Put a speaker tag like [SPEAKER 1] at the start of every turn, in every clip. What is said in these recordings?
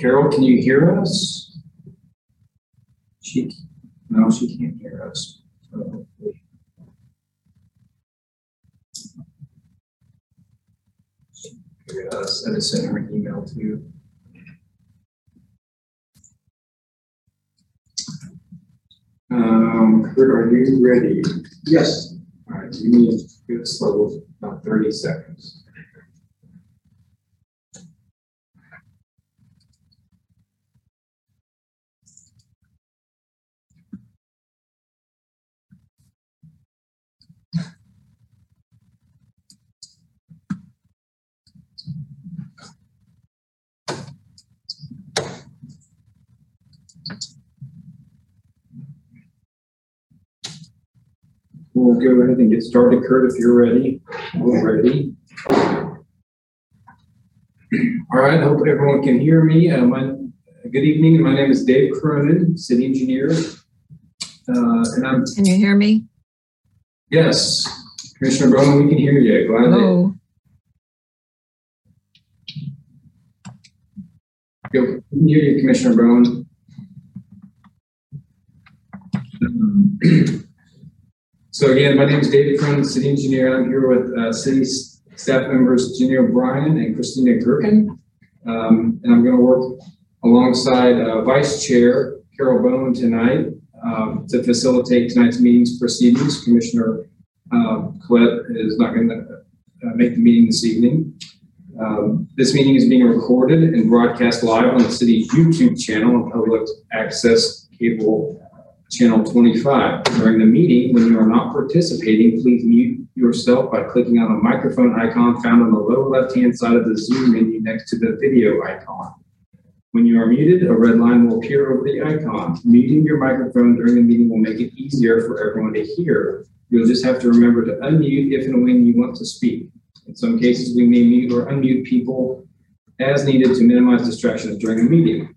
[SPEAKER 1] Carol, can you hear us? She, no, she can't hear us. So, Uh, send us in her an email too. Um, Kurt, are you ready?
[SPEAKER 2] Yes.
[SPEAKER 1] All right, you need to go slow, about thirty seconds. We'll go ahead and get started. Kurt, if you're ready, we're ready. All right, I hope everyone can hear me. Uh, my, good evening. My name is Dave Cronin, city engineer. Uh, and I'm,
[SPEAKER 3] Can you hear me?
[SPEAKER 1] yes, Commissioner Bowman, we can hear you. Glad
[SPEAKER 3] Hello.
[SPEAKER 1] go. We can hear you, Commissioner Bowman. Um, So again, my name is David Cronin, city engineer. I'm here with uh, city staff members Jenny O'Brien and Christina Gherkin. Um, and I'm going to work alongside uh, Vice Chair Carol Bowen tonight um, to facilitate tonight's meeting's proceedings. Commissioner uh, Collette is not going to uh, make the meeting this evening. Um, This meeting is being recorded and broadcast live on the city YouTube channel and public access cable channel 25. During the meeting, when you are not participating, please mute yourself by clicking on the microphone icon found on the lower left-hand side of the Zoom menu next to the video icon. When you are muted, a red line will appear over the icon. Muting your microphone during the meeting will make it easier for everyone to hear. You'll just have to remember to unmute if and when you want to speak. In some cases, we may mute or unmute people as needed to minimize distractions during the meeting.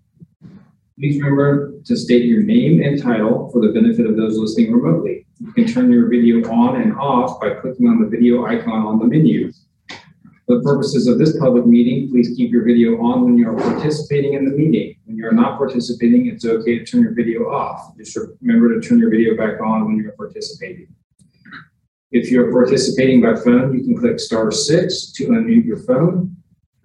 [SPEAKER 1] Please remember to state your name and title for the benefit of those listening remotely. You can turn your video on and off by clicking on the video icon on the menu. For the purposes of this public meeting, please keep your video on when you are participating in the meeting. When you are not participating, it's okay to turn your video off. Just remember to turn your video back on when you're participating. If you're participating by phone, you can click star six to unmute your phone.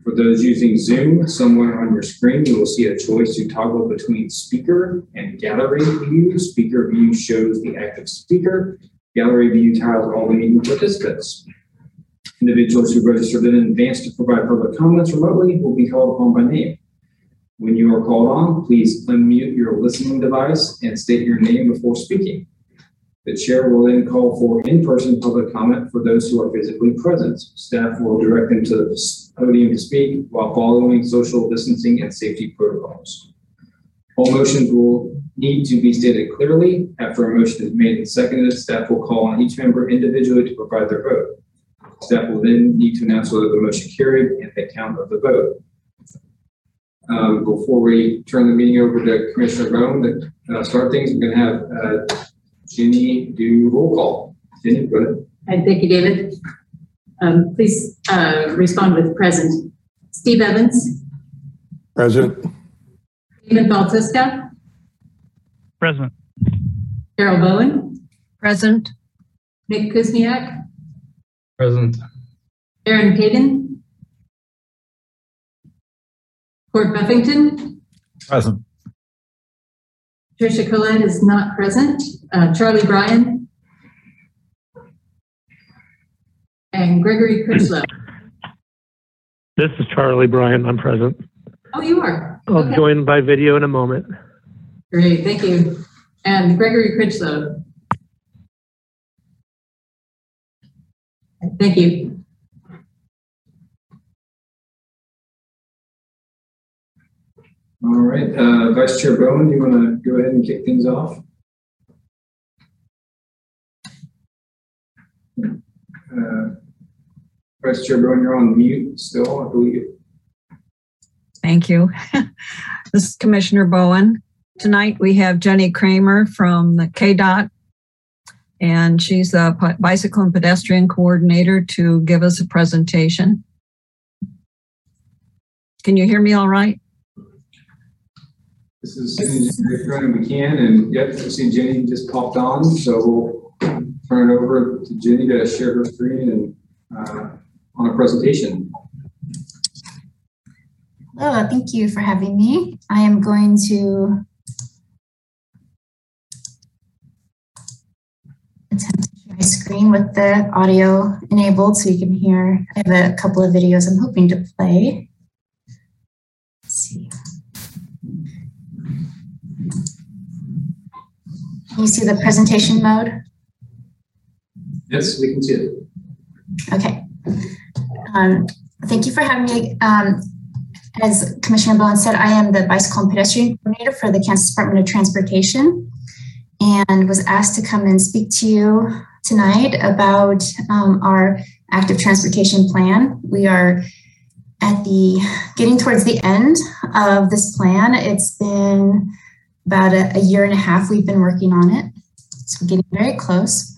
[SPEAKER 1] For those using Zoom, somewhere on your screen, you will see a choice to toggle between speaker and gallery view. Speaker view shows the active speaker. Gallery view tiles all the meeting participants. Individuals who registered in advance to provide public comments remotely will be called upon by name. When you are called on, please unmute your listening device and state your name before speaking. The chair will then call for in-person public comment for those who are physically present. Staff will direct them to the podium to speak while following social distancing and safety protocols. All motions will need to be stated clearly. After a motion is made and seconded, staff will call on each member individually to provide their vote. Staff will then need to announce whether the motion carried and the count of the vote. Um, before we turn the meeting over to Commissioner Bowen to uh, start things, we're going to have uh, Ginny do roll call. Ginny, go ahead.
[SPEAKER 4] Hi, thank you, David. Um, please, uh, respond with present. Steve Evans,
[SPEAKER 2] Present.
[SPEAKER 4] David Baltiska,
[SPEAKER 5] Present.
[SPEAKER 4] Carol Bowen,
[SPEAKER 3] Present.
[SPEAKER 4] Nick Kuzniak,
[SPEAKER 5] Present.
[SPEAKER 4] Aaron Hayden, Court Buffington,
[SPEAKER 5] Present.
[SPEAKER 4] Tricia Colette is not present, uh, Charlie Bryan, and Gregory Critchlow.
[SPEAKER 5] This is Charlie Bryan. I'm present.
[SPEAKER 4] Oh, you are?
[SPEAKER 5] I'll
[SPEAKER 4] Okay.
[SPEAKER 5] join by video in a moment.
[SPEAKER 4] Great, thank you. And Gregory Critchlow. Thank you.
[SPEAKER 1] All right, uh, Vice Chair Bowen, you want to go ahead and kick things off? Uh, Vice Chair Bowen, you're on mute still, I believe.
[SPEAKER 3] Thank you. This is Commissioner Bowen. Tonight we have Jenny Kramer from the KDOT. And she's a bicycle and pedestrian coordinator to give us a presentation. Can you hear me all right?
[SPEAKER 1] This is Brennan McCann, and yep, you see Jenny just popped on, so we'll turn it over to Jenny to share her screen and, uh, on a presentation.
[SPEAKER 6] Hello, thank you for having me. I am going to attempt to share my screen with the audio enabled so you can hear. I have a couple of videos I'm hoping to play. Let's see. Can you see the presentation mode?
[SPEAKER 1] Yes, we can see it.
[SPEAKER 6] Okay. Um, thank you for having me. Um, as Commissioner Bowen said, I am the bicycle and pedestrian coordinator for the Kansas Department of Transportation and was asked to come and speak to you tonight about um, our active transportation plan. We are at the getting towards the end of this plan. It's been about a, a year and a half we've been working on it. So getting very close.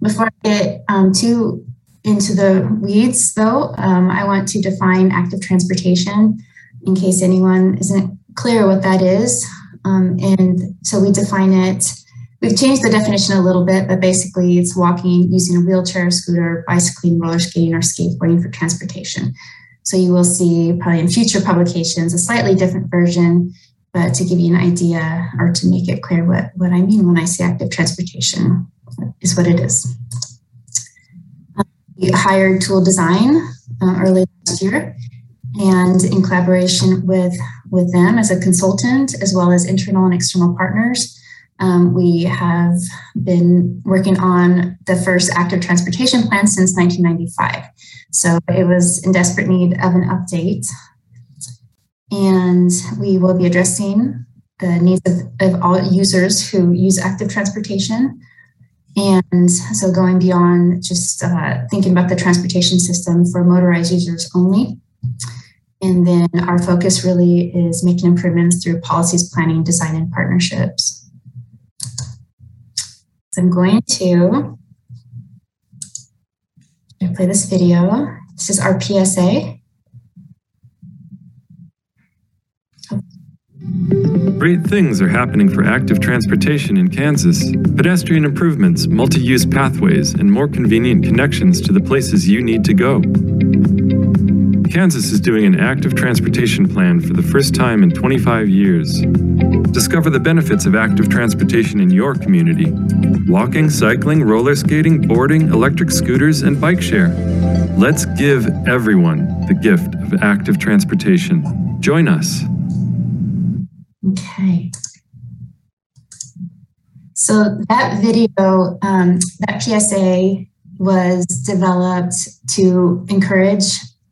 [SPEAKER 6] Before I get um, too into the weeds, though, um, I want to define active transportation in case anyone isn't clear what that is. Um, and so we define it. We've changed the definition a little bit, but basically it's walking, using a wheelchair, scooter, bicycling, roller skating, or skateboarding for transportation. So you will see probably in future publications a slightly different version, but to give you an idea or to make it clear what, what I mean when I say active transportation is what it is. We hired Toole Design uh, early last year, and in collaboration with, with them as a consultant, as well as internal and external partners, um, we have been working on the first active transportation plan since 1995. So it was in desperate need of an update. And we will be addressing the needs of, of all users who use active transportation, and so going beyond just uh, thinking about the transportation system for motorized users only. And then our focus really is making improvements through policies, planning, design, and partnerships. So I'm going to play this video. This is our PSA.
[SPEAKER 7] Great things are happening for active transportation in Kansas. Pedestrian improvements, multi use pathways, and more convenient connections to the places you need to go. Kansas is doing an active transportation plan for the first time in 25 years. Discover the benefits of active transportation in your community walking, cycling, roller skating, boarding, electric scooters, and bike share. Let's give everyone the gift of active transportation. Join us.
[SPEAKER 6] Okay. So that video, um, that PSA was developed to encourage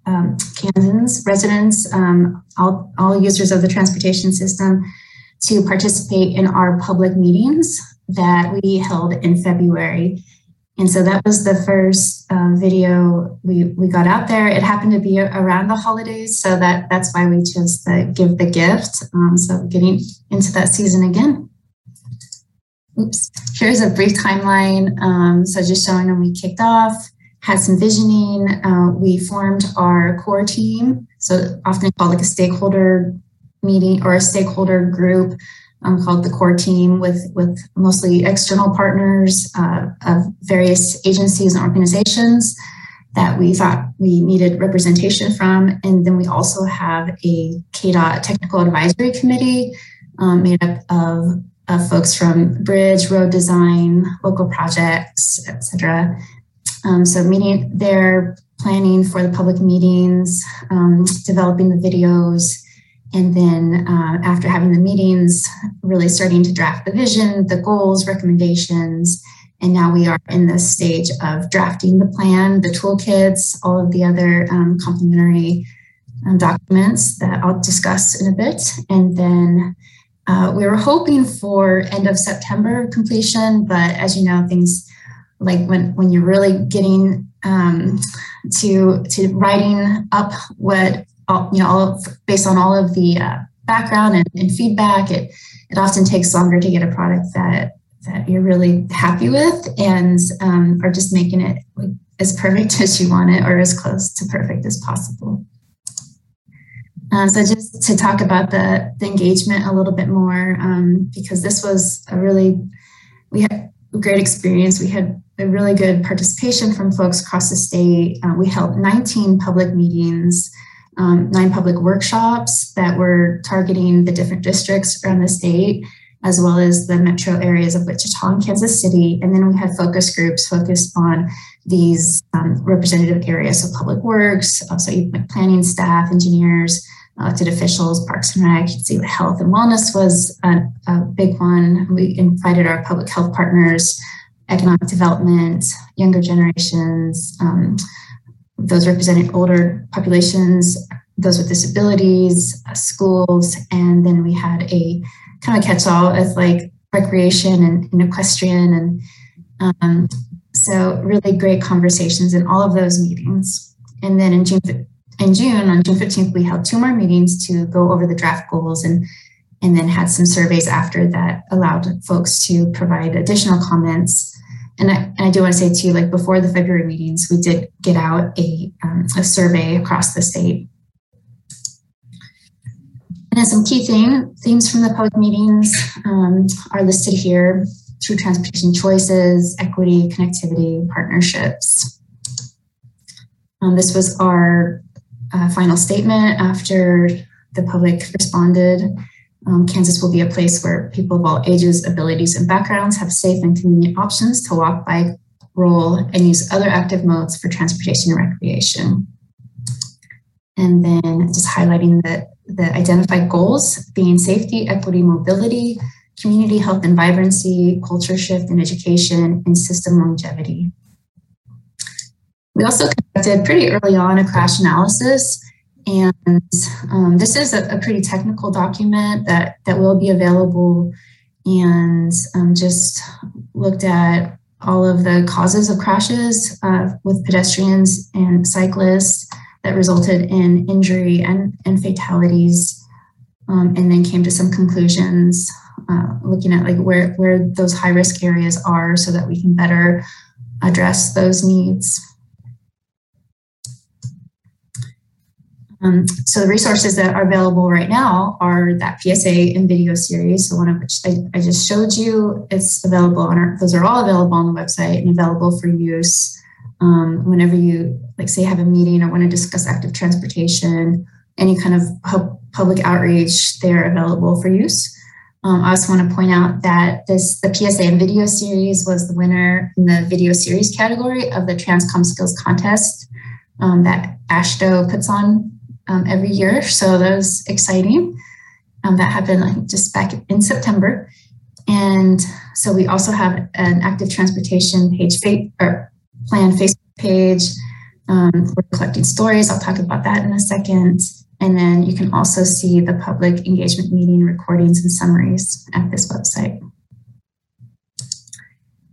[SPEAKER 6] um, Kansans residents, um, all, all users of the transportation system, to participate in our public meetings that we held in February. And so that was the first um, video we, we got out there. It happened to be around the holidays, so that that's why we chose to give the gift. Um, so getting into that season again. Oops. Here's a brief timeline. Um, so just showing when we kicked off, had some visioning. Uh, we formed our core team, so often called like a stakeholder meeting or a stakeholder group um, called the core team with with mostly external partners uh, of various agencies and organizations that we thought we needed representation from. And then we also have a kdot technical advisory committee um, made up of, of folks from bridge road design local projects etc um, so meeting their planning for the public meetings um, developing the videos and then uh, after having the meetings, really starting to draft the vision, the goals, recommendations. And now we are in the stage of drafting the plan, the toolkits, all of the other um, complementary um, documents that I'll discuss in a bit. And then uh, we were hoping for end of September completion, but as you know, things like when, when you're really getting um, to, to writing up what all, you know, all of, based on all of the uh, background and, and, feedback, it it often takes longer to get a product that that you're really happy with and um, are just making it as perfect as you want it or as close to perfect as possible. Uh, so just to talk about the, the engagement a little bit more, um, because this was a really, we had a great experience. We had a really good participation from folks across the state. Uh, we held 19 public meetings, um, nine public workshops that were targeting the different districts around the state, as well as the metro areas of Wichita and Kansas City. And then we had focus groups focused on these um, representative areas, so public works, also planning staff, engineers, elected officials, Parks and Rec. You can see health and wellness was a, a big one. We invited our public health partners, economic development, younger generations, um, those representing older populations, those with disabilities, uh, schools, and then we had a kind of catch-all as like recreation and, and equestrian, and um, so really great conversations in all of those meetings. And then in June in June, on June 15th, we held two more meetings to go over the draft goals and and then had some surveys after that allowed folks to provide additional comments. And I, and I do want to say too, like before the February meetings, we did get out a, um, a survey across the state. And then some key theme, themes from the public meetings um, are listed here through transportation choices, equity, connectivity, partnerships. Um, this was our uh, final statement after the public responded. Um, Kansas will be a place where people of all ages, abilities, and backgrounds have safe and convenient options to walk, bike, roll, and use other active modes for transportation and recreation. And then just highlighting the, the identified goals being safety, equity, mobility, community health and vibrancy, culture shift and education, and system longevity. We also conducted pretty early on a crash analysis. And um, this is a, a, pretty technical document that, that will be available and um, just looked at all of the causes of crashes uh, with pedestrians and cyclists that resulted in injury and, and fatalities. Um, and then came to some conclusions uh, looking at like where, where those high risk areas are so that we can better address those needs. Um, so the resources that are available right now are that PSA and video series. So one of which I, I just showed you, it's available on our, those are all available on the website and available for use um, whenever you like say have a meeting or want to discuss active transportation, any kind of public outreach, they're available for use. Um, I also want to point out that this the PSA and video series was the winner in the video series category of the TransComm Skills Contest um, that AASHTO puts on um, every year. So that was exciting. Um, that happened like just back in September. And so we also have an active transportation page or plan Facebook page. Um, we're collecting stories. I'll talk about that in a second. And then you can also see the public engagement meeting recordings and summaries at this website.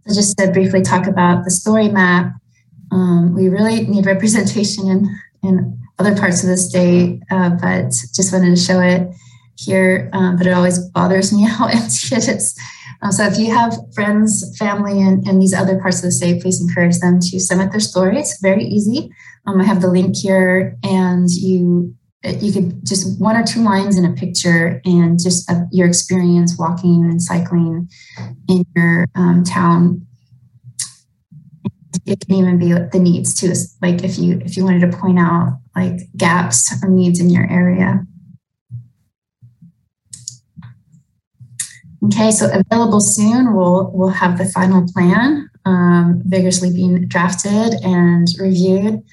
[SPEAKER 6] So just to briefly talk about the story map, um, we really need representation in, in other parts of the state, uh, but just wanted to show it here. Um, but it always bothers me how empty it is. Um, so if you have friends, family and, in these other parts of the state, please encourage them to submit their stories. Very easy. Um, I have the link here, and you you could just one or two lines in a picture and just your experience walking and cycling in your um, town it can even be the needs too like if you if you wanted to point out like gaps or needs in your area. Okay so available soon we'll we'll have the final plan um, vigorously being drafted and reviewed.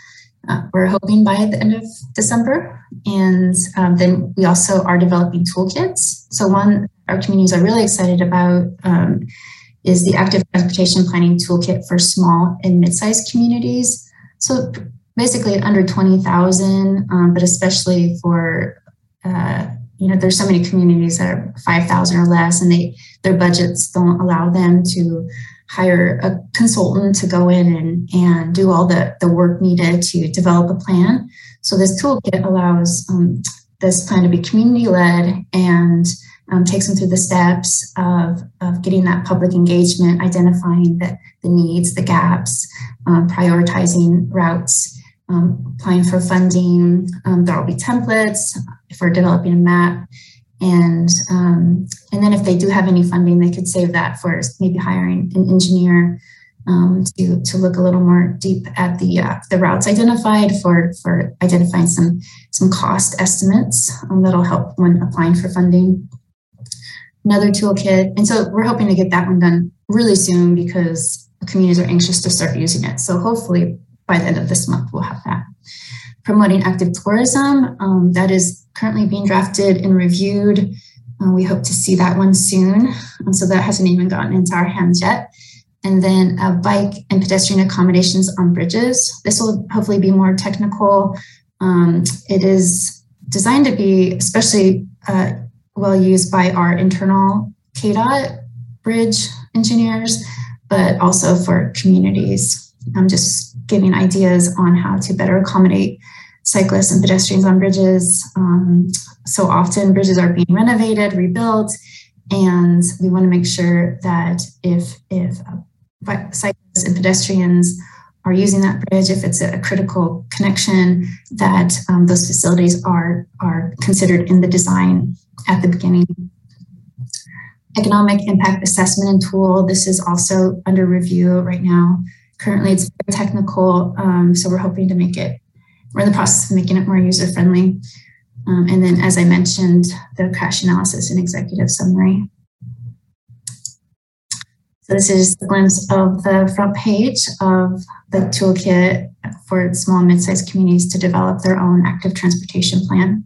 [SPEAKER 6] Uh, we're hoping by the end of december and um, then we also are developing toolkits. So one our communities are really excited about um, is the active transportation planning toolkit for small and mid-sized communities. So basically under 20,000, um, but especially for, uh, you know, there's so many communities that are 5,000 or less and they their budgets don't allow them to hire a consultant to go in and, and do all the, the work needed to develop a plan. So this toolkit allows um, this plan to be community led and um, takes them through the steps of, of getting that public engagement, identifying the, the needs, the gaps, um, prioritizing routes, um, applying for funding. Um, there will be templates for developing a map. And, um, and then if they do have any funding, they could save that for maybe hiring an engineer um, to, to look a little more deep at the, uh, the routes identified for, for identifying some, some cost estimates um, that'll help when applying for funding. Another toolkit. And so we're hoping to get that one done really soon because communities are anxious to start using it. So hopefully by the end of this month, we'll have that. Promoting active tourism, um, that is currently being drafted and reviewed. Uh, we hope to see that one soon. And so that hasn't even gotten into our hands yet. And then uh, bike and pedestrian accommodations on bridges. This will hopefully be more technical. Um, it is designed to be especially uh, well used by our internal KDOT bridge engineers, but also for communities. I'm just giving ideas on how to better accommodate cyclists and pedestrians on bridges. Um, so often bridges are being renovated, rebuilt, and we want to make sure that if if uh, cyclists and pedestrians are using that bridge, if it's a critical connection, that um, those facilities are are considered in the design at the beginning. Economic impact assessment and tool. This is also under review right now. Currently, it's very technical, um, so we're hoping to make it. We're in the process of making it more user friendly. Um, and then, as I mentioned, the crash analysis and executive summary. So this is a glimpse of the front page of the toolkit for small and mid-sized communities to develop their own active transportation plan.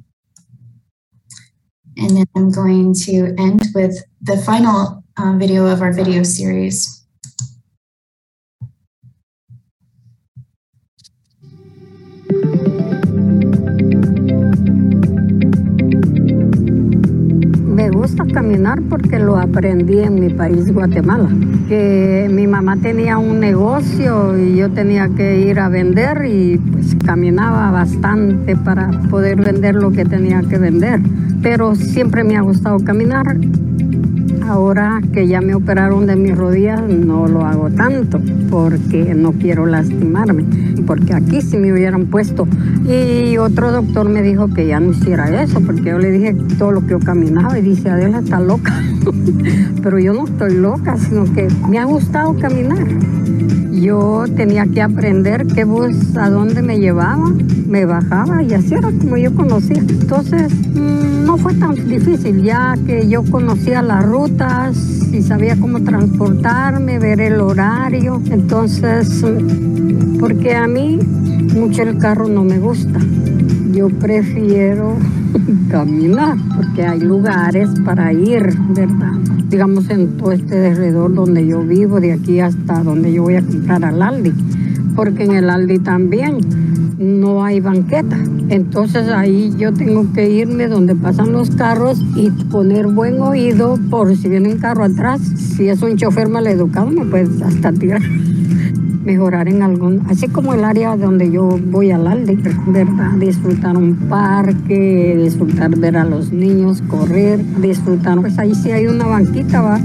[SPEAKER 6] And then I'm going to end with the final uh, video of our video series.
[SPEAKER 8] Me gusta caminar porque lo aprendí en mi país, Guatemala. Que mi mamá tenía un negocio y yo tenía que ir a vender y pues caminaba bastante para poder vender lo que tenía que vender. Pero siempre me ha gustado caminar Ahora que ya me operaron de mis rodillas, no lo hago tanto porque no quiero lastimarme, porque aquí sí me hubieran puesto. Y otro doctor me dijo que ya no hiciera eso, porque yo le dije todo lo que yo caminaba y dice, Adela está loca. Pero yo no estoy loca, sino que me ha gustado caminar. Yo tenía que aprender qué bus a dónde me llevaba, me bajaba y así era como yo conocía. Entonces mm, no fue tan difícil, ya que yo conocía las rutas y sabía cómo transportarme, ver el horario. Entonces, porque a mí mucho el carro no me gusta. Yo prefiero caminar porque hay lugares para ir, ¿verdad? Digamos, en todo este alrededor donde yo vivo, de aquí hasta donde yo voy a comprar al Aldi, porque en el Aldi también no hay banqueta. Entonces ahí yo tengo que irme donde pasan los carros y poner buen oído por si viene un carro atrás. Si es un chofer mal educado, me puedes hasta tirar mejorar en algún, así como el área donde yo voy al Aldi, ¿verdad? Disfrutar un parque, disfrutar ver a los niños correr, disfrutar, pues ahí sí hay una banquita, va.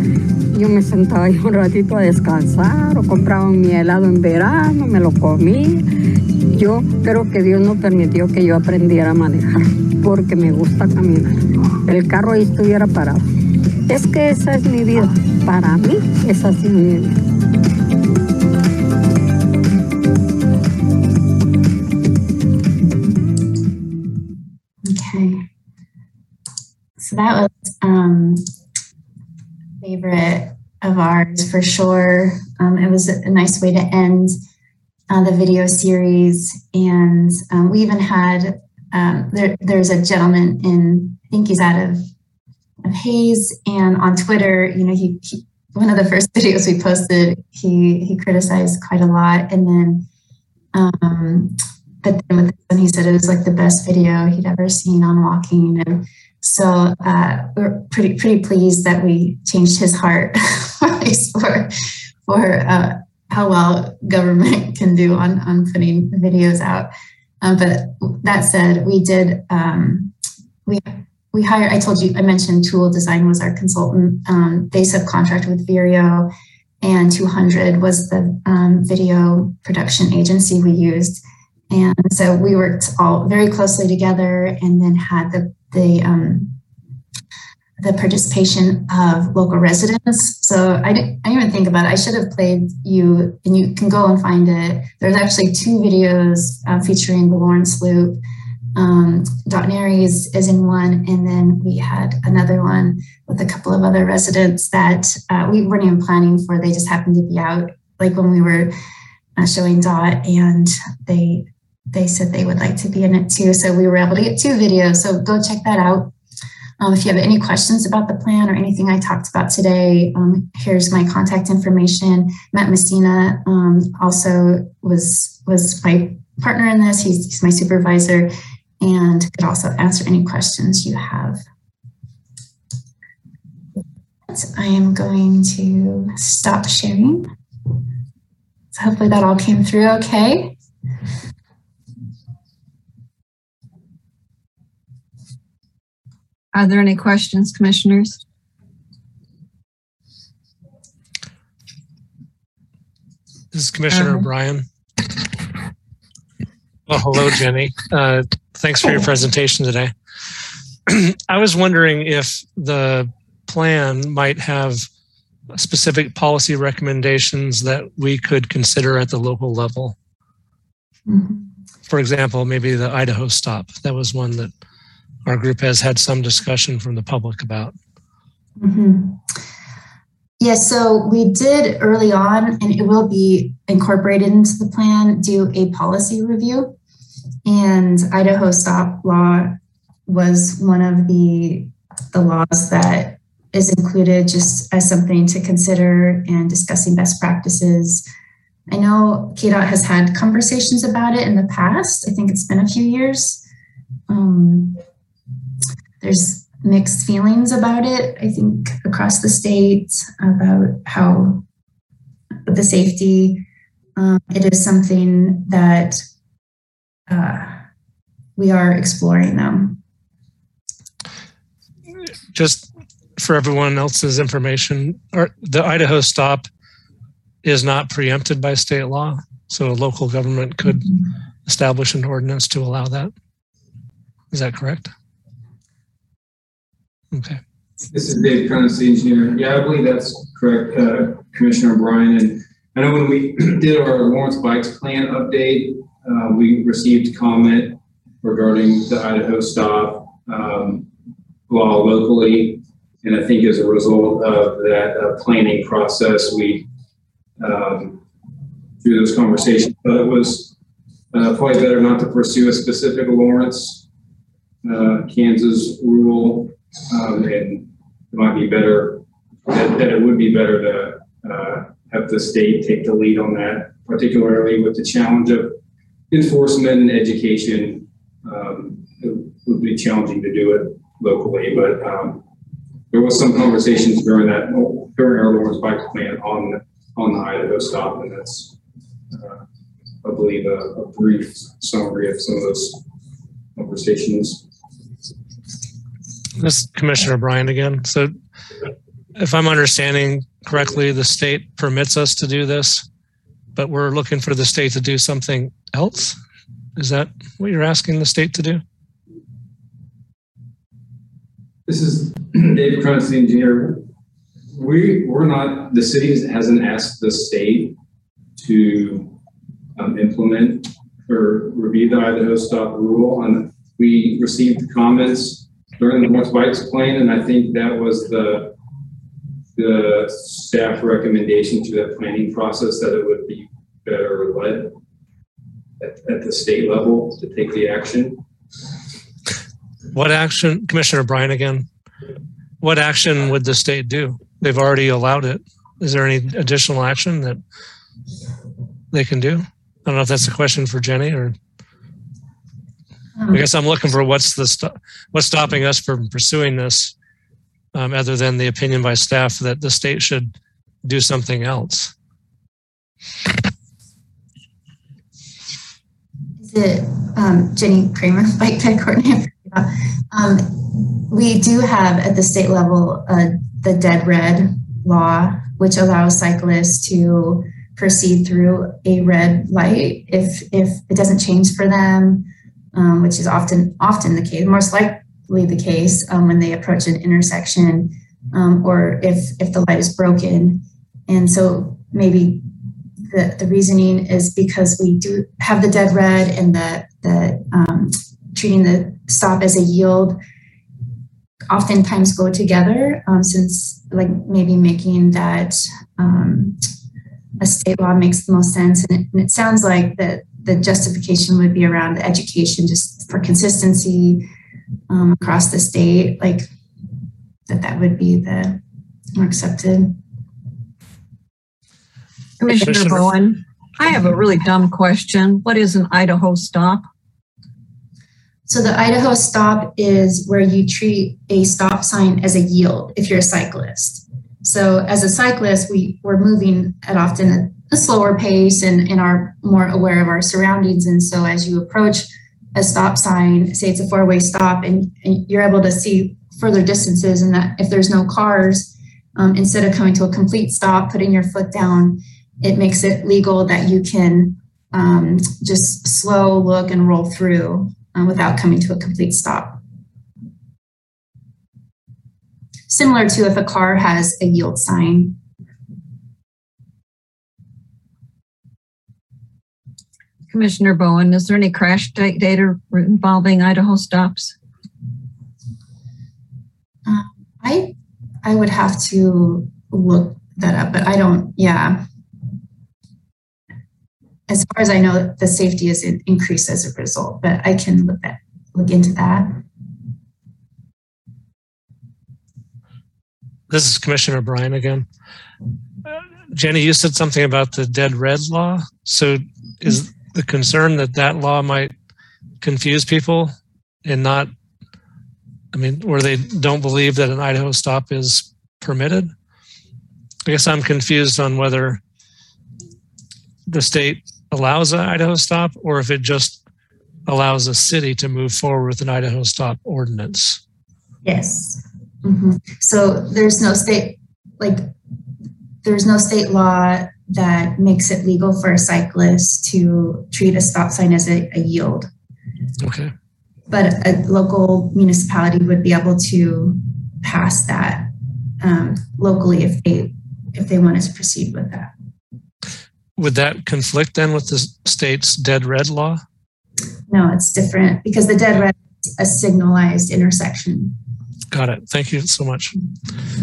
[SPEAKER 8] Yo me sentaba ahí un ratito a descansar o compraba mi helado en verano, me lo comí. Yo creo que Dios no permitió que yo aprendiera a manejar porque me gusta caminar. El carro ahí estuviera parado. Es que esa es mi vida. Para mí, esa es mi vida.
[SPEAKER 6] So that was um, favorite of ours for sure. Um, it was a nice way to end uh, the video series, and um, we even had um, there. There's a gentleman in I think he's out of of Hays, and on Twitter, you know, he, he one of the first videos we posted, he he criticized quite a lot, and then. Um, but then with this one, he said it was like the best video he'd ever seen on walking, and so uh, we're pretty pretty pleased that we changed his heart for for uh, how well government can do on on putting videos out. Um, but that said, we did um, we we hired. I told you I mentioned Toole Design was our consultant. Um, they subcontract with Vireo, and 200 was the um, video production agency we used. And so we worked all very closely together and then had the, the, um, the participation of local residents. So I didn't, I didn't even think about it. I should have played you, and you can go and find it. There's actually two videos uh, featuring the Lawrence Loop. Um, Dot Nary's is in one, and then we had another one with a couple of other residents that uh, we weren't even planning for. They just happened to be out, like when we were uh, showing Dot, and they they said they would like to be in it too. So we were able to get two videos. So go check that out. Um, if you have any questions about the plan or anything I talked about today, um, here's my contact information. Matt Messina um, also was was my partner in this. He's, he's my supervisor and could also answer any questions you have. I am going to stop sharing. So hopefully that all came through okay.
[SPEAKER 3] Are there any questions, commissioners?
[SPEAKER 9] This is Commissioner
[SPEAKER 3] Uh-huh.
[SPEAKER 9] O'Brien. Well, hello, Jenny. Uh, thanks for your presentation today. I was wondering if the plan might have specific policy recommendations that we could consider at the local level. For example, maybe the Idaho stop. That was one that our group has had some discussion from the public about.
[SPEAKER 6] Mhm. Yeah, so we did early on, and it will be incorporated into the plan, do a policy review. And Idaho stop law was one of the, the laws that is included just as something to consider and discussing best practices. I know KDOT has had conversations about it in the past. I think it's been a few years. Um, there's mixed feelings about it, I think, across the state about how the safety. Um, it is something that uh, we are exploring them.
[SPEAKER 9] just for everyone else's information, or the Idaho stop is not preempted by state law. So a local government could establish an ordinance to allow that. Is that correct? Okay.
[SPEAKER 1] This is Dave Prentice, the engineer. Yeah, I believe that's correct, uh, Commissioner Bryan. And I know when we did our Lawrence Bikes Plan update, uh, we received comment regarding the Idaho stop um, law locally. And I think as a result of that uh, planning process, we, um, through those conversations, thought it was uh, probably better not to pursue a specific Lawrence, uh, Kansas rule. Um, and it might be better, that, that it would be better to uh, have the state take the lead on that, particularly with the challenge of enforcement and education. Um, it would be challenging to do it locally, but um, there was some conversations during that during our Lawrence Bikes Plan on on the Idaho stop, and that's uh, I believe a, a brief summary of some of those conversations.
[SPEAKER 9] This is Commissioner Bryan again. So if I'm understanding correctly, the state permits us to do this, but we're looking for the state to do something else? Is that what you're asking the state to do?
[SPEAKER 1] This is Dave Cronin, the engineer. We, we're not, the city hasn't asked the state to um, implement or review the Idaho stop rule. And we received comments during the North Bikes plan, and I think that was the, the staff recommendation to that planning process that it would be better led at, at the state level to take the action.
[SPEAKER 9] What action, Commissioner Bryan again? What action would the state do? They've already allowed it. Is there any additional action that they can do? I don't know if that's a question for Jenny or I guess I'm looking for what's the st- what's stopping us from pursuing this, um, other than the opinion by staff that the state should do something else.
[SPEAKER 6] Is it um, Jenny Kramer, bike ped coordinator? Um, we do have at the state level uh, the dead red law, which allows cyclists to proceed through a red light if if it doesn't change for them, um, which is often often the case, most likely the case um, when they approach an intersection, um, or if if the light is broken, and so maybe the, the reasoning is because we do have the dead red and the the um, treating the stop as a yield oftentimes go together um, since like maybe making that um, a state law makes the most sense. And it, and it sounds like that the justification would be around education just for consistency um, across the state like that that would be the more accepted
[SPEAKER 3] Commissioner
[SPEAKER 9] Commissioner-
[SPEAKER 3] Bowen, I have a really dumb question. What is an Idaho stop?
[SPEAKER 6] So the Idaho stop is where you treat a stop sign as a yield if you're a cyclist. So as a cyclist, we, we're moving at often a, slower pace and, and are more aware of our surroundings. And so as you approach a stop sign, say it's a four-way stop and, and you're able to see further distances and that if there's no cars, um, instead of coming to a complete stop, putting your foot down, it makes it legal that you can um, just slow, look, and roll through uh, without coming to a complete stop. Similar to if a car has a yield sign.
[SPEAKER 3] Commissioner Bowen, is there any crash da- data involving Idaho stops?
[SPEAKER 6] I I would have to look that up, but I don't. Yeah. As far as I know, the safety is increased as a result, but I can look that look into that.
[SPEAKER 9] This is Commissioner Bryan again. Uh, Jenny, you said something about the dead red law. So is the concern that that law might confuse people and not, I mean, where they don't believe that an Idaho stop is permitted? I guess I'm confused on whether the state allows an Idaho stop or if it just allows a city to move forward with an Idaho stop ordinance.
[SPEAKER 6] Yes. Mhm. So there's no state, like, there's no state law that makes it legal for a cyclist to treat a stop sign as a, a yield.
[SPEAKER 9] Okay.
[SPEAKER 6] But a local municipality would be able to pass that um, locally if they if they want to proceed with that.
[SPEAKER 9] Would that conflict then with the state's dead red law?
[SPEAKER 6] No, it's different because the dead red is a signalized intersection.
[SPEAKER 9] Got it. Thank you so much.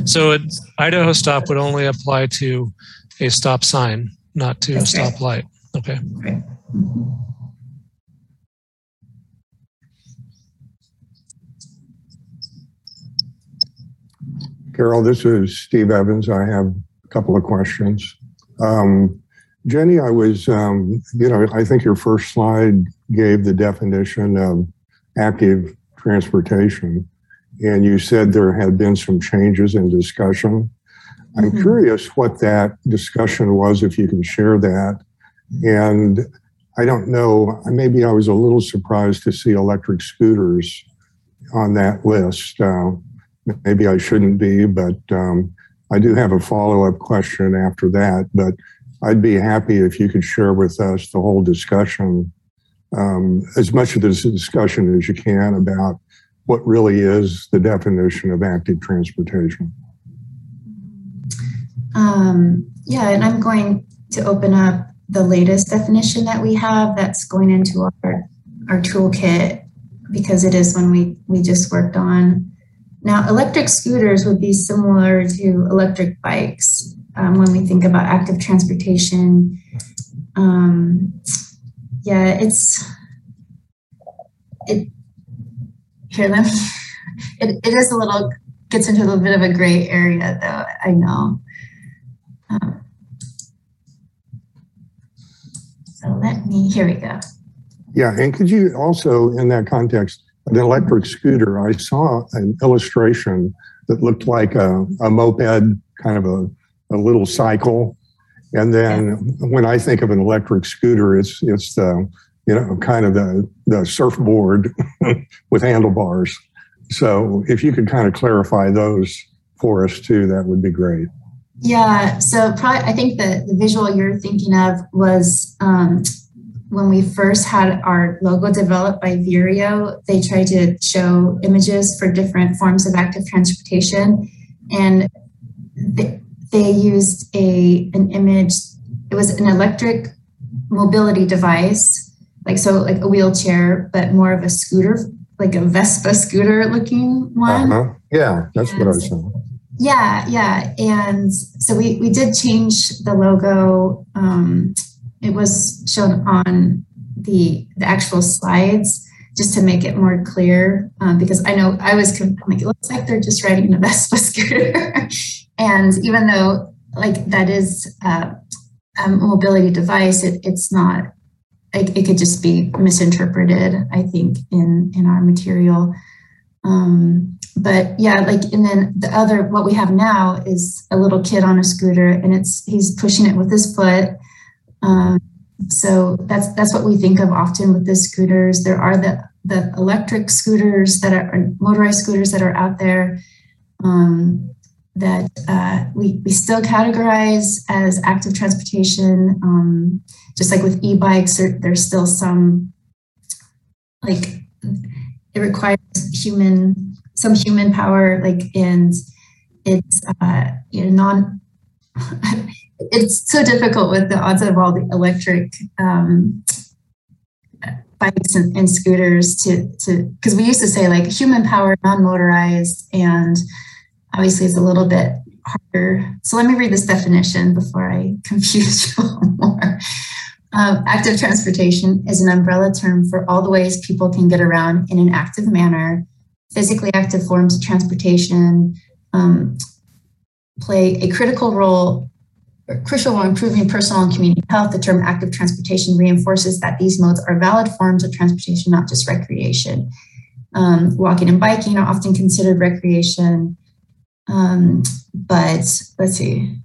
[SPEAKER 9] So it, Idaho stop would only apply to a stop sign, not to a
[SPEAKER 6] That's right.
[SPEAKER 9] stop light. Okay.
[SPEAKER 6] Right.
[SPEAKER 2] Carol, this is Steve Evans. I have a couple of questions. Um, Jenny, I was, um, you know, I think your first slide gave the definition of active transportation, and you said there had been some changes in discussion. I'm
[SPEAKER 6] Mhm.
[SPEAKER 2] curious what that discussion was, if you can share that. And I don't know, maybe I was a little surprised to see electric scooters on that list. Uh, maybe I shouldn't be, but um, I do have a follow up question after that. But I'd be happy if you could share with us the whole discussion, um, as much of this discussion as you can about what really is the definition of active transportation.
[SPEAKER 6] Um, yeah, and I'm going to open up the latest definition that we have that's going into our, our toolkit because it is one we, we just worked on. Now, electric scooters would be similar to electric bikes um, when we think about active transportation. Um, yeah, it's it. Here, me. It, it is a little gets into a little bit of a gray area, though. I know. So let me. Here we go.
[SPEAKER 2] Yeah, and could you also, in that context, an electric scooter, I saw an illustration that looked like a, a moped, kind of a, a little cycle. And then when I think of an electric scooter, it's it's the you know kind of the the surfboard with handlebars. So if you could kind of clarify those for us too, that would be great.
[SPEAKER 6] Yeah, so probably I think the, the visual you're thinking of was um, when we first had our logo developed by Vireo, they tried to show images for different forms of active transportation. And they, they used a an image, it was an electric mobility device, like so like a wheelchair, but more of a scooter, like a Vespa scooter looking one.
[SPEAKER 2] Uh-huh. Yeah, that's what I was saying.
[SPEAKER 6] Yeah, yeah. And so we, we did change the logo. Um, it was shown on the, the actual slides just to make it more clear um, because I know I was like, it looks like they're just riding a Vespa scooter. and even though like that is a mobility device, it, it's not, it, it could just be misinterpreted, I think, in, in our material. Um, but yeah, like, and then the other, what we have now is a little kid on a scooter and it's, he's pushing it with his foot. Um, so that's, that's what we think of often with the scooters. There are the, the electric scooters that are motorized scooters that are out there um, that uh, we, we still categorize as active transportation. Um, just like with e-bikes, there, there's still some like it requires human some human power like and it's uh you know non it's so difficult with the odds of all the electric um bikes and, and scooters to to because we used to say like human power non-motorized and obviously it's a little bit harder so let me read this definition before i confuse you more um, active transportation is an umbrella term for all the ways people can get around in an active manner. Physically active forms of transportation um, play a critical role, crucial role in improving personal and community health. The term active transportation reinforces that these modes are valid forms of transportation, not just recreation. Um, walking and biking are often considered recreation. Um, but let's see.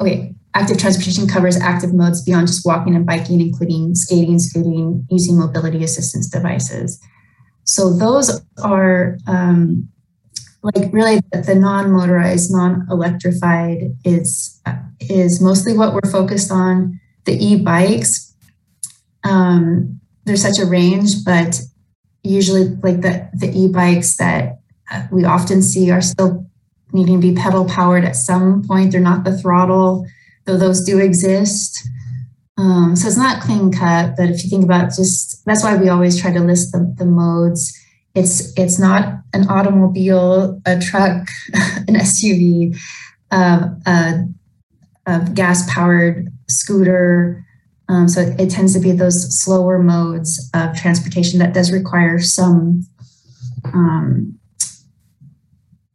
[SPEAKER 6] Okay, Active transportation covers active modes beyond just walking and biking, including skating, scooting, using mobility assistance devices. So those are um, like really the, non-motorized, non-electrified is is mostly what we're focused on. The e-bikes, um, there's such a range, but usually like the the e-bikes that uh, we often see are still needing to be pedal powered at some point. They're not the throttle though those do exist. Um, so it's not clean cut, but if you think about just that's why we always try to list the, the modes. It's it's not an automobile, a truck, an SUV, uh, a, a gas powered scooter. Um, so it, it tends to be those slower modes of transportation that does require some um,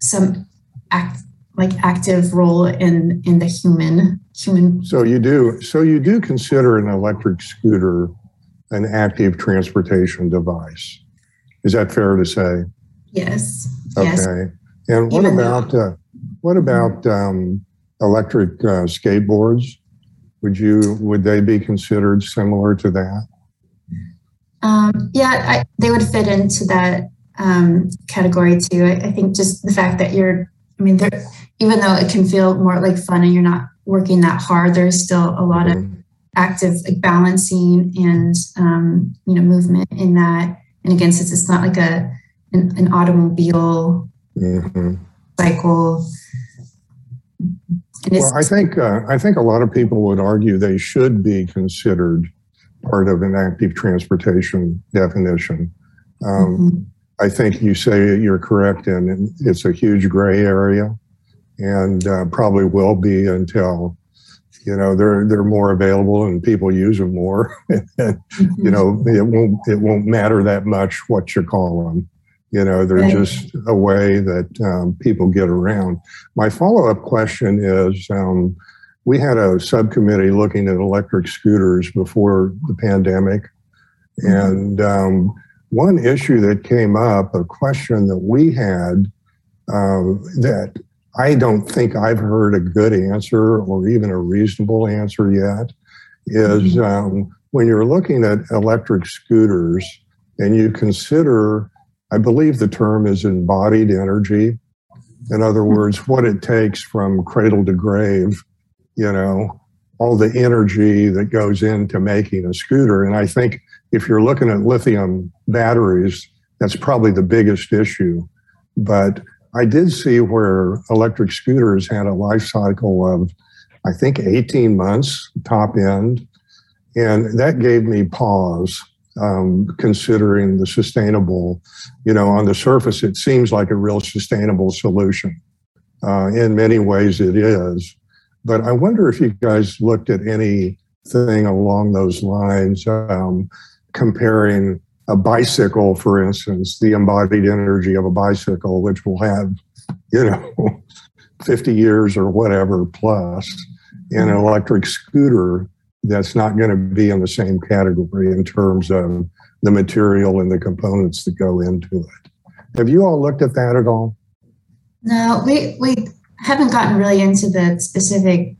[SPEAKER 6] some act, like active role in in the human human.
[SPEAKER 2] So you do. So you do consider an electric scooter an active transportation device. Is that fair to say?
[SPEAKER 6] Yes.
[SPEAKER 2] Okay.
[SPEAKER 6] Yes.
[SPEAKER 2] And what
[SPEAKER 6] Even
[SPEAKER 2] about uh, what about um, electric uh, skateboards? Would you would they be considered similar to that?
[SPEAKER 6] Um, yeah, I, they would fit into that um, category too. I, I think just the fact that you're, I mean, even though it can feel more like fun and you're not working that hard, there's still a lot of
[SPEAKER 2] Mm-hmm.
[SPEAKER 6] active like balancing and um, you know movement in that. And again, since it's not like a an, an automobile
[SPEAKER 2] hmm
[SPEAKER 6] cycle,
[SPEAKER 2] Well, I think uh, I think a lot of people would argue they should be considered part of an active transportation definition. Um,
[SPEAKER 6] Mhm.
[SPEAKER 2] I think you say you're correct, and it's a huge gray area, and uh, probably will be until you know they're they're more available and people use them more. you know, it won't it won't matter that much what you call them. You know, they're
[SPEAKER 6] Right.
[SPEAKER 2] just a way that um, people get around. My follow up question is. Um, we had a subcommittee looking at electric scooters before the pandemic, and um, one issue that came up, a question that we had um, that I don't think I've heard a good answer or even a reasonable answer yet, is um, when you're looking at electric scooters and you consider, I believe the term is embodied energy. In other words, what it takes from cradle to grave, you know, all the energy that goes into making a scooter. And I think if you're looking at lithium batteries, that's probably the biggest issue. But I did see where electric scooters had a life cycle of, I think, 18 months top end. And that gave me pause um, considering the sustainable, you know, on the surface, it seems like a real sustainable solution. Uh, in many ways, it is. But I wonder if you guys looked at anything along those lines, um, comparing a bicycle, for instance, the embodied energy of a bicycle, which will have, you know, 50 years or whatever plus, an mm-hmm. electric scooter that's not going to be in the same category in terms of the material and the components that go into it. Have you all looked at that at all?
[SPEAKER 6] No, we we haven't gotten really into the specific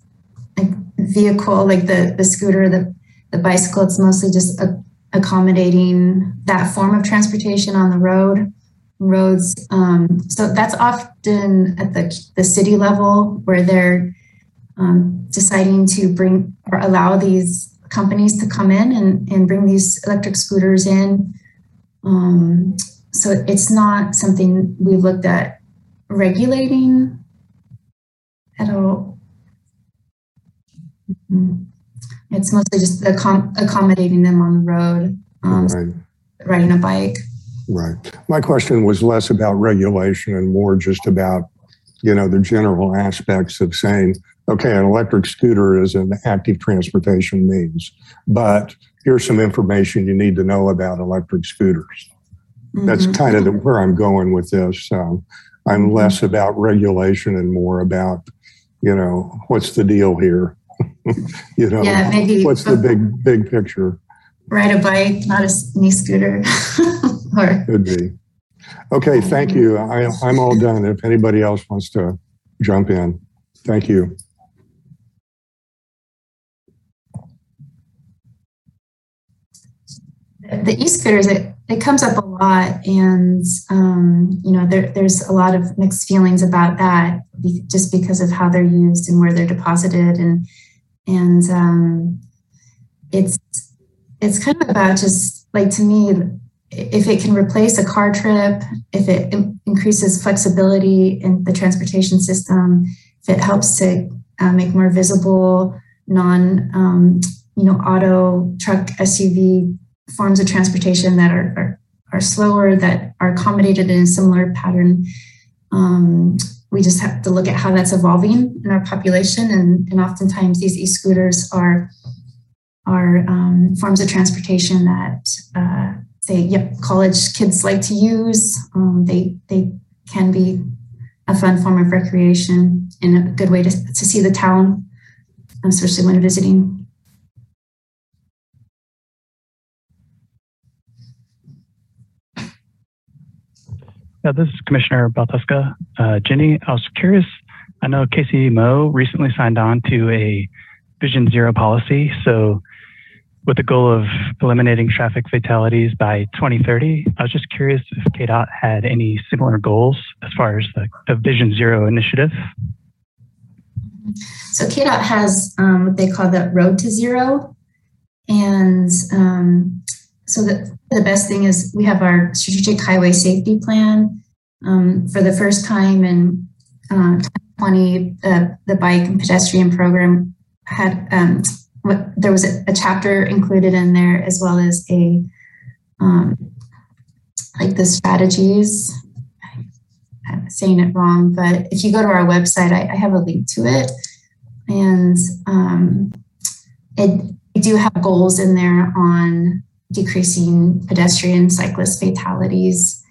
[SPEAKER 6] like, vehicle, like the the scooter, the the bicycle. It's mostly just a, accommodating that form of transportation on the road roads. Um, so that's often at the the city level where they're um, deciding to bring or allow these companies to come in and, and bring these electric scooters in. Um, so it's not something we've looked at regulating at all. Mm-hmm. It's mostly just accom- accommodating them on the road, um, right. riding a bike.
[SPEAKER 2] Right. My question was less about regulation and more just about, you know, the general aspects of saying, okay, an electric scooter is an active transportation means, but here's some information you need to know about electric scooters. Mm-hmm. That's kind of the, where I'm going with this. I'm mm-hmm. less about regulation and more about, you know, what's the deal here? you know,
[SPEAKER 6] yeah, maybe
[SPEAKER 2] what's the big big picture?
[SPEAKER 6] Ride a bike, not a knee scooter. or
[SPEAKER 2] could be. Okay, thank you. I, I'm all done. If anybody else wants to jump in, thank you.
[SPEAKER 6] the e-scooters it, it comes up a lot and um, you know there, there's a lot of mixed feelings about that just because of how they're used and where they're deposited and and um, it's it's kind of about just like to me if it can replace a car trip if it increases flexibility in the transportation system if it helps to uh, make more visible non um, you know auto truck suv forms of transportation that are, are, are slower, that are accommodated in a similar pattern. Um, we just have to look at how that's evolving in our population. And, and oftentimes these e-scooters are, are um, forms of transportation that, uh, say, yep, college kids like to use. Um, they, they can be a fun form of recreation and a good way to, to see the town, especially when visiting.
[SPEAKER 10] Yeah, this is Commissioner Baltusca. Uh, Jenny, I was curious. I know KCMO recently signed on to a Vision Zero policy. So, with the goal of eliminating traffic fatalities by 2030, I was just curious if KDOT had any similar goals as far as the, the Vision Zero initiative.
[SPEAKER 6] So, KDOT has um, what they call the Road to Zero. And um, so the, the best thing is we have our strategic highway safety plan um, for the first time in uh, 2020 uh, the bike and pedestrian program had um, what, there was a, a, chapter included in there as well as a um, like the strategies. I'm saying it wrong but if you go to our website I, I have a link to it. And um, it, I do have goals in there on decreasing pedestrian cyclist fatalities.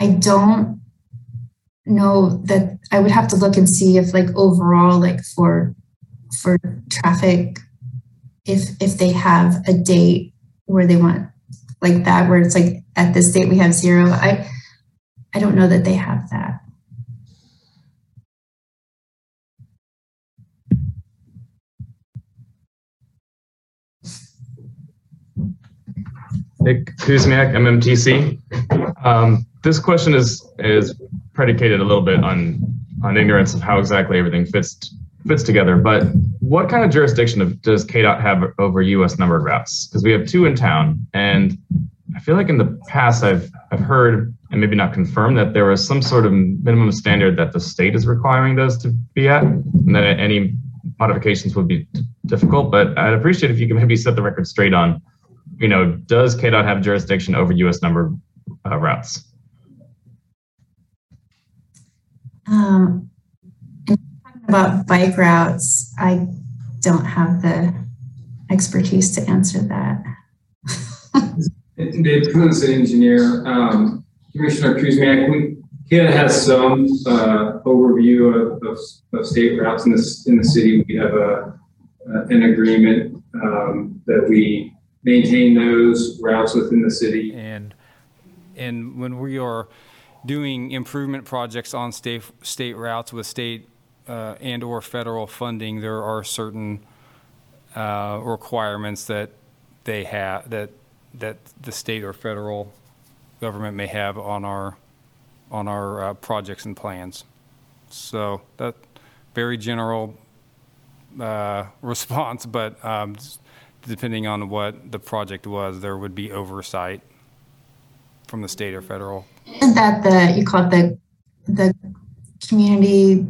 [SPEAKER 6] I don't know that I would have to look and see if like overall like for for traffic if if they have a date where they want like that where it's like at this date we have zero I I don't know that they have that.
[SPEAKER 11] Nick MMTC. Um, this question is is predicated a little bit on on ignorance of how exactly everything fits fits together. But what kind of jurisdiction does KDOT have over U.S. numbered routes? Because we have two in town, and I feel like in the past I've I've heard and maybe not confirmed that there was some sort of minimum standard that the state is requiring those to be at, and that any modifications would be difficult. But I'd appreciate if you could maybe set the record straight on, you know, does KDOT have jurisdiction over U.S. number uh, routes?
[SPEAKER 6] Um, about bike routes, I don't have the expertise to answer that.
[SPEAKER 1] Dave Coon, an engineer. Um, Commissioner Kuzmiak, we, KDOT has some uh, overview of, of, of, state routes in the, in the city. We have a, uh, an agreement um, that we maintain those routes within the city.
[SPEAKER 12] And and when we are doing improvement projects on state state routes with state uh, and or federal funding, there are certain uh, requirements that they have that that the state or federal government may have on our on our uh, projects and plans. So that very general uh, response, but um, depending on what the project was, there would be oversight from the state or federal.
[SPEAKER 6] Isn't that the you call it the the community,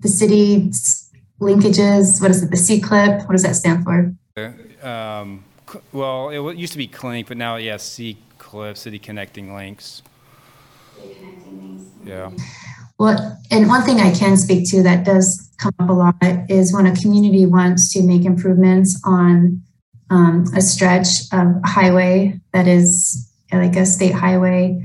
[SPEAKER 6] the city linkages? What is it? The C clip? What does that stand for?
[SPEAKER 12] Um, well, it used to be Clink, but now yes, C clip, City Connecting Links. Yeah.
[SPEAKER 6] Well, and one thing I can speak to that does come up a lot is when a community wants to make improvements on um, a stretch of highway that is like a state highway,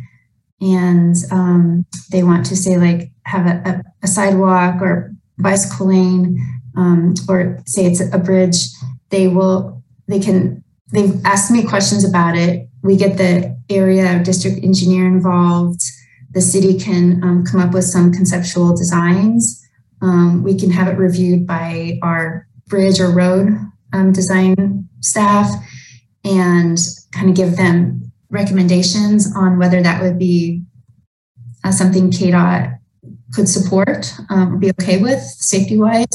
[SPEAKER 6] and um, they want to say like have a, a, a sidewalk or bicycle lane, um, or say it's a bridge, they will they can they've asked me questions about it. We get the area district engineer involved. The city can um, come up with some conceptual designs. Um, we can have it reviewed by our bridge or road um, design staff and kind of give them recommendations on whether that would be uh, something KDOT could support um, be okay with safety wise.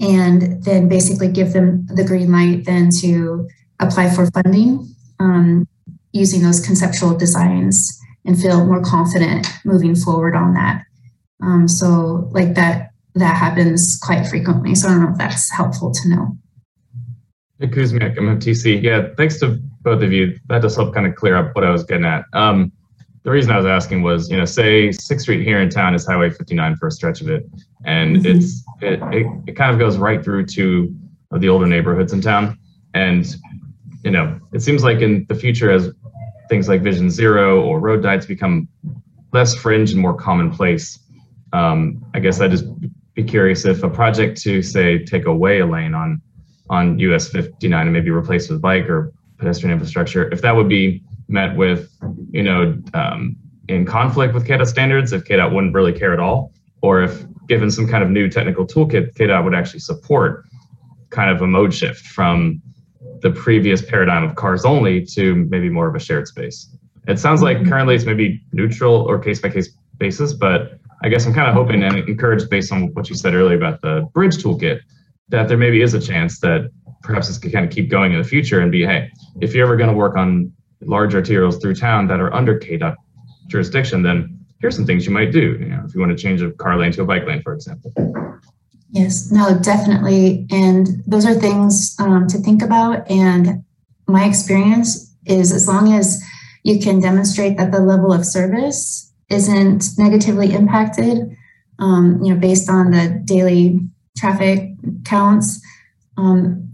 [SPEAKER 6] And then basically give them the green light then to apply for funding um, using those conceptual designs and feel more confident moving forward on that. Um, so like that, that happens quite frequently. So I don't know if that's helpful to know.
[SPEAKER 11] Hey, Kuzmiak, I'm TC. Yeah, thanks to both of you. That does help kind of clear up what I was getting at. Um, the reason I was asking was, you know, say Sixth Street here in town is Highway 59 for a stretch of it, and mm-hmm. it's it, it, it kind of goes right through to the older neighborhoods in town, and you know, it seems like in the future as things like Vision Zero or road diets become less fringe and more commonplace, um, I guess I'd just be curious if a project to say take away a lane on on US 59 and maybe replaced with bike or pedestrian infrastructure, if that would be met with, you know, um, in conflict with KDOT standards, if KDOT wouldn't really care at all, or if given some kind of new technical toolkit, KDOT would actually support kind of a mode shift from the previous paradigm of cars only to maybe more of a shared space. It sounds like mm-hmm. currently it's maybe neutral or case by case basis, but I guess I'm kind of hoping and encouraged based on what you said earlier about the bridge toolkit that there maybe is a chance that perhaps this could kind of keep going in the future and be, hey, if you're ever going to work on large arterials through town that are under KDOT jurisdiction, then here's some things you might do. You know, if you want to change a car lane to a bike lane, for example.
[SPEAKER 6] Yes, no, definitely. And those are things um, to think about. And my experience is as long as you can demonstrate that the level of service isn't negatively impacted, um, you know, based on the daily traffic counts, um,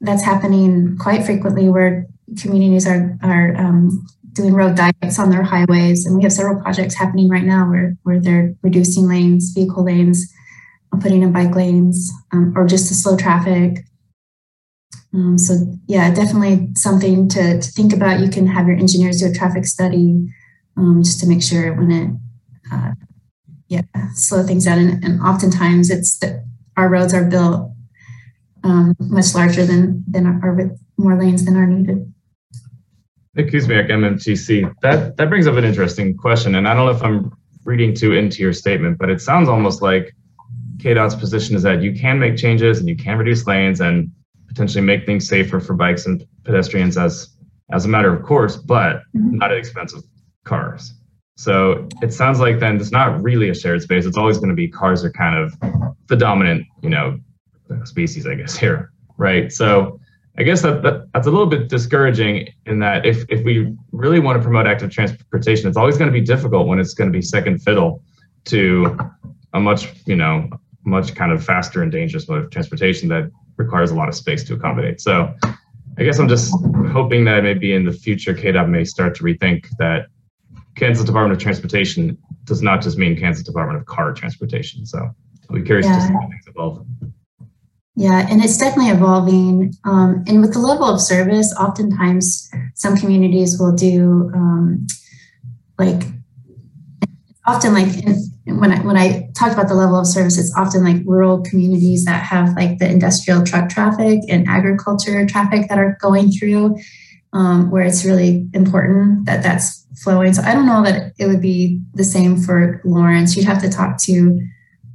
[SPEAKER 6] that's happening quite frequently where communities are, are um, doing road diets on their highways. And we have several projects happening right now where, where they're reducing lanes, vehicle lanes, putting in bike lanes um, or just to slow traffic. Um, so yeah, definitely something to, to, think about. You can have your engineers do a traffic study um, just to make sure when it, uh, yeah, slow things down. And, and, oftentimes it's that our roads are built um, much larger than than our, with more lanes than are needed.
[SPEAKER 11] Excuse me, MMTC. That that brings up an interesting question, and I don't know if I'm reading too into your statement, but it sounds almost like KDOT's position is that you can make changes and you can reduce lanes and potentially make things safer for bikes and pedestrians as as a matter of course, but not at expense of cars. So it sounds like then it's not really a shared space. It's always going to be cars are kind of the dominant, you know, species, I guess here, right? So I guess that, that that's a little bit discouraging in that if if we really want to promote active transportation, it's always going to be difficult when it's going to be second fiddle to a much, you know, much kind of faster and dangerous mode of transportation that requires a lot of space to accommodate. So I guess I'm just hoping that maybe in the future, KDOT may start to rethink that Kansas Department of Transportation does not just mean Kansas Department of Car Transportation. So I'll be curious
[SPEAKER 6] Yeah.
[SPEAKER 11] to see how things evolve.
[SPEAKER 6] Yeah, and it's definitely evolving. Um, and with the level of service, oftentimes some communities will do um, like often like in, when I when I talk about the level of service, it's often like rural communities that have like the industrial truck traffic and agriculture traffic that are going through, um, where it's really important that that's flowing. So I don't know that it would be the same for Lawrence. You'd have to talk to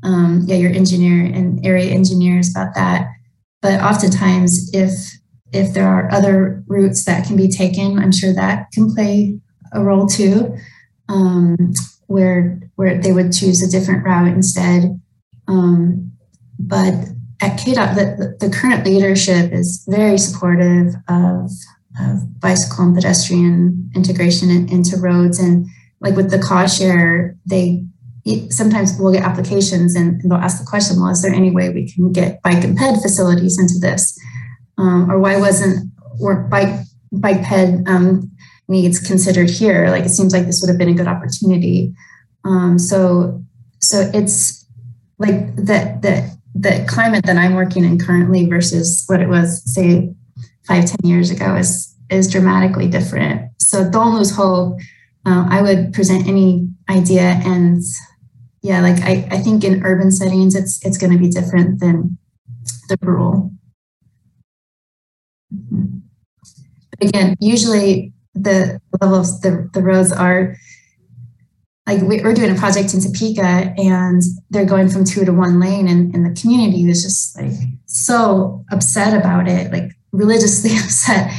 [SPEAKER 6] um, yeah, your engineer and area engineers about that. But oftentimes, if if there are other routes that can be taken, I'm sure that can play a role too, um, where where they would choose a different route instead. Um, but at KDOT, the, the current leadership is very supportive of, of bicycle and pedestrian integration in- into roads. And like with the cost share, they sometimes we'll get applications and they'll ask the question, well, is there any way we can get bike and ped facilities into this? Um, or why wasn't were bike bike ped um, needs considered here? Like it seems like this would have been a good opportunity. Um, so so it's like the the the climate that I'm working in currently versus what it was, say, five, ten years ago is is dramatically different. So don't lose hope. Uh, I would present any idea and yeah, like I, I think in urban settings it's it's going to be different than the rural. But again, usually the level of the, the roads are like we- we're doing a project in Topeka and they're going from two to one lane and, and the community was just like so upset about it, like religiously upset.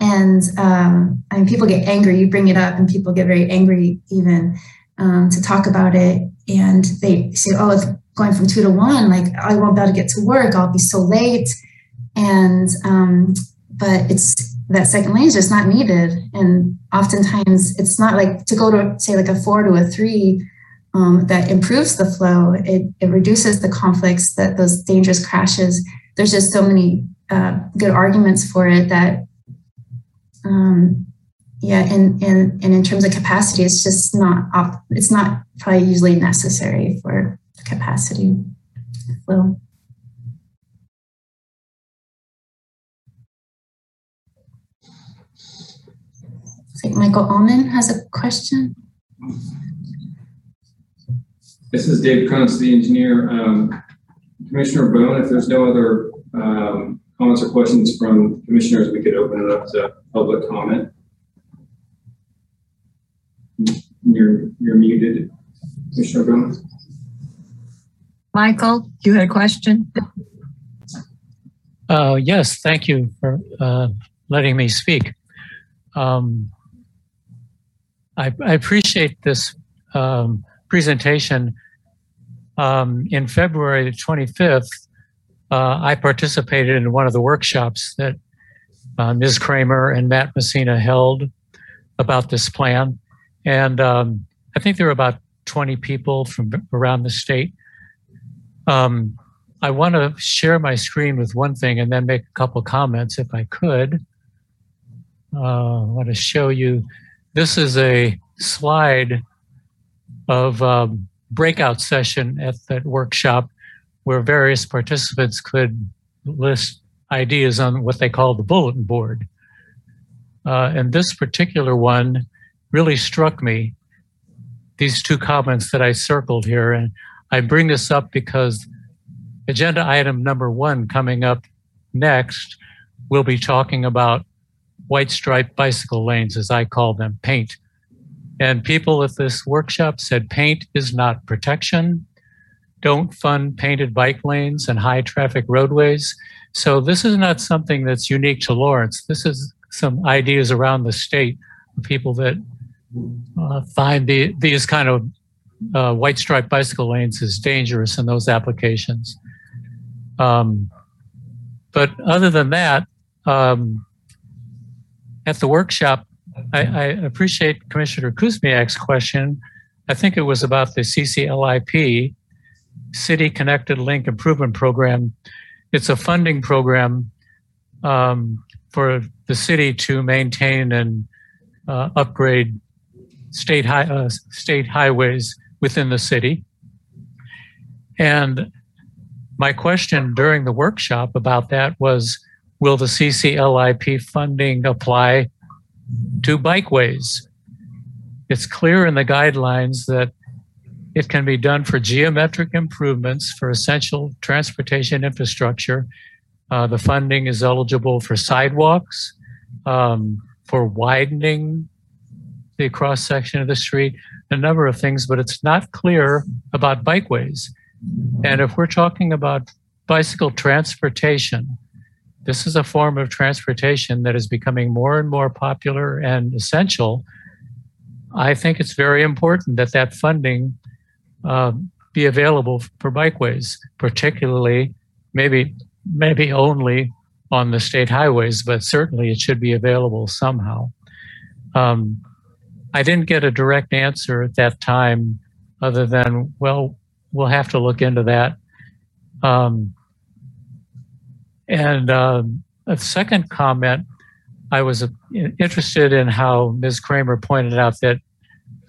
[SPEAKER 6] And um, I mean, people get angry. You bring it up, and people get very angry even um, to talk about it. And they say, "Oh, it's going from two to one. Like I won't be able to get to work. I'll be so late." And um, but it's that second lane is just not needed. And oftentimes, it's not like to go to say like a four to a three. Um, that improves the flow. It, it reduces the conflicts, that those dangerous crashes. There's just so many uh, good arguments for it that um, yeah, and, and and in terms of capacity, it's just not op- it's not probably usually necessary for capacity flow. I think Michael Allman has a question.
[SPEAKER 1] This is Dave Cronin, the engineer. Um, Commissioner Bowen, if there's no other um, comments or questions from commissioners, we could open it up to public comment. You're, you're muted, Commissioner Bowen.
[SPEAKER 3] Michael, you had a question?
[SPEAKER 13] Uh, yes, thank you for uh, letting me speak. Um, I, I appreciate this um, presentation. Um, in February the 25th, uh, I participated in one of the workshops that uh, Ms. Kramer and Matt Messina held about this plan. And um, I think there were about 20 people from around the state. Um, I want to share my screen with one thing and then make a couple comments if I could. Uh, I want to show you. This is a slide of um, breakout session at that workshop where various participants could list ideas on what they call the bulletin board. Uh, and this particular one really struck me. These two comments that I circled here, and I bring this up because agenda item number one coming up next, we'll be talking about white stripe bicycle lanes, as I call them, paint. And people at this workshop said paint is not protection. Don't fund painted bike lanes and high traffic roadways. So this is not something that's unique to Lawrence. This is some ideas around the state of people that uh, find the, these kind of uh, white stripe bicycle lanes is dangerous in those applications. Um, but other than that, um, at the workshop, I, I, appreciate Commissioner Kuzmiak's question. I think it was about the CCLIP, City Connected Link Improvement Program. It's a funding program um, for the city to maintain and uh, upgrade state high, uh, state highways within the city. And my question during the workshop about that was, will the CCLIP funding apply to bikeways? It's clear in the guidelines that it can be done for geometric improvements for essential transportation infrastructure. Uh, the funding is eligible for sidewalks, um, for widening the cross section of the street, a number of things, but it's not clear about bikeways. And if we're talking about bicycle transportation, this is a form of transportation that is becoming more and more popular and essential. I think it's very important that that funding uh, be available for bikeways, particularly maybe maybe only on the state highways, but certainly it should be available somehow. Um, I didn't get a direct answer at that time, other than well, we'll have to look into that. Um, and uh, a second comment, I was uh, interested in how Ms. Kramer pointed out that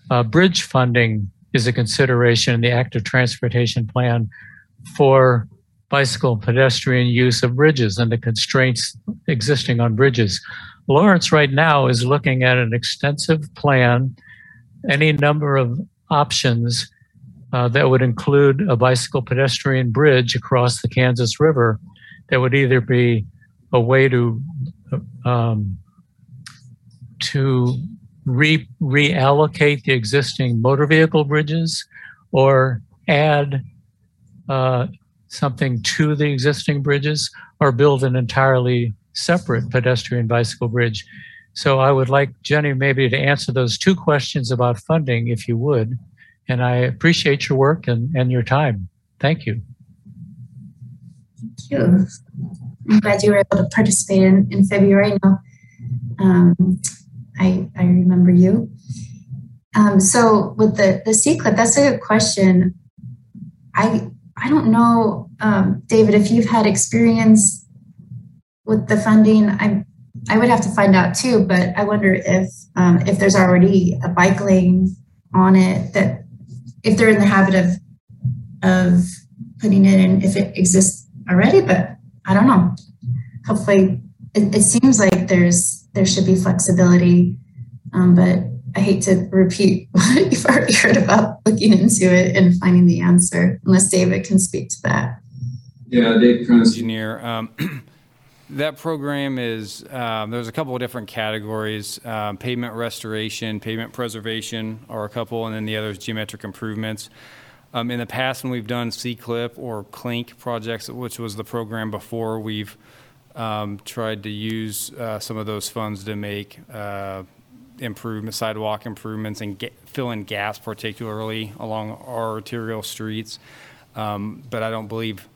[SPEAKER 13] uh, bridge funding is a consideration in the active transportation plan for bicycle and pedestrian use of bridges and the constraints existing on bridges. Lawrence right now is looking at an extensive plan, any number of options uh, that would include a bicycle pedestrian bridge across the Kansas River that would either be a way to um, to re- reallocate the existing motor vehicle bridges or add uh, something to the existing bridges or build an entirely separate pedestrian bicycle bridge. So I would like Jenny maybe to answer those two questions about funding, if you would. And I appreciate your work and, and your time. Thank you.
[SPEAKER 6] Thank you. I'm glad you were able to participate in, in February. Now, um, I, I remember you. Um, so with the, the C-CLIP, that's a good question. I, I don't know, um, David, if you've had experience with the funding. I, I would have to find out too, but I wonder if, um, if there's already a bike lane on it that if they're in the habit of of putting it in if it exists already, but I don't know. Hopefully, it, it seems like there's there should be flexibility, um, but I hate to repeat what you've already heard about looking into it and finding the answer, unless David can speak to that.
[SPEAKER 1] Yeah, Dave
[SPEAKER 12] Engineer. Um, that program is um, there's a couple of different categories um, pavement restoration pavement preservation are a couple and then the other is geometric improvements um, in the past when we've done c-clip or clink projects which was the program before we've um, tried to use uh, some of those funds to make uh, improvement sidewalk improvements and get, fill in gaps particularly along our arterial streets um, but i don't believe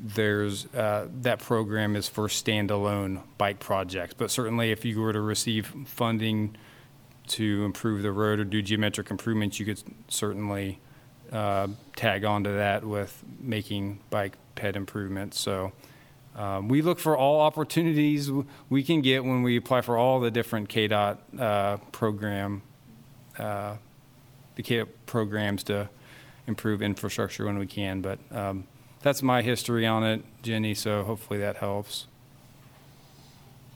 [SPEAKER 12] there's uh, that program is for standalone bike projects. But certainly, if you were to receive funding to improve the road or do geometric improvements, you could certainly uh, tag onto that with making bike ped improvements. So. Um, we look for all opportunities we can get when we apply for all the different KDOT uh, program, uh, the KDOT programs to improve infrastructure when we can. But um, that's my history on it, Jenny. So hopefully that helps.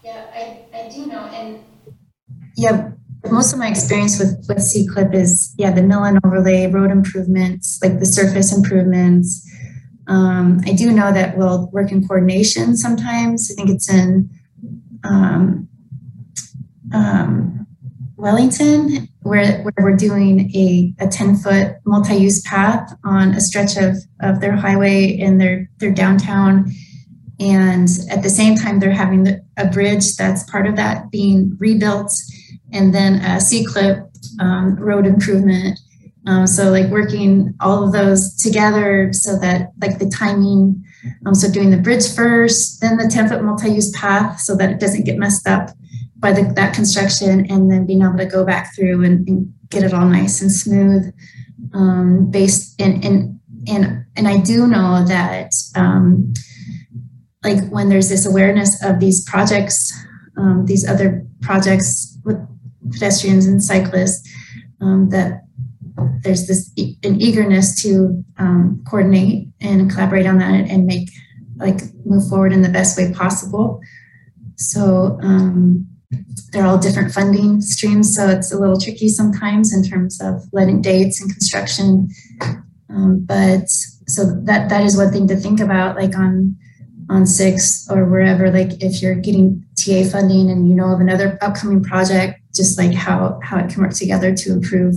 [SPEAKER 6] Yeah, I, I do know, and yeah, most of my experience with with C-CLIP is yeah the mill and overlay, road improvements, like the surface improvements. Um, I do know that we'll work in coordination sometimes. I think it's in um, um, Wellington, where, where we're doing a, a 10 foot multi use path on a stretch of, of their highway in their, their downtown. And at the same time, they're having a bridge that's part of that being rebuilt, and then a C clip um, road improvement. Um, so, like working all of those together so that, like, the timing. Um, so, doing the bridge first, then the 10 foot multi use path so that it doesn't get messed up by the, that construction and then being able to go back through and, and get it all nice and smooth um, based and and and and I do know that um, like when there's this awareness of these projects, um, these other projects with pedestrians and cyclists, um, that there's this e- an eagerness to um, coordinate and collaborate on that and make like move forward in the best way possible. So um, they're all different funding streams, so it's a little tricky sometimes in terms of letting dates and construction. Um, but so that that is one thing to think about, like on on six or wherever, like if you're getting TA funding and you know of another upcoming project, just like how how it can work together to improve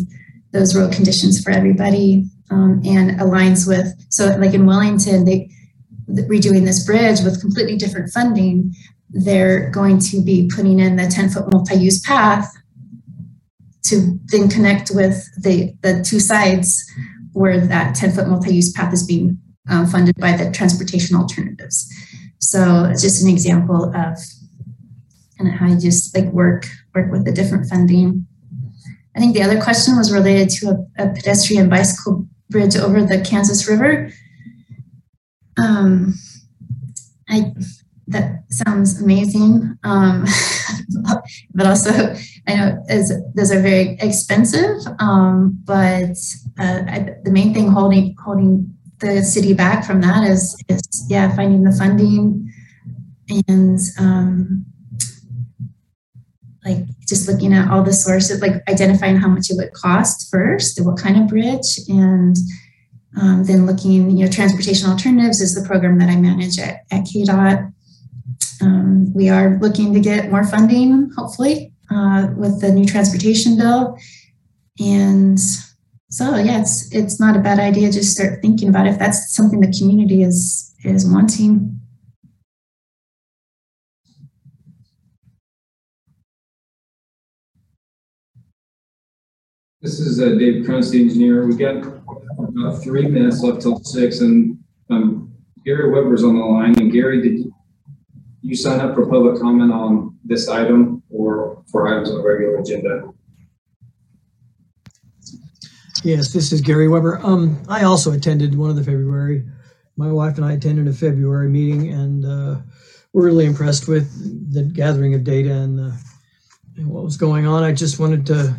[SPEAKER 6] those road conditions for everybody um, and aligns with so like in Wellington they redoing this bridge with completely different funding they're going to be putting in the 10 foot multi-use path to then connect with the, the two sides where that 10 foot multi-use path is being um, funded by the transportation alternatives. So it's just an example of kind of how you just like work work with the different funding. I think the other question was related to a, a pedestrian bicycle bridge over the Kansas River. Um, I that sounds amazing. Um, but also, I know as, those are very expensive. Um, but uh, I, the main thing holding holding the city back from that is is yeah finding the funding and um, like just looking at all the sources, like identifying how much it would cost first, what kind of bridge, and um, then looking, you know, transportation alternatives is the program that I manage at, at KDOT um, we are looking to get more funding, hopefully, uh, with the new transportation bill. And so, yeah, it's it's not a bad idea. Just start thinking about if that's something the community is is wanting.
[SPEAKER 1] This is uh, Dave Krantz, the engineer. We got about three minutes left till six, and um, Gary Weber's on the line. And Gary, did you, you sign up for public comment on this item or for items on the regular agenda?
[SPEAKER 14] Yes, this is Gary Weber. Um, I also attended one of the February. My wife and I attended a February meeting, and uh, we're really impressed with the gathering of data and, uh, and what was going on. I just wanted to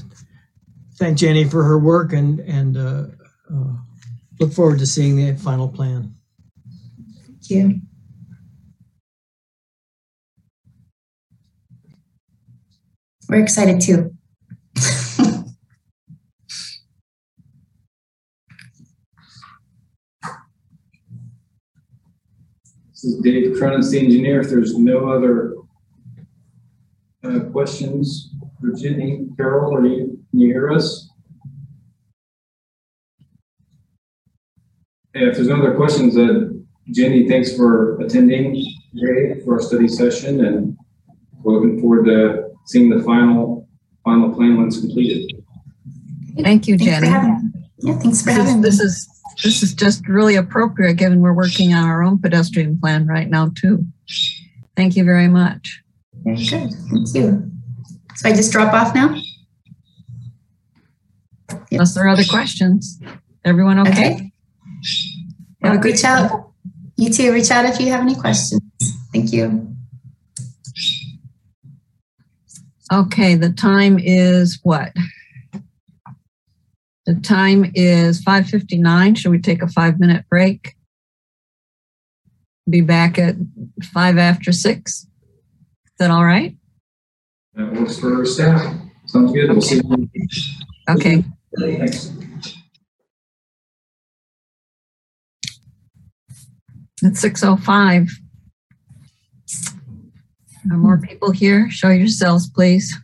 [SPEAKER 14] thank Jenny for her work and and uh, uh look forward to seeing the final plan.
[SPEAKER 6] Thank you. We're excited too.
[SPEAKER 1] This is Dave Cronin, the engineer. If there's no other uh, questions for Jenny, Carol, are you, can you hear us? And if there's no other questions, uh, Jenny, thanks for attending today for our study session, and we're looking forward to seeing the final final plan once completed.
[SPEAKER 3] Thank you, Jenny.
[SPEAKER 6] Yeah, thanks for
[SPEAKER 3] This is-
[SPEAKER 6] having me.
[SPEAKER 3] This is, this is just really appropriate, given we're working on our own pedestrian plan right now, too. Thank you very much.
[SPEAKER 6] Very good. Thank you. So I just drop off now?
[SPEAKER 3] Unless there are other questions. Everyone okay?
[SPEAKER 6] Okay. Well, reach out. You too. Reach out if you have any questions. Thank you.
[SPEAKER 3] Okay, the time is what? The time is 5:59. Should we take a five-minute break? Be back at five after six? Is that all right?
[SPEAKER 1] That works for staff. Sounds good. We'll see you.
[SPEAKER 3] Okay. It's 6.05. Are more people here? Show yourselves, please.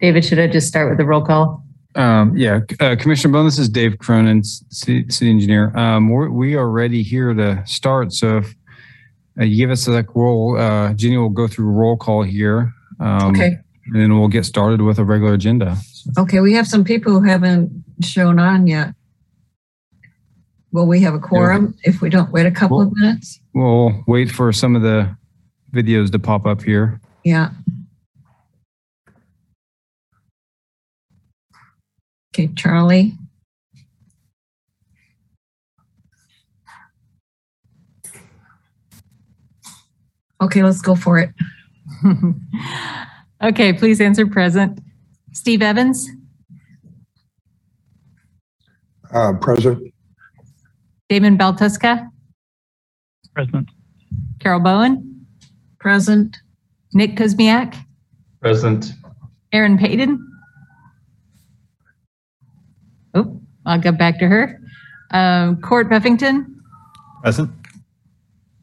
[SPEAKER 4] David, should I just start with the roll call?
[SPEAKER 15] Um, yeah, uh, Commissioner Bowen, this is Dave Cronin, city, city engineer. Um, we're, we are ready here to start. So if uh, you give us a roll, uh, Jenny will go through roll call here. Um,
[SPEAKER 3] Okay.
[SPEAKER 15] And then we'll get started with a regular agenda.
[SPEAKER 3] Okay, we have some people who haven't shown on yet. Will we have a quorum if we don't wait a couple of minutes?
[SPEAKER 15] We'll wait for some of the videos to pop up here.
[SPEAKER 3] Yeah. Okay, Charlie. Okay, let's go for it.
[SPEAKER 4] Okay, please answer present. Steve Evans,
[SPEAKER 2] Uh, present,
[SPEAKER 4] Damon Baltuska,
[SPEAKER 10] Present.
[SPEAKER 4] Carol Bowen,
[SPEAKER 3] Present.
[SPEAKER 4] Nick Kuzmiak,
[SPEAKER 11] Present.
[SPEAKER 4] Aaron Payton. Oh, I'll go back to her. Um, Court Buffington,
[SPEAKER 16] Present.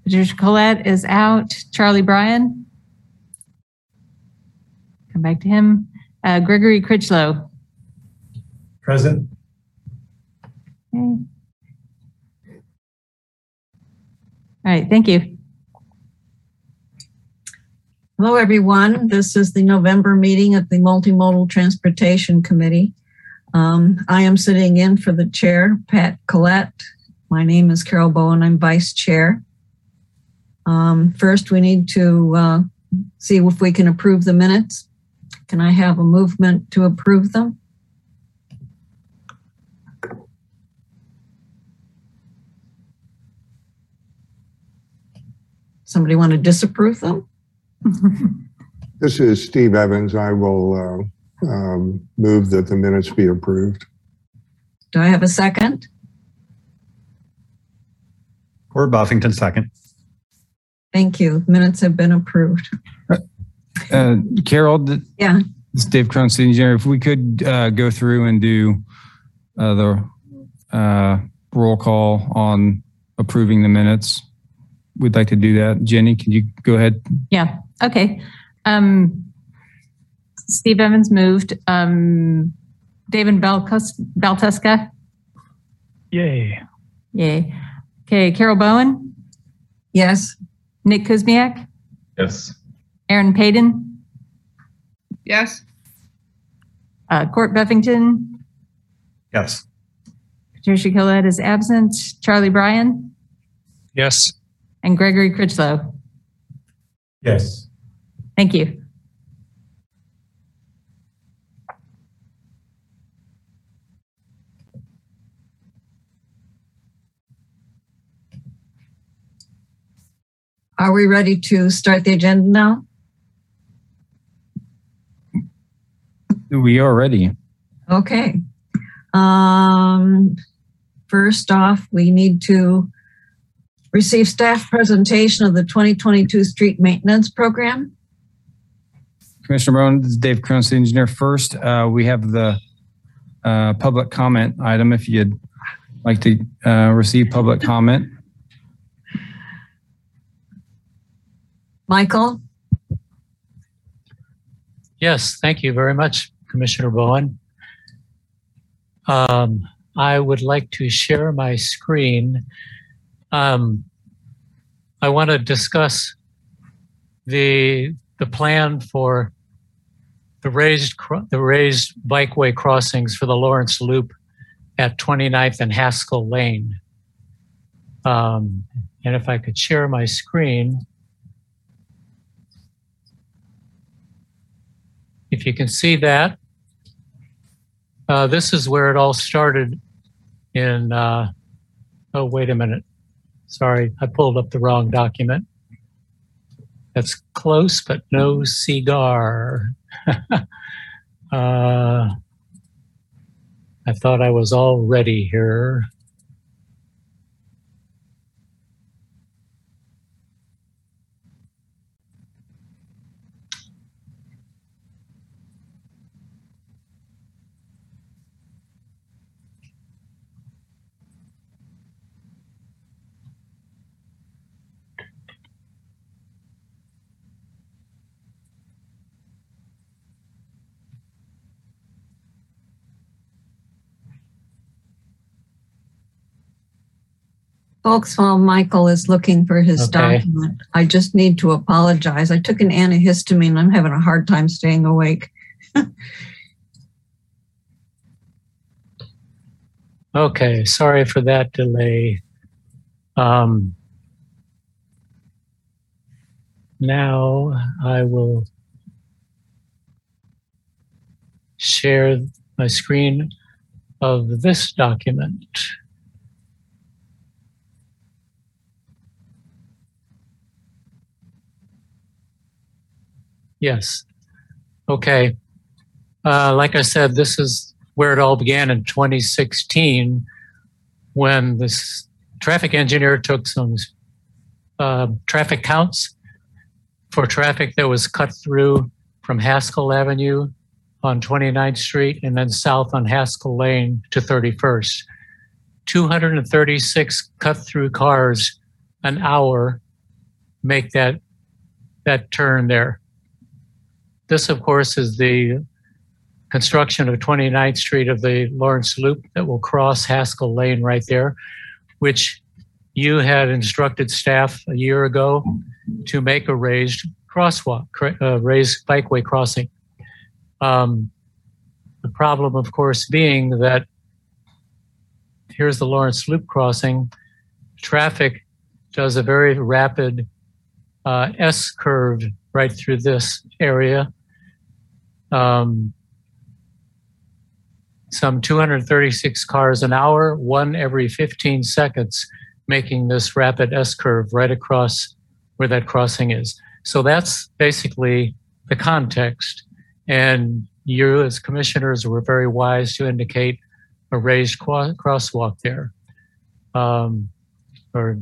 [SPEAKER 4] Patricia Collette is out. Charlie Bryan. Come back to him. Uh, Gregory Critchlow.
[SPEAKER 16] Present.
[SPEAKER 4] Okay. All right, thank you.
[SPEAKER 3] Hello, everyone. This is the November meeting of the Multimodal Transportation Committee. Um, I am sitting in for the chair, Pat Collette. My name is Carol Bowen. I'm vice chair. Um, first, we need to uh, see if we can approve the minutes. Can I have a movement to approve them? Somebody want to disapprove them?
[SPEAKER 2] this is Steve Evans. I will uh, um, move that the minutes be approved.
[SPEAKER 3] Do I have a second?
[SPEAKER 16] Or Buffington, second.
[SPEAKER 3] Thank you. Minutes have been approved.
[SPEAKER 15] Uh, Carol, th-
[SPEAKER 3] Yeah.
[SPEAKER 15] this is Dave Cronin, city engineer. If we could uh, go through and do uh, the uh, roll call on approving the minutes, we'd like to do that. Jenny, can you go ahead?
[SPEAKER 4] Yeah, okay. Um, Steve Evans moved. Um, David Balcus- Baltuska,
[SPEAKER 10] Yay.
[SPEAKER 4] yay. Okay, Carol Bowen,
[SPEAKER 3] Yes.
[SPEAKER 4] Nick Kuzmiak,
[SPEAKER 11] Yes.
[SPEAKER 4] Aaron Payton,
[SPEAKER 17] Yes.
[SPEAKER 4] uh, Court Buffington,
[SPEAKER 16] Yes.
[SPEAKER 4] Patricia Collette is absent, Charlie Bryan,
[SPEAKER 9] Yes.
[SPEAKER 4] and Gregory Critchlow.
[SPEAKER 16] Yes.
[SPEAKER 4] Thank you.
[SPEAKER 3] Are we ready to start the agenda now?
[SPEAKER 15] We are ready.
[SPEAKER 3] Okay. Um, first off, we need to receive staff presentation of the 2022 street maintenance program.
[SPEAKER 15] Commissioner Brown, this is Dave Cronin, city engineer. First, uh, we have the uh, public comment item. If you'd like to uh, receive public comment.
[SPEAKER 3] Michael?
[SPEAKER 13] Yes, thank you very much, Commissioner Bowen. Um, I would like to share my screen. Um, I want to discuss the the plan for the raised the raised bikeway crossings for the Lawrence Loop at 29th and Haskell Lane. Um, and if I could share my screen. If you can see that, uh, this is where it all started in, uh, oh, wait a minute. Sorry, I pulled up the wrong document. That's close, but no cigar. uh, I thought I was all ready here.
[SPEAKER 3] Folks, while Michael is looking for his
[SPEAKER 13] Okay.
[SPEAKER 3] document, I just need to apologize. I took an antihistamine. I'm having a hard time staying awake.
[SPEAKER 13] Okay, sorry for that delay. Um, now I will share my screen of this document. Yes. Okay. Uh, like I said, this is where it all began in 2016 when this traffic engineer took some uh, traffic counts for traffic that was cut through from Haskell Avenue on 29th Street and then south on Haskell Lane to 31st. 236 cut through cars an hour make that that turn there. This, of course, is the construction of 29th Street of the Lawrence Loop that will cross Haskell Lane right there, which you had instructed staff a year ago to make a raised crosswalk, uh, raised bikeway crossing. Um, the problem, of course, being that here's the Lawrence Loop crossing. Traffic does a very rapid uh, S curve right through this area. Um, some 236 cars an hour, one every 15 seconds, making this rapid S curve right across where that crossing is. So that's basically the context. And you, as commissioners, were very wise to indicate a raised crosswalk there, um, or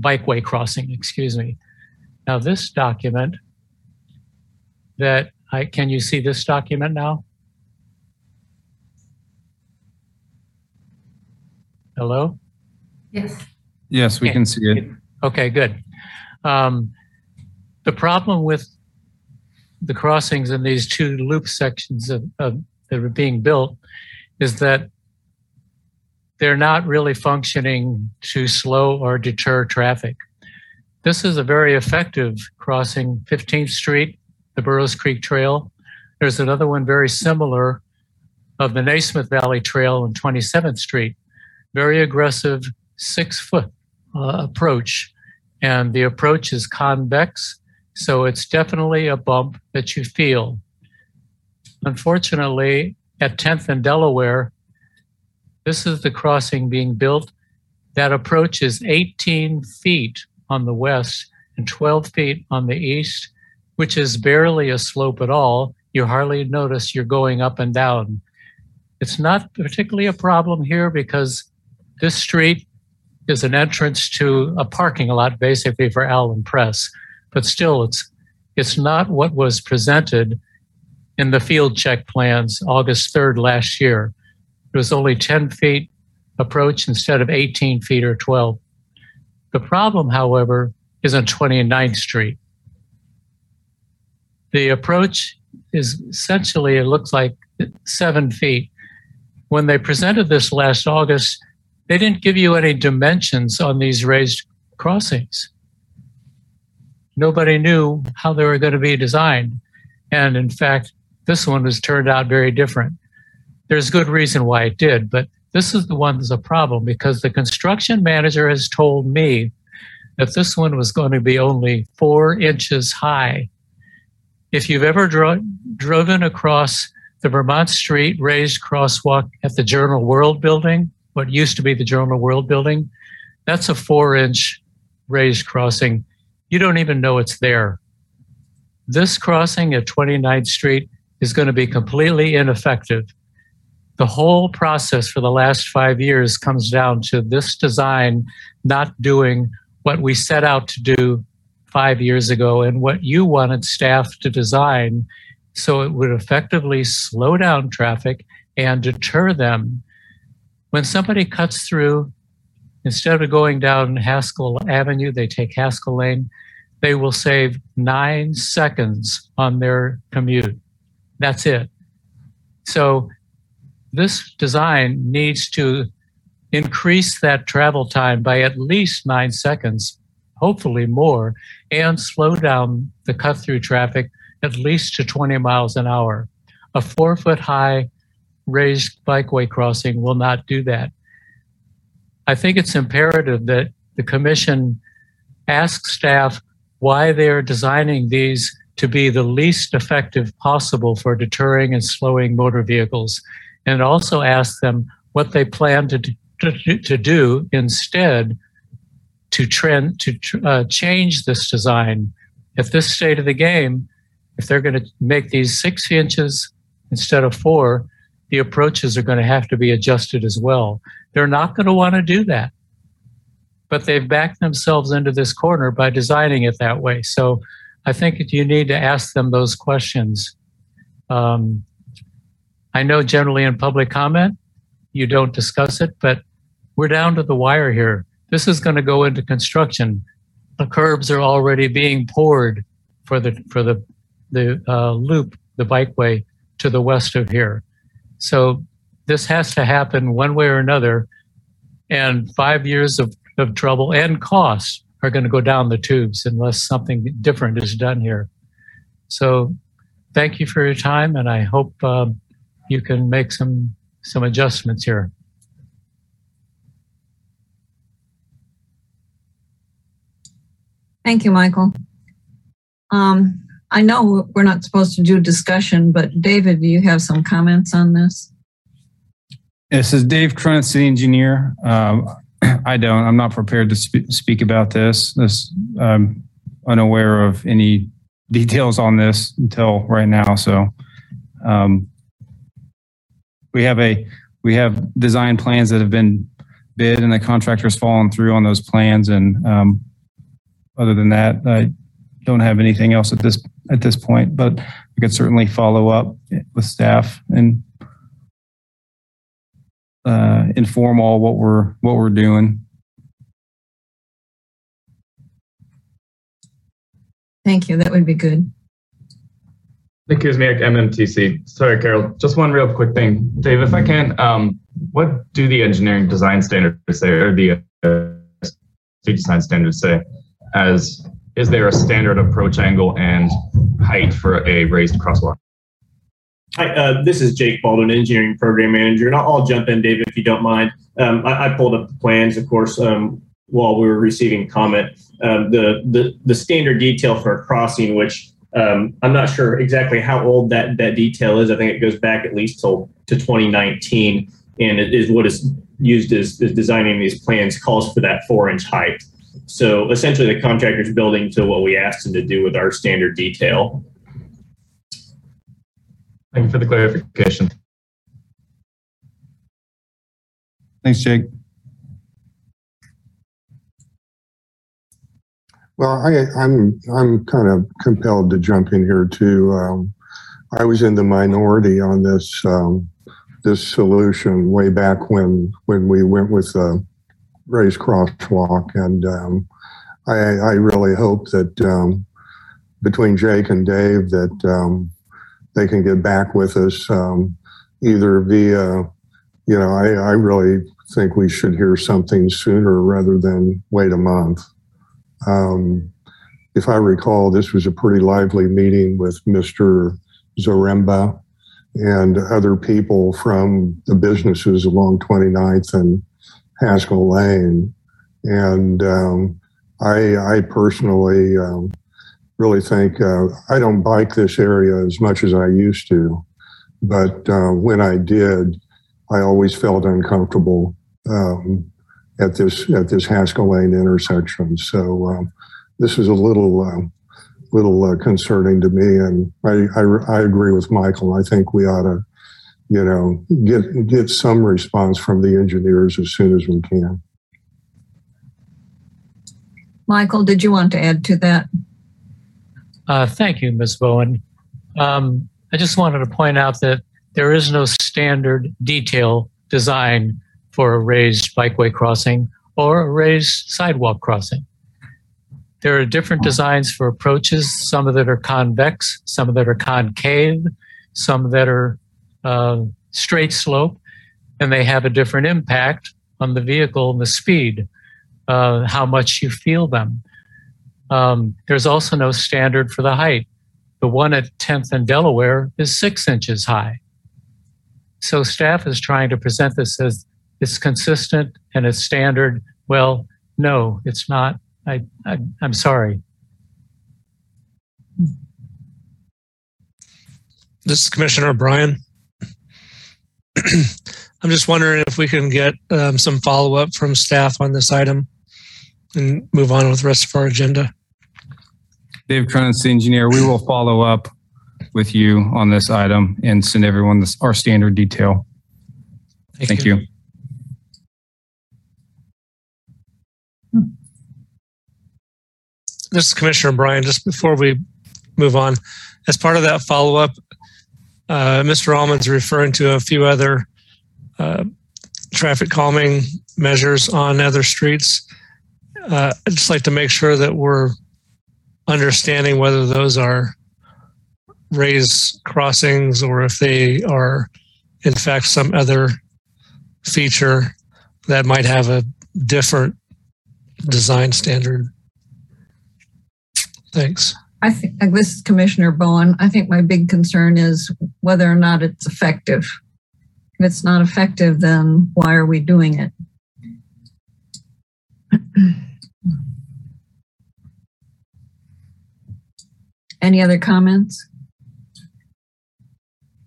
[SPEAKER 13] bikeway crossing, excuse me. Now, this document that I can you see this document now? Hello?
[SPEAKER 4] Yes.
[SPEAKER 12] Yes, we
[SPEAKER 13] Okay.
[SPEAKER 12] can see it.
[SPEAKER 13] Okay, good. Um, the problem with the crossings in these two loop sections of, of, that are being built is that they're not really functioning to slow or deter traffic. This is a very effective crossing, 15th Street, the Burroughs Creek Trail. There's another one very similar of the Naismith Valley Trail on 27th Street. Very aggressive, six foot uh, approach. And the approach is convex, so it's definitely a bump that you feel. Unfortunately, at 10th and Delaware, this is the crossing being built. That approach is 18 feet on the west and 12 feet on the east, which is barely a slope at all. You hardly notice you're going up and down. It's not particularly a problem here because this street is an entrance to a parking lot basically for Allen Press. But still, it's it's not what was presented in the field check plans August 3rd last year. It was only 10 feet approach instead of 18 feet or 12. The problem, however, is on 29th Street. The approach is essentially, it looks like seven feet. When they presented this last August, they didn't give you any dimensions on these raised crossings. Nobody knew how they were going to be designed. And in fact, this one has turned out very different. There's good reason why it did, but this is the one that's a problem because the construction manager has told me that this one was going to be only four inches high. If you've ever dro- driven across the Vermont Street raised crosswalk at the Journal World building, what used to be the Journal World building, that's a four inch raised crossing. You don't even know it's there. This crossing at 29th Street is going to be completely ineffective. The whole process for the last five years comes down to this design not doing what we set out to do five years ago and what you wanted staff to design so it would effectively slow down traffic and deter them. When somebody cuts through, instead of going down Haskell Avenue, they take Haskell Lane, they will save nine seconds on their commute. That's it. So this design needs to increase that travel time by at least nine seconds, hopefully more, and slow down the cut through traffic at least to 20 miles an hour. A four foot high raised bikeway crossing will not do that. I think it's imperative that the commission ask staff why they are designing these to be the least effective possible for deterring and slowing motor vehicles, and also ask them what they plan to, to, to do instead to trend to uh, change this design. At this state of the game, if they're going to make these six inches instead of four, the approaches are going to have to be adjusted as well. They're not going to want to do that. But they've backed themselves into this corner by designing it that way. So I think you need to ask them those questions. Um, I know generally in public comment, you don't discuss it, but we're down to the wire here. This is going to go into construction. The curbs are already being poured for the for the the uh, loop, the bikeway to the west of here. So this has to happen one way or another. And five years of, of trouble and costs are going to go down the tubes unless something different is done here. So thank you for your time, and I hope uh, you can make some some adjustments here.
[SPEAKER 3] Thank you, Michael. Um, I know we're not supposed to do discussion, but David, do you have some comments on this?
[SPEAKER 15] This is Dave Cronin, city engineer. Um, I don't. I'm not prepared to sp- speak about this. This I'm unaware of any details on this until right now. So um, we have a we have design plans that have been bid, and the contractor's fallen through on those plans. And um, other than that, I don't have anything else at this at this point. But we could certainly follow up with staff and uh, inform all what we're what we're doing.
[SPEAKER 3] Thank you. That would be good.
[SPEAKER 11] Nick Kuzmiak, MMTC. Sorry, Carol. Just one real quick thing, Dave, if I can. Um, what do the engineering design standards say, or the uh, design standards say? As is there a standard approach angle and height for a raised crosswalk?
[SPEAKER 18] Hi, uh, this is Jake Baldwin, engineering program manager, and I'll, I'll jump in, David, if you don't mind. Um, I, I, pulled up the plans, of course, um, while we were receiving comment. Um, the, the the standard detail for a crossing, which um, I'm not sure exactly how old that that detail is. I think it goes back at least till to 2019, and it is what is used as, as designing these plans calls for that four inch height. So essentially, the contractor's building to what we asked him to do with our standard detail.
[SPEAKER 11] Thank you for the clarification.
[SPEAKER 15] Thanks, Jake.
[SPEAKER 2] Well, I, I'm I'm kind of compelled to jump in here too. Um, I was in the minority on this um, this solution way back when when we went with the raised crosswalk, and um, I, I really hope that um, between Jake and Dave that um, they can get back with us um, either via, you know, I, I really think we should hear something sooner rather than wait a month. Um, if I recall, this was a pretty lively meeting with Mr. Zaremba and other people from the businesses along 29th and Haskell Lane. And um, I, I personally um, really think uh, I don't bike this area as much as I used to, but uh, when I did, I always felt uncomfortable um, at this at this Haskell Lane intersection. So um, this is a little uh, little uh, concerning to me, and I, I I agree with Michael. I think we ought to, you know, get get some response from the engineers as soon as we can.
[SPEAKER 3] Michael, did you want to add to that?
[SPEAKER 13] Uh, thank you, Ms. Bowen. Um, I just wanted to point out that there is no standard detail design for a raised bikeway crossing or a raised sidewalk crossing. There are different designs for approaches, some of that are convex, some of that are concave, some that are uh, straight slope, and they have a different impact on the vehicle and the speed, uh, how much you feel them. Um, there's also no standard for the height. The one at 10th and Delaware is six inches high. So staff is trying to present this as it's consistent and it's standard. Well, no, it's not. I, I I'm sorry.
[SPEAKER 9] This is Commissioner O'Brien. I'm just wondering if we can get um, some follow up from staff on this item and move on with the rest of our agenda.
[SPEAKER 15] Dave Cronin, city engineer, we will follow up with you on this item and send everyone this, our standard detail. Thank, you.
[SPEAKER 9] This is Commissioner Bryan. Just before we move on, as part of that follow up, uh, Mr. Almon's referring to a few other uh, traffic calming measures on other streets. Uh, I'd just like to make sure that we're understanding whether those are raised crossings or if they are, in fact, some other feature that might have a different design standard. Thanks.
[SPEAKER 3] I think this is Commissioner Bowen. I think my big concern is whether or not it's effective. If it's not effective, then why are we doing it? Any other comments?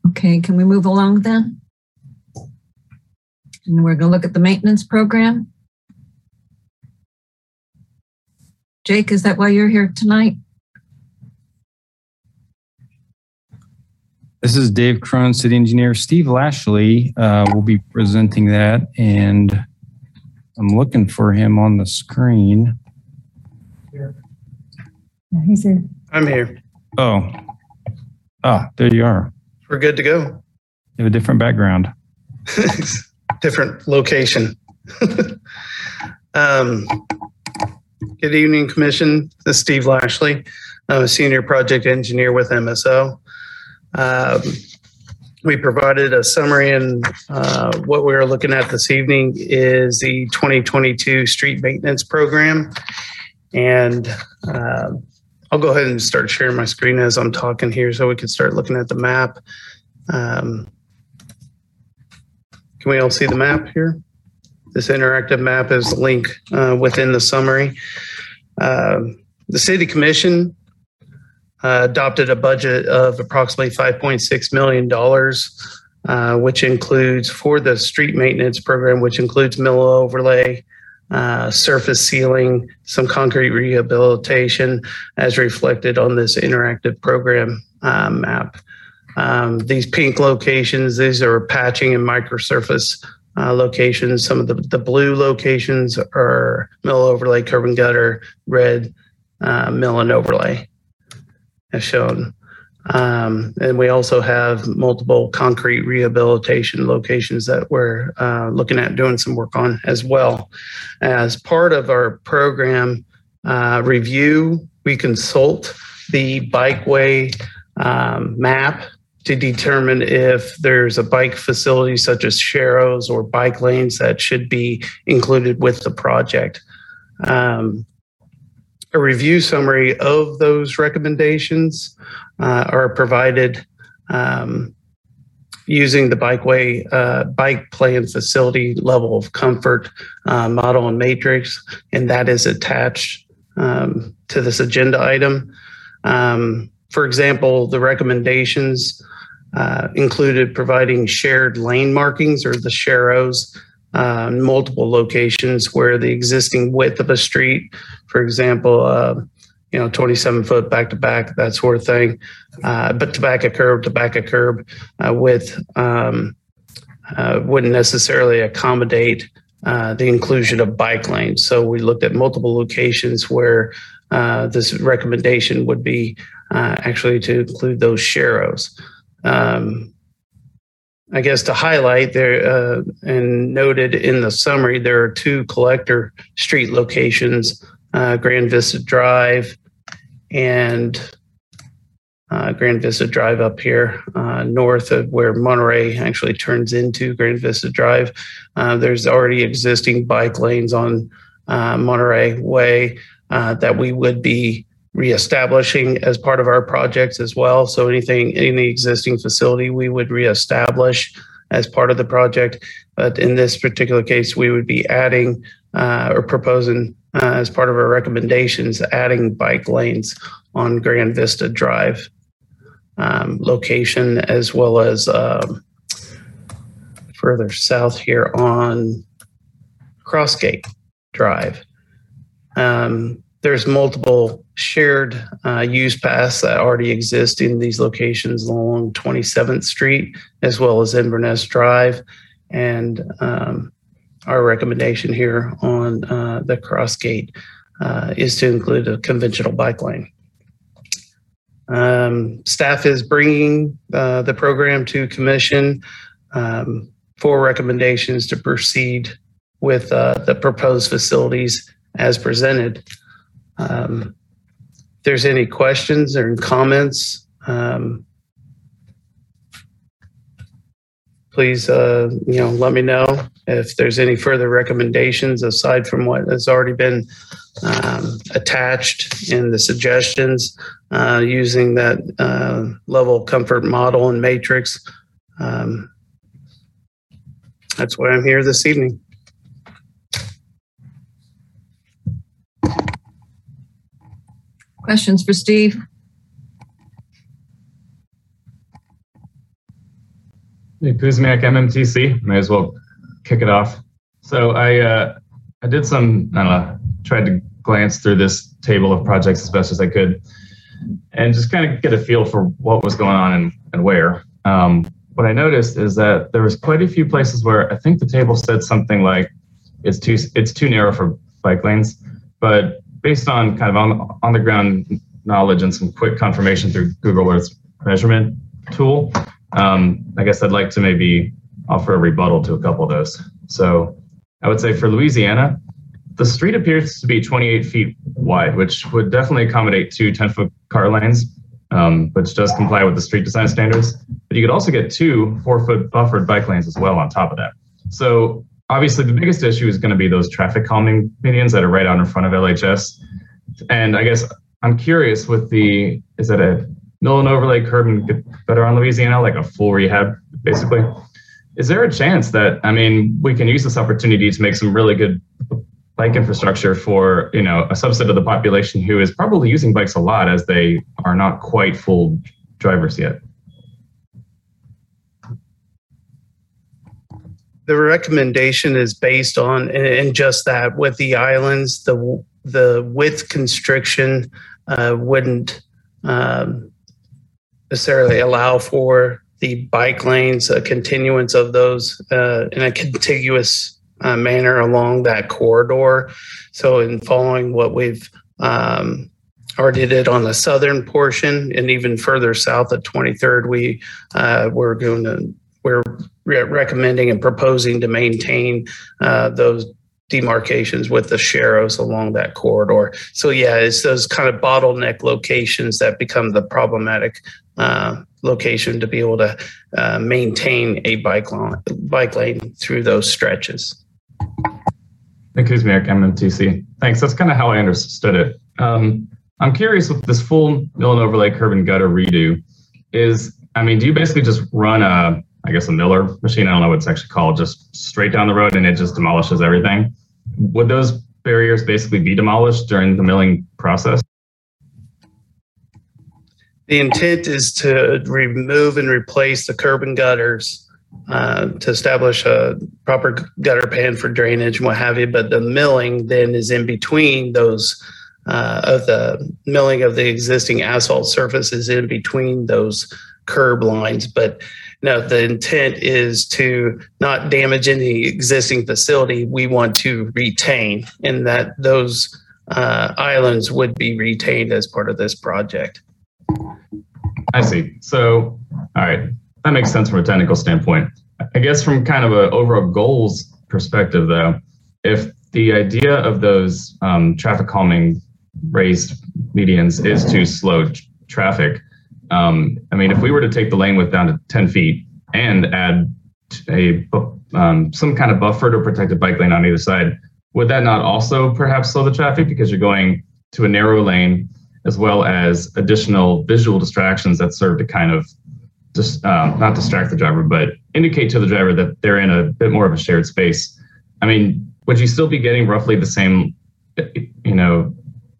[SPEAKER 3] Okay, can we move along then? And we're going to look at the maintenance program. Jake, is that why you're here tonight?
[SPEAKER 15] This is Dave Cronin, city engineer. Steve Lashley uh, will be presenting that, and I'm looking for him on the screen.
[SPEAKER 19] Yeah, he's here.
[SPEAKER 17] I'm here.
[SPEAKER 15] Oh, ah, there you are.
[SPEAKER 17] We're good to go.
[SPEAKER 15] You have a different background.
[SPEAKER 17] Different location. um, good evening, Commission. This is Steve Lashley. I'm a senior project engineer with MSO. Um, we provided a summary, and uh, what we are looking at this evening is the 2022 street maintenance program. And uh, I'll go ahead and start sharing my screen as I'm talking here so we can start looking at the map. Um, can we all see the map here? This interactive map is the link uh, within the summary. Um, the City Commission uh, adopted a budget of approximately $5.6 million, uh, which includes for the street maintenance program, which includes mill overlay, uh, surface sealing, some concrete rehabilitation as reflected on this interactive program map. Um, these pink locations, these are patching and microsurface uh, locations. Some of the, the blue locations are mill overlay, curb and gutter, red uh, mill and overlay as shown. Um, and we also have multiple concrete rehabilitation locations that we're uh, looking at doing some work on as well. As part of our program uh, review, we consult the bikeway um, map to determine if there's a bike facility such as Sharrows or bike lanes that should be included with the project. Um, a review summary of those recommendations uh, are provided um, using the bikeway uh, bike plan facility level of comfort uh, model and matrix, and that is attached um, to this agenda item. Um, for example, the recommendations uh, included providing shared lane markings or the sharrows uh, multiple locations where the existing width of a street, for example, uh, you know, 27 foot back to back, that sort of thing, uh, but to back a curb to back a curb uh, width um, uh, wouldn't necessarily accommodate uh, the inclusion of bike lanes. So we looked at multiple locations where this recommendation would be actually to include those sharrows. Um, I guess to highlight there uh, and noted in the summary, there are two collector street locations, uh, Grand Vista Drive and uh, Grand Vista Drive up here, uh, north of where Monterey actually turns into Grand Vista Drive. Uh, there's already existing bike lanes on uh, Monterey Way that we would be reestablishing as part of our projects as well. So anything, in any existing facility, we would reestablish as part of the project. But in this particular case, we would be adding uh, or proposing uh, as part of our recommendations, adding bike lanes on Grand Vista Drive um, location, as well as um, further south here on Crossgate Drive. Um, there's multiple shared uh, use paths that already exist in these locations along 27th Street, as well as Inverness Drive. And um, our recommendation here on uh, the Crossgate uh, is to include a conventional bike lane. Um, staff is bringing uh, the program to commission um, for recommendations to proceed with uh, the proposed facilities as presented. Um, there's any questions or comments, um, please, uh, you know, let me know if there's any further recommendations aside from what has already been um, attached in the suggestions uh, using that uh, level comfort model and matrix. Um, that's why I'm here this evening.
[SPEAKER 3] Questions for Steve?
[SPEAKER 11] Hey, Kuzmiak, MMTC. May as well kick it off. So I uh, I did some I don't know tried to glance through this table of projects as best as I could, and just kind of get a feel for what was going on and, and where. Um, what I noticed is that there was quite a few places where I think the table said something like it's too it's too narrow for bike lanes, but based on kind of on on the ground knowledge and some quick confirmation through Google Earth measurement tool, um, I guess I'd like to maybe offer a rebuttal to a couple of those. So I would say for Louisiana, the street appears to be 28 feet wide, which would definitely accommodate two 10 foot car lanes, um, which does comply with the street design standards. But you could also get two four foot buffered bike lanes as well on top of that. So obviously the biggest issue is going to be those traffic calming medians that are right out in front of LHS. And I guess I'm curious with the, is it a mill and overlay curb and get better on Louisiana, like a full rehab, basically? Is there a chance that, I mean, we can use this opportunity to make some really good bike infrastructure for, you know, a subset of the population who is probably using bikes a lot as they are not quite full drivers yet?
[SPEAKER 17] The recommendation is based on and just that with the islands the the width constriction uh, wouldn't um, necessarily allow for the bike lanes a continuance of those uh, in a contiguous uh, manner along that corridor. So in following what we've um, already did on the southern portion and even further south at 23rd we uh, we're going to we're re- recommending and proposing to maintain uh, those demarcations with the sharrows along that corridor. So yeah, it's those kind of bottleneck locations that become the problematic uh, location to be able to uh, maintain a bike lane, bike lane through those stretches.
[SPEAKER 11] Nick Kuzmiak, MMTC. Thanks. That's kind of how I understood it. Um, I'm curious with this full mill and overlay curb and gutter redo is, I mean, do you basically just run a I guess a miller machine. I don't know what it's actually called, just straight down the road and it just demolishes everything. Would those barriers basically be demolished during the milling process?
[SPEAKER 17] The intent is to remove and replace the curb and gutters uh, to establish a proper gutter pan for drainage and what have you. But the milling then is in between those uh, of the milling of the existing asphalt surfaces in between those curb lines. But no, the intent is to not damage any existing facility. We want to retain, and that those uh, islands would be retained as part of this project.
[SPEAKER 11] I see. So, all right, that makes sense from a technical standpoint. I guess from kind of an overall goals perspective, though, if the idea of those um, traffic calming raised medians is to slow traffic, Um, I mean, if we were to take the lane width down to 10 feet and add a um, some kind of buffer to protected bike lane on either side, would that not also perhaps slow the traffic because you're going to a narrow lane as well as additional visual distractions that serve to kind of just um, not distract the driver, but indicate to the driver that they're in a bit more of a shared space. I mean, would you still be getting roughly the same, you know,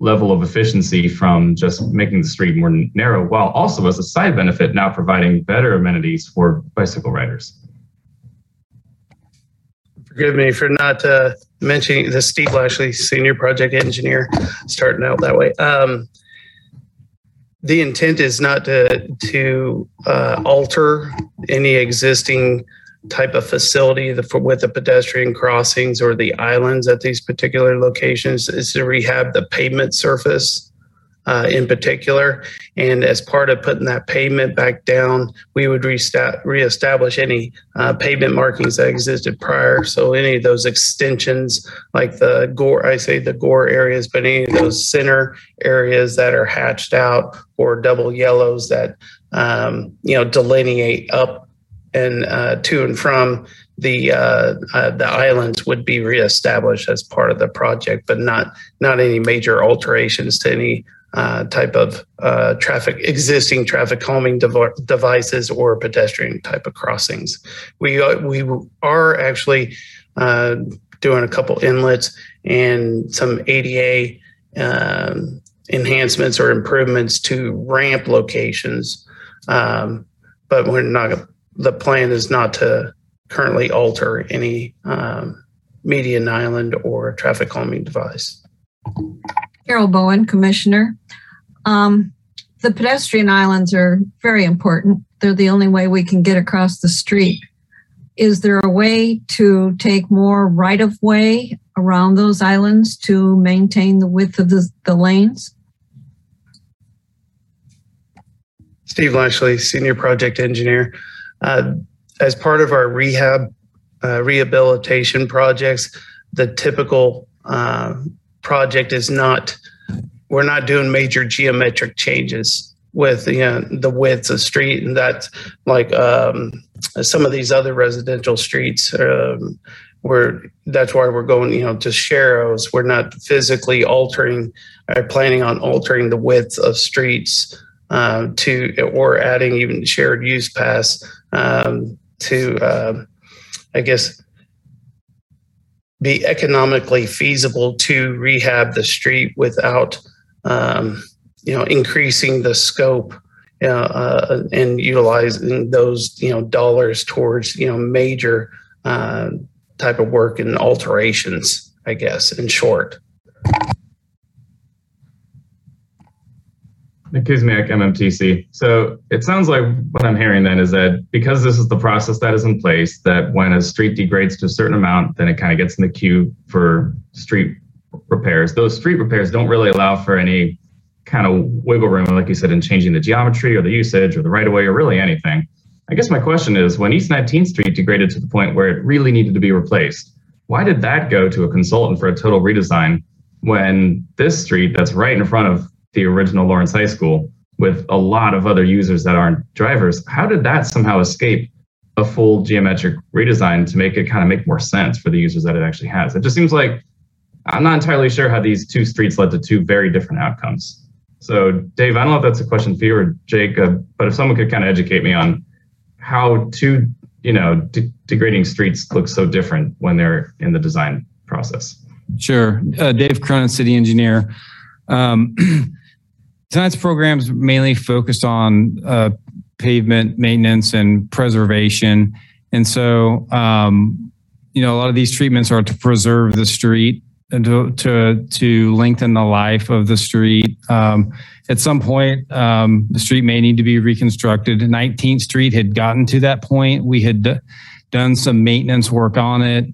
[SPEAKER 11] level of efficiency from just making the street more narrow, while also as a side benefit now providing better amenities for bicycle riders?
[SPEAKER 17] Forgive me for not uh, mentioning the Steve Lashley, senior project engineer, starting out that way. Um, the intent is not to to uh, alter any existing type of facility the, with the pedestrian crossings or the islands at these particular locations. Is to rehab the pavement surface uh, in particular. And as part of putting that pavement back down, we would reestablish any uh, pavement markings that existed prior. So any of those extensions, like the gore, I say the gore areas, but any of those center areas that are hatched out or double yellows that um, you know delineate up and uh, to and from the uh, uh, the islands would be reestablished as part of the project, but not not any major alterations to any uh, type of uh, traffic, existing traffic calming dev- devices or pedestrian type of crossings. We uh, we are actually doing a couple inlets and some ADA um, enhancements or improvements to ramp locations, um, but we're not. The plan is not to currently alter any um, median island or traffic calming device.
[SPEAKER 3] Carol Bowen, Commissioner. Um, the pedestrian islands are very important. They're the only way we can get across the street. Is there a way to take more right of way around those islands to maintain the width of the, the lanes?
[SPEAKER 17] Steve Lashley, Senior Project Engineer. Uh, as part of our rehab uh, rehabilitation projects, the typical uh, project is not, we're not doing major geometric changes with you know, the widths of street and that's like um, some of these other residential streets um, that's why we're going you know to sharrows. We're not physically altering or planning on altering the width of streets um, to or adding even shared use pass um, to uh, i guess be economically feasible to rehab the street without, um, you know, increasing the scope uh, and utilizing those, you know, dollars towards, you know, major uh, type of work and alterations, I guess, in short.
[SPEAKER 11] Nick Kuzmiak, MMTC. So it sounds like what I'm hearing then is that because this is the process that is in place, that when a street degrades to a certain amount, then it kind of gets in the queue for street repairs. Those street repairs don't really allow for any kind of wiggle room, like you said, in changing the geometry or the usage or the right of way or really anything. I guess my question is when East 19th Street degraded to the point where it really needed to be replaced, why did that go to a consultant for a total redesign when this street that's right in front of the original Lawrence High School with a lot of other users that aren't drivers. How did that somehow escape a full geometric redesign to make it kind of make more sense for the users that it actually has? It just seems like I'm not entirely sure how these two streets led to two very different outcomes. So, Dave, I don't know if that's a question for you or uh, but if someone could kind of educate me on how two, you know, de- degrading streets look so different when they're in the design process.
[SPEAKER 12] Sure. Uh, Dave Cronin, city engineer. Um, tonight's program is mainly focused on uh, pavement maintenance and preservation. And so, um, you know, a lot of these treatments are to preserve the street and to, to, to lengthen the life of the street. Um, at some point, um, the street may need to be reconstructed. 19th Street had gotten to that point. We had d- done some maintenance work on it.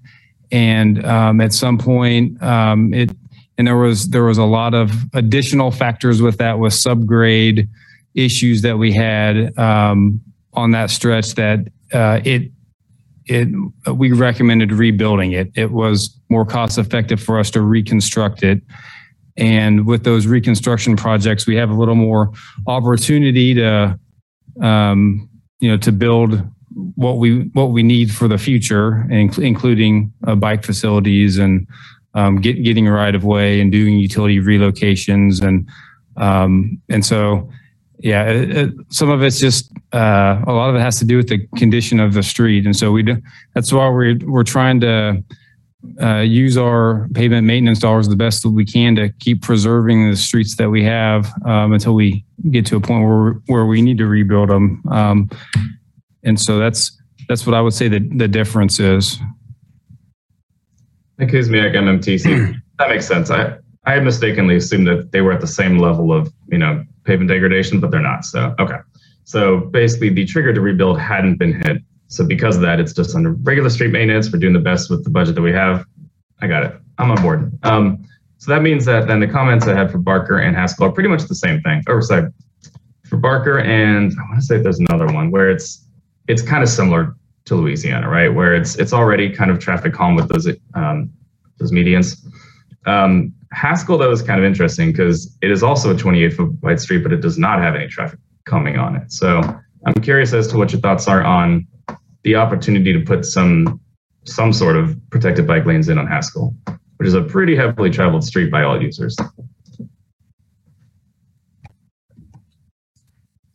[SPEAKER 12] And um, at some point, um, it and there was there was a lot of additional factors with that with subgrade issues that we had um, on that stretch that uh, it it we recommended rebuilding it. It was more cost effective for us to reconstruct it. And with those reconstruction projects, we have a little more opportunity to
[SPEAKER 15] um, you know, to build what we what we need for the future, including uh, bike facilities and um, get, getting right of way and doing utility relocations and um, and so yeah, it, it, some of it's just uh, a lot of it has to do with the condition of the street, and so we do, that's why we're we're trying to uh, use our pavement maintenance dollars the best that we can to keep preserving the streets that we have um, until we get to a point where where we need to rebuild them. Um, and so that's that's what I would say that the difference is.
[SPEAKER 11] Nick Kuzmiak, MMTC. that makes sense. I, I had mistakenly assumed that they were at the same level of, you know, pavement degradation, but they're not. So, okay. So basically the trigger to rebuild hadn't been hit. So because of that, it's just under regular street maintenance. We're doing the best with the budget that we have. I got it. I'm on board. Um, so that means that then the comments I had for Barker and Haskell are pretty much the same thing. Or sorry, for Barker and I want to say there's another one where it's it's kind of similar to Louisiana, right? Where it's it's already kind of traffic calm with those um, those medians. Um, Haskell though is kind of interesting because it is also a 28 foot wide street, but it does not have any traffic coming on it. So I'm curious as to what your thoughts are on the opportunity to put some some sort of protected bike lanes in on Haskell, which is a pretty heavily traveled street by all users.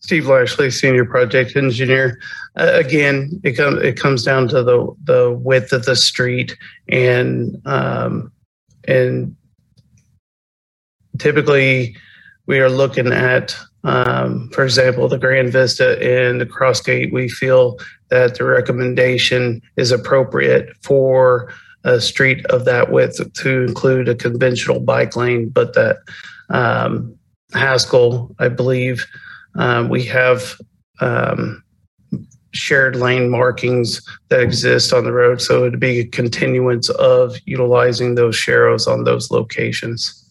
[SPEAKER 17] Steve Lashley, senior project engineer. Uh, again, it comes it comes down to the the width of the street and um, and typically we are looking at, um, for example, the Grand Vista and the Crossgate. We feel that the recommendation is appropriate for a street of that width to include a conventional bike lane, but that um, Haskell, I believe, um, we have um, shared lane markings that exist on the road, so it'd be a continuance of utilizing those sharrows on those locations.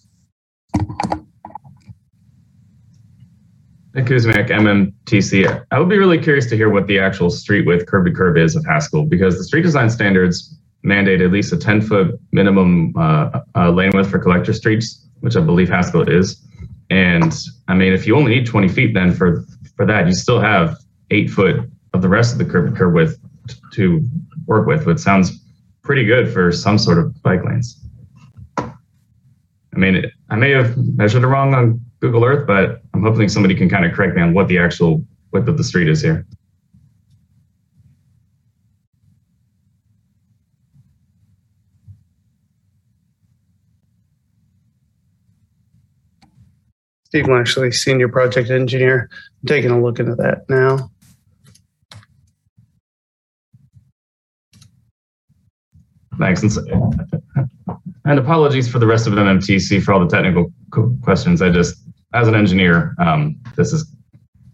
[SPEAKER 11] Nick MMTC. I would be really curious to hear what the actual street width curb to curb is of Haskell because the street design standards mandate at least a 10 foot minimum uh, uh, lane width for collector streets, which I believe Haskell is. And I mean, if you only need 20 feet, then for for that, you still have eight foot of the rest of the curb curb width to work with, which sounds pretty good for some sort of bike lanes. I mean, I may have measured it wrong on Google Earth, but I'm hoping somebody can kind of correct me on what the actual width of the street is here.
[SPEAKER 17] Steve Lashley, senior project engineer, I'm taking a look into that now.
[SPEAKER 11] Thanks. And, apologies for the rest of MMTC for all the technical questions. I just, as an engineer, um, this is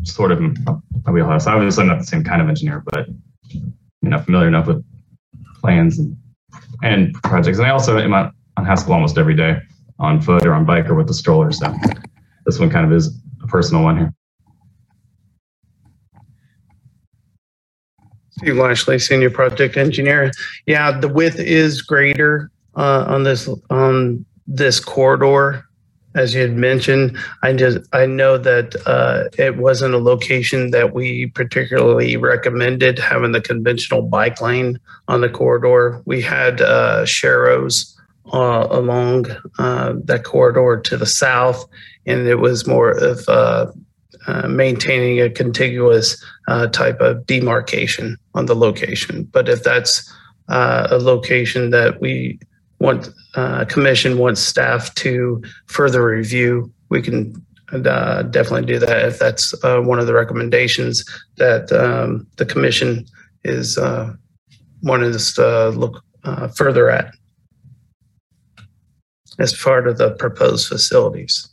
[SPEAKER 11] sort of my wheelhouse. Obviously, I'm not the same kind of engineer, but you know, familiar enough with plans and, and projects. And I also am on, on Haskell almost every day on foot or on bike or with the stroller. So this one kind of is a personal one here.
[SPEAKER 17] Steve Lashley, senior project engineer. Yeah, the width is greater uh, on this on this corridor, as you had mentioned. I just I know that uh, it wasn't a location that we particularly recommended having the conventional bike lane on the corridor. We had uh, sharrows uh, along uh, that corridor to the south, and it was more of uh, uh, maintaining a contiguous uh, type of demarcation on the location. But if that's uh, a location that we want, uh, commission wants staff to further review, we can definitely do that if that's one of the recommendations that um, the commission is wanting us to look further at as part of the proposed facilities.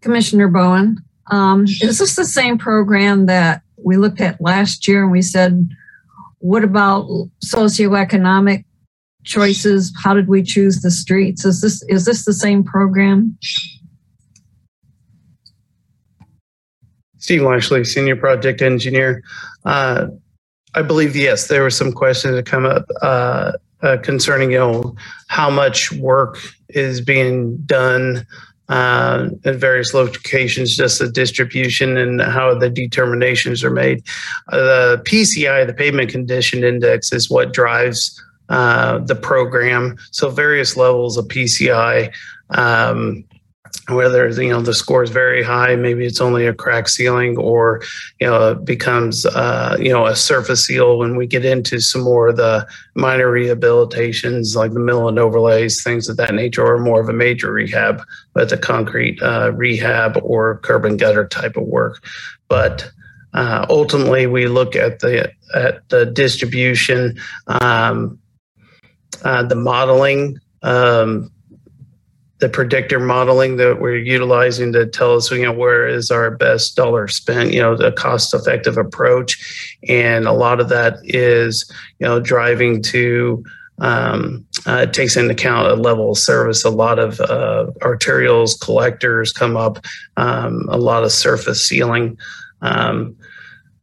[SPEAKER 3] Commissioner Bowen, um, is this the same program that we looked at last year and we said, what about socioeconomic choices? How did we choose the streets? Is this, is this the same program?
[SPEAKER 17] Steve Lashley, senior project engineer. Uh, I believe yes, there were some questions that come up uh, uh, concerning you know how much work is being done uh, at various locations, just the distribution and how the determinations are made. Uh, the PCI, the pavement condition index, is what drives uh, the program. So various levels of PCI. Um, whether you know the score is very high maybe it's only a crack sealing or you know it becomes uh, you know a surface seal when we get into some more of the minor rehabilitations like the mill and overlays things of that nature or more of a major rehab but the concrete uh, rehab or curb and gutter type of work. But uh, ultimately we look at the at the distribution um, uh, the modeling um, the predictor modeling that we're utilizing to tell us, you know, where is our best dollar spent, you know, the cost effective approach. And a lot of that is, you know, driving to, um, uh, it takes into account a level of service. A lot of uh, arterials, collectors come up, um, a lot of surface sealing. Um,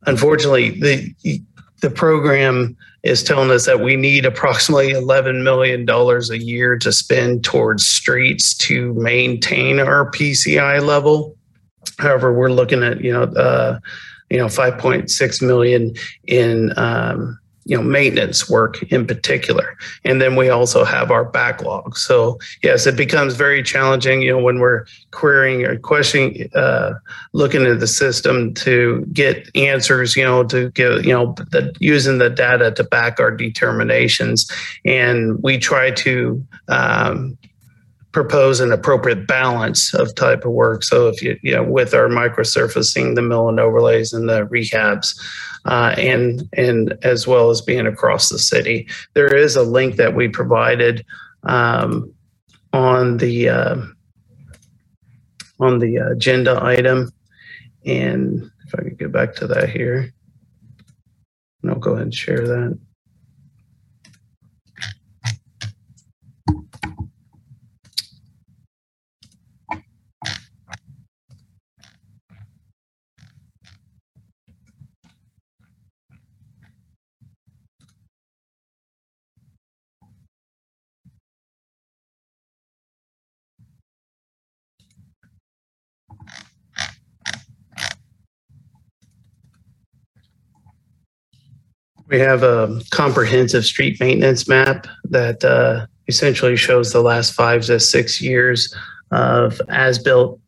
[SPEAKER 17] unfortunately, the the program is telling us that we need approximately $11 million a year to spend towards streets to maintain our PCI level. However, we're looking at, you know, uh, you know, 5.6 million in um, you know maintenance work in particular. And then we also have our backlog. So yes it becomes very challenging you know when we're querying or questioning uh, looking at the system to get answers you know to get you know the, using the data to back our determinations. And we try to um, propose an appropriate balance of type of work. So if you, you know, with our microsurfacing, the mill and overlays and the rehabs, uh, and and as well as being across the city, there is a link that we provided um, on the uh, on the agenda item, and if I could get back to that here, and I'll go ahead and share that. We have a comprehensive street maintenance map that uh, essentially shows the last five to six years of as-built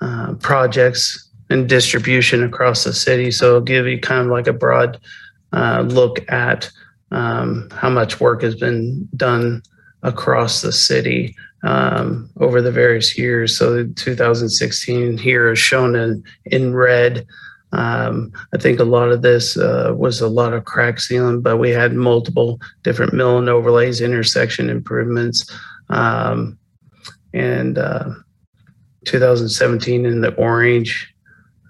[SPEAKER 17] uh, projects and distribution across the city. So it'll give you kind of like a broad uh, look at um, how much work has been done across the city um, over the various years. So 2016 here is shown in, in red. Um, I think a lot of this uh, was a lot of crack sealing, but we had multiple different mill and overlays, intersection improvements, um, and uh, 2017 in the orange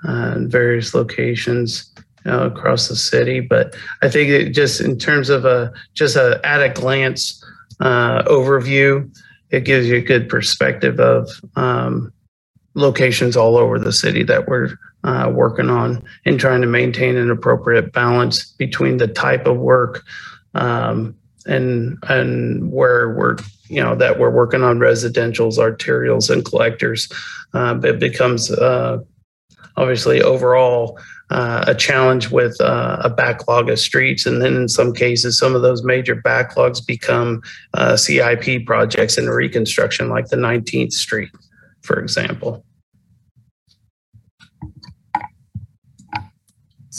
[SPEAKER 17] uh, various locations uh, across the city. But I think it just in terms of a just a at a glance uh, overview, it gives you a good perspective of um, locations all over the city that we're uh, working on and trying to maintain an appropriate balance between the type of work um, and and where we're you know that we're working on residentials, arterials, and collectors. Uh, it becomes uh, obviously overall uh, a challenge with uh, a backlog of streets. And then in some cases, some of those major backlogs become uh, CIP projects in reconstruction, like the 19th Street, for example.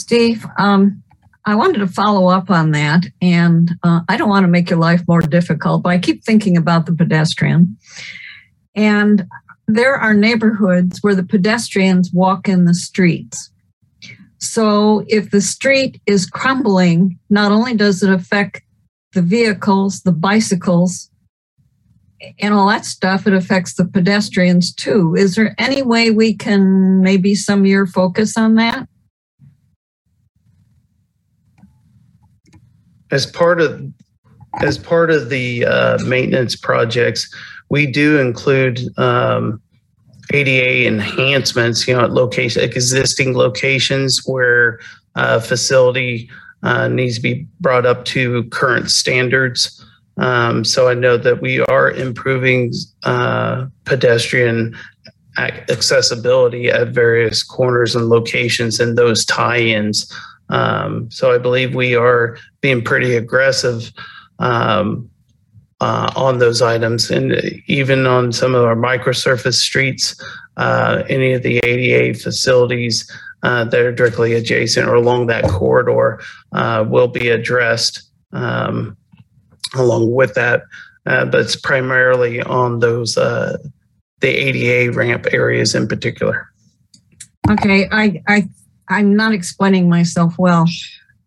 [SPEAKER 3] Steve, um, I wanted to follow up on that, and uh, I don't want to make your life more difficult, but I keep thinking about the pedestrian. And there are neighborhoods where the pedestrians walk in the streets. So if the street is crumbling, not only does it affect the vehicles, the bicycles, and all that stuff, it affects the pedestrians too. Is there any way we can maybe some year focus on that?
[SPEAKER 17] As part of as part of the uh, maintenance projects, we do include um, ADA enhancements. You know, at location existing locations where a facility uh, needs to be brought up to current standards. Um, so I know that we are improving uh, pedestrian accessibility at various corners and locations and those tie-ins. Um, so I believe we are being pretty aggressive um, uh, on those items, and even on some of our microsurface streets, uh, any of the ADA facilities uh, that are directly adjacent or along that corridor uh, will be addressed um, along with that. Uh, but it's primarily on those uh, the ADA ramp areas in particular.
[SPEAKER 3] Okay, I, I, I'm not explaining myself well.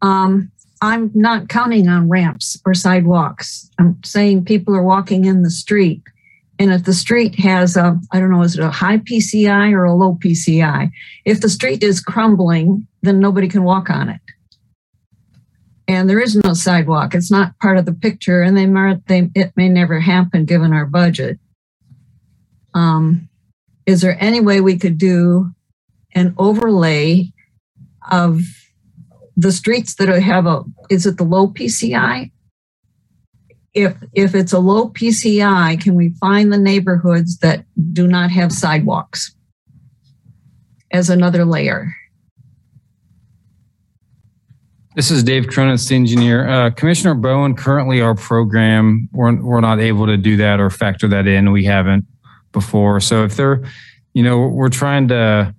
[SPEAKER 3] Um, I'm not counting on ramps or sidewalks. I'm saying people are walking in the street. And if the street has a, I don't know, is it a high PCI or a low PCI? If the street is crumbling, then nobody can walk on it. And there is no sidewalk. It's not part of the picture, and they, they it may never happen given our budget. Um, is there any way we could do an overlay of the streets that have a, is it the low PCI? If, if it's a low PCI, can we find the neighborhoods that do not have sidewalks as another layer?
[SPEAKER 12] This is Dave Cronin, the engineer. Uh, Commissioner Bowen, currently our program, we're, we're not able to do that or factor that in. We haven't before. So if they're, you know, we're trying to,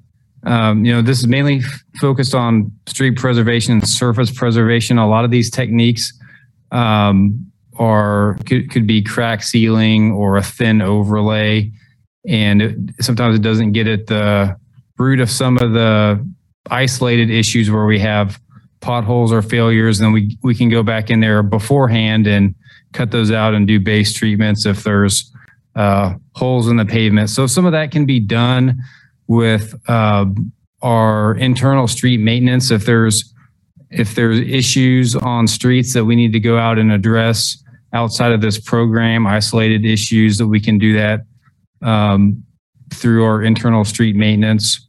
[SPEAKER 12] um, you know, this is mainly f- focused on street preservation and surface preservation. A lot of these techniques um, are could, could be crack sealing or a thin overlay, and it, sometimes it doesn't get at the root of some of the isolated issues where we have potholes or failures. Then we we can go back in there beforehand and cut those out and do base treatments if there's uh, holes in the pavement. So some of that can be done with uh, our internal street maintenance. If there's if there's issues on streets that we need to go out and address outside of this program, isolated issues that we can do that um, through our internal street maintenance.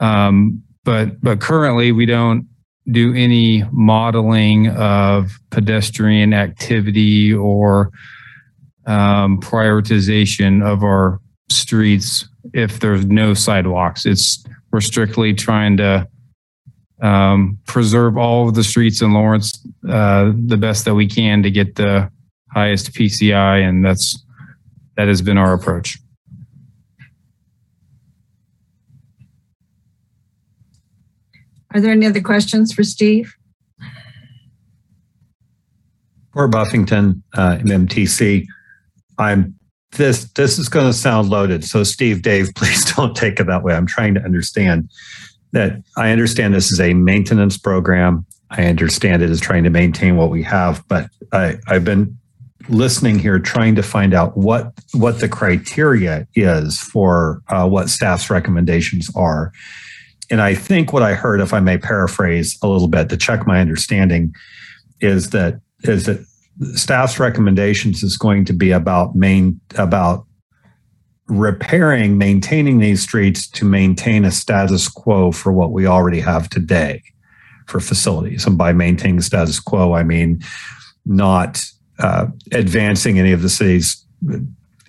[SPEAKER 12] Um, but but currently we don't do any modeling of pedestrian activity or um, prioritization of our streets if there's no sidewalks. It's we're strictly trying to um, preserve all of the streets in Lawrence uh, the best that we can to get the highest PCI, and that's that has been our approach.
[SPEAKER 3] Are there any other questions for Steve?
[SPEAKER 16] Or Buffington, uh, MMTC. I'm this this is going to sound loaded. So Steve, Dave, please don't take it that way. I'm trying to understand that I understand this is a maintenance program. I understand it is trying to maintain what we have, but I, I've been listening here, trying to find out what what the criteria is for uh, what staff's recommendations are. And I think what I heard, if I may paraphrase a little bit to check my understanding, is that is that staff's recommendations is going to be about main about repairing, maintaining these streets to maintain a status quo for what we already have today for facilities. And by maintaining status quo, I mean not uh, advancing any of the city's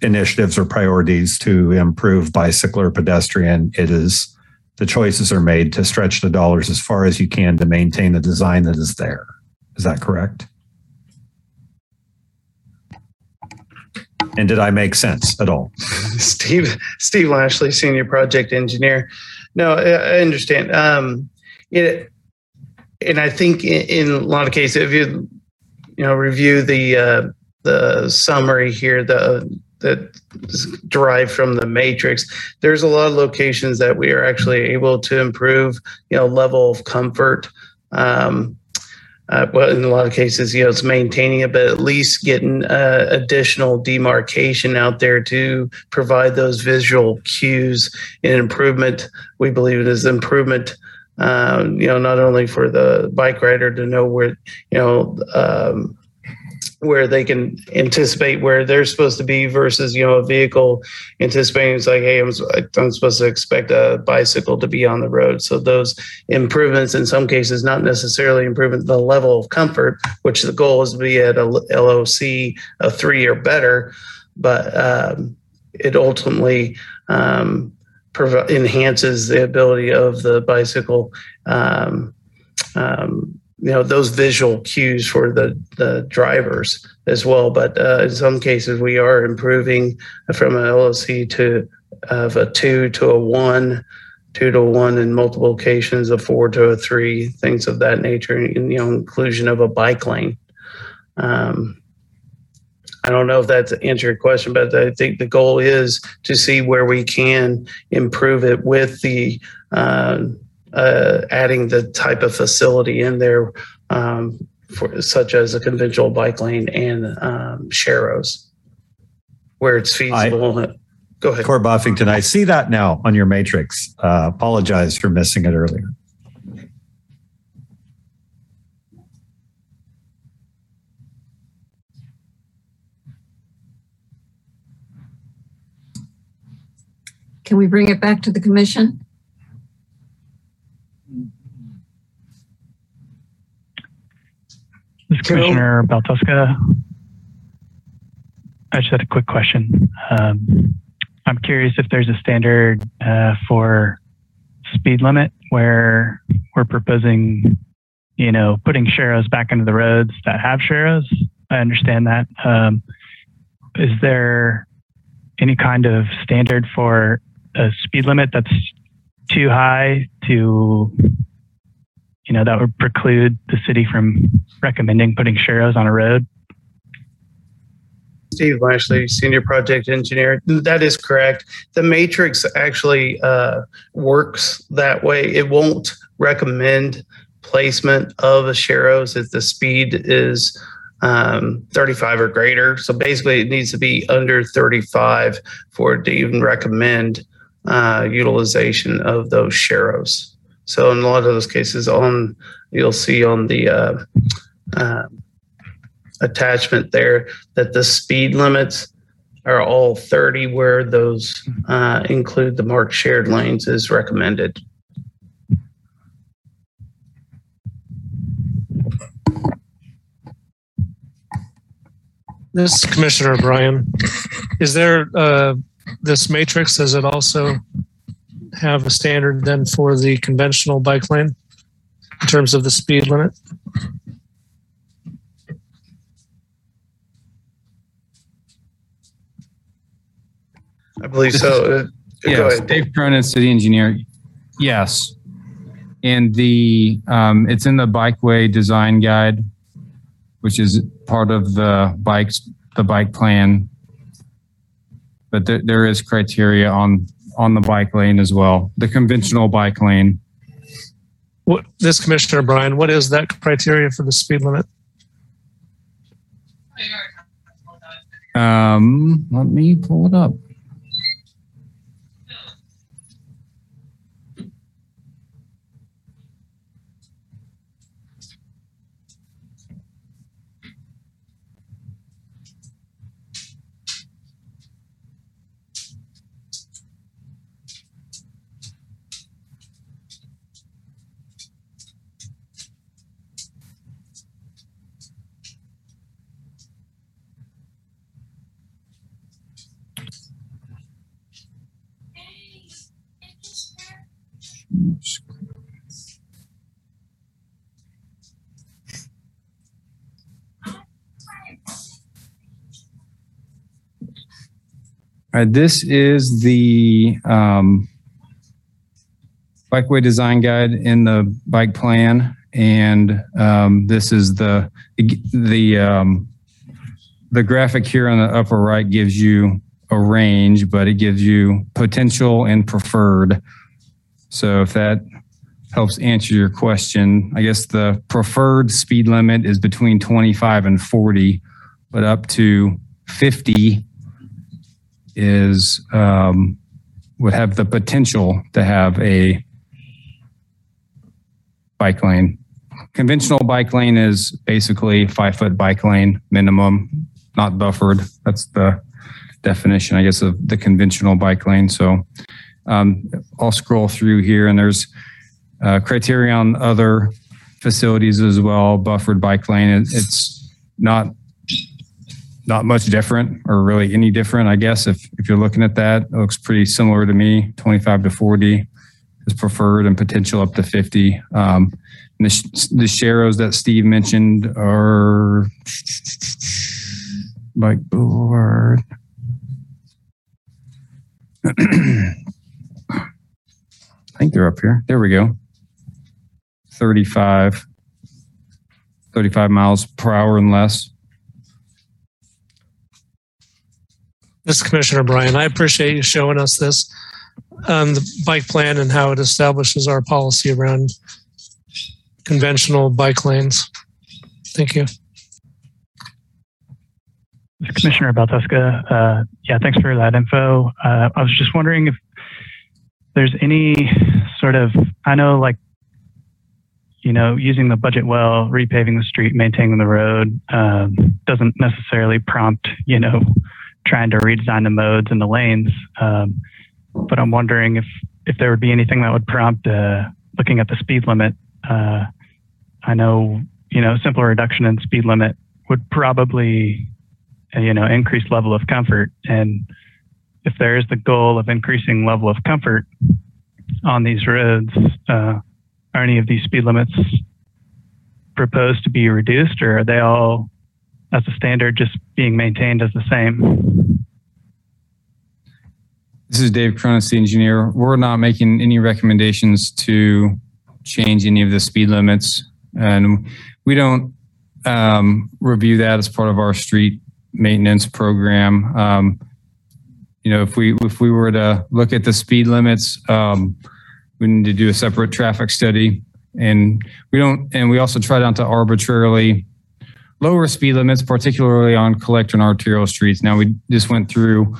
[SPEAKER 16] initiatives or priorities to improve bicycle or pedestrian. It is the choices are made to stretch the dollars as far as you can to maintain the design that is there. Is that correct? And did I make sense at all?
[SPEAKER 17] Steve Steve Lashley, senior project engineer. No, I understand. Um, it, and I think in, in a lot of cases, if you you know review the uh, the summary here, the that is derived from the matrix, there's a lot of locations that we are actually able to improve, you know, level of comfort. Um, uh, well, in a lot of cases, you know, it's maintaining it, but at least getting uh, additional demarcation out there to provide those visual cues and improvement. We believe it is improvement, um, you know, not only for the bike rider to know where, you know, um, where they can anticipate where they're supposed to be versus you know a vehicle anticipating it's like hey I'm, I'm supposed to expect a bicycle to be on the road so those improvements in some cases not necessarily improving the level of comfort which the goal is to be at a LOC of three or better but um, it ultimately um, enhances the ability of the bicycle. Um, um, you know those visual cues for the the drivers as well. But uh, in some cases, we are improving from an LOC to of a two to a one, two to one in multiple locations, a four to a three, things of that nature. And you know, inclusion of a bike lane. Um, I don't know if that's answered your question, but I think the goal is to see where we can improve it with the uh, uh, adding the type of facility in there, um, for, such as a conventional bike lane and um, sharrows, where it's feasible. Go ahead.
[SPEAKER 16] Court Buffington, I see that now on your matrix. Uh, apologize for missing it earlier.
[SPEAKER 3] Can we bring it back to the commission?
[SPEAKER 10] Commissioner Baltusca. I just had a quick question. Um, I'm curious if there's a standard uh, for speed limit where we're proposing, you know, putting sharrows back into the roads that have sharrows. I understand that. Um, is there any kind of standard for a speed limit that's too high to, you know, that would preclude the city from recommending putting sharrows on a road?
[SPEAKER 17] Steve Lashley, Senior Project Engineer. That is correct. The matrix actually uh, works that way. It won't recommend placement of a sharrows if the speed is um, 35 or greater. So basically, it needs to be under 35 for it to even recommend uh, utilization of those sharrows. So in a lot of those cases, on you'll see on the uh, uh, attachment there that the speed limits are all 30 where those uh, include the marked shared lanes is recommended.
[SPEAKER 9] This is Commissioner Brian, Is there uh, this matrix? Does it also have a standard then for the conventional bike lane in terms of the speed limit?
[SPEAKER 17] I believe so. Uh,
[SPEAKER 12] Yes. Dave Cronin, city engineer. Yes. And the, um, it's in the bikeway design guide, which is part of the bikes, the bike plan. But there, there is criteria on, on the bike lane as well, the conventional bike lane.
[SPEAKER 9] What this Commissioner Brian, What is that criteria for the speed limit?
[SPEAKER 12] Um, let me pull it up. Right, this is the um, bikeway design guide in the bike plan, and um, this is the the um, the graphic here on the upper right gives you a range, but it gives you potential and preferred. So if that helps answer your question, I guess the preferred speed limit is between 25 and 40, but up to 50 is um, would have the potential to have a bike lane. Conventional bike lane is basically five foot bike lane minimum, not buffered. That's the definition, I guess, of the conventional bike lane. So um, I'll scroll through here, and there's uh, criteria on other facilities as well. Buffered bike lane. It, it's not
[SPEAKER 15] not much different or really any different, I guess. If, if you're looking at that, it looks pretty similar to me. 25 to 40 is preferred and potential up to 50. Um, and the, the sharrows that Steve mentioned are like Boulevard. I think they're up here. There we go. 35, 35 miles per hour and less.
[SPEAKER 9] This is Commissioner Bryan. I appreciate you showing us this, um, the bike plan and how it establishes our policy around conventional bike lanes. Thank you.
[SPEAKER 10] Commissioner Baltuska, uh, yeah, thanks for that info. Uh, I was just wondering if there's any sort of, I know like, you know, using the budget well, repaving the street, maintaining the road um, doesn't necessarily prompt, you know, trying to redesign the modes and the lanes. Um, but I'm wondering if if there would be anything that would prompt uh, looking at the speed limit. Uh, I know, you know, simple reduction in speed limit would probably you know, increased level of comfort. And if there is the goal of increasing level of comfort on these roads, uh, are any of these speed limits proposed to be reduced or are they all as a standard just being maintained as the same?
[SPEAKER 15] This is Dave Cronin, the engineer. We're not making any recommendations to change any of the speed limits. And we don't um, review that as part of our street maintenance program. Um, you know, if we if we were to look at the speed limits, um, we need to do a separate traffic study, and we don't. And we also try not to arbitrarily lower speed limits, particularly on collector and arterial streets. Now we just went through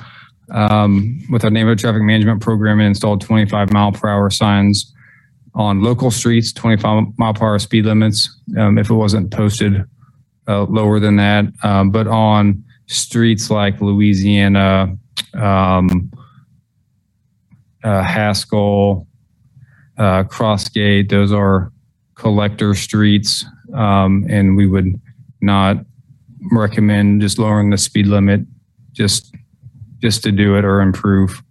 [SPEAKER 15] um, with our neighborhood traffic management program and installed 25 mile per hour signs on local streets, 25 mile per hour speed limits. Um, if it wasn't posted uh, lower than that, um, but on streets like Louisiana, um, uh, Haskell, uh, Crossgate, those are collector streets, um, and we would not recommend just lowering the speed limit just just to do it or improve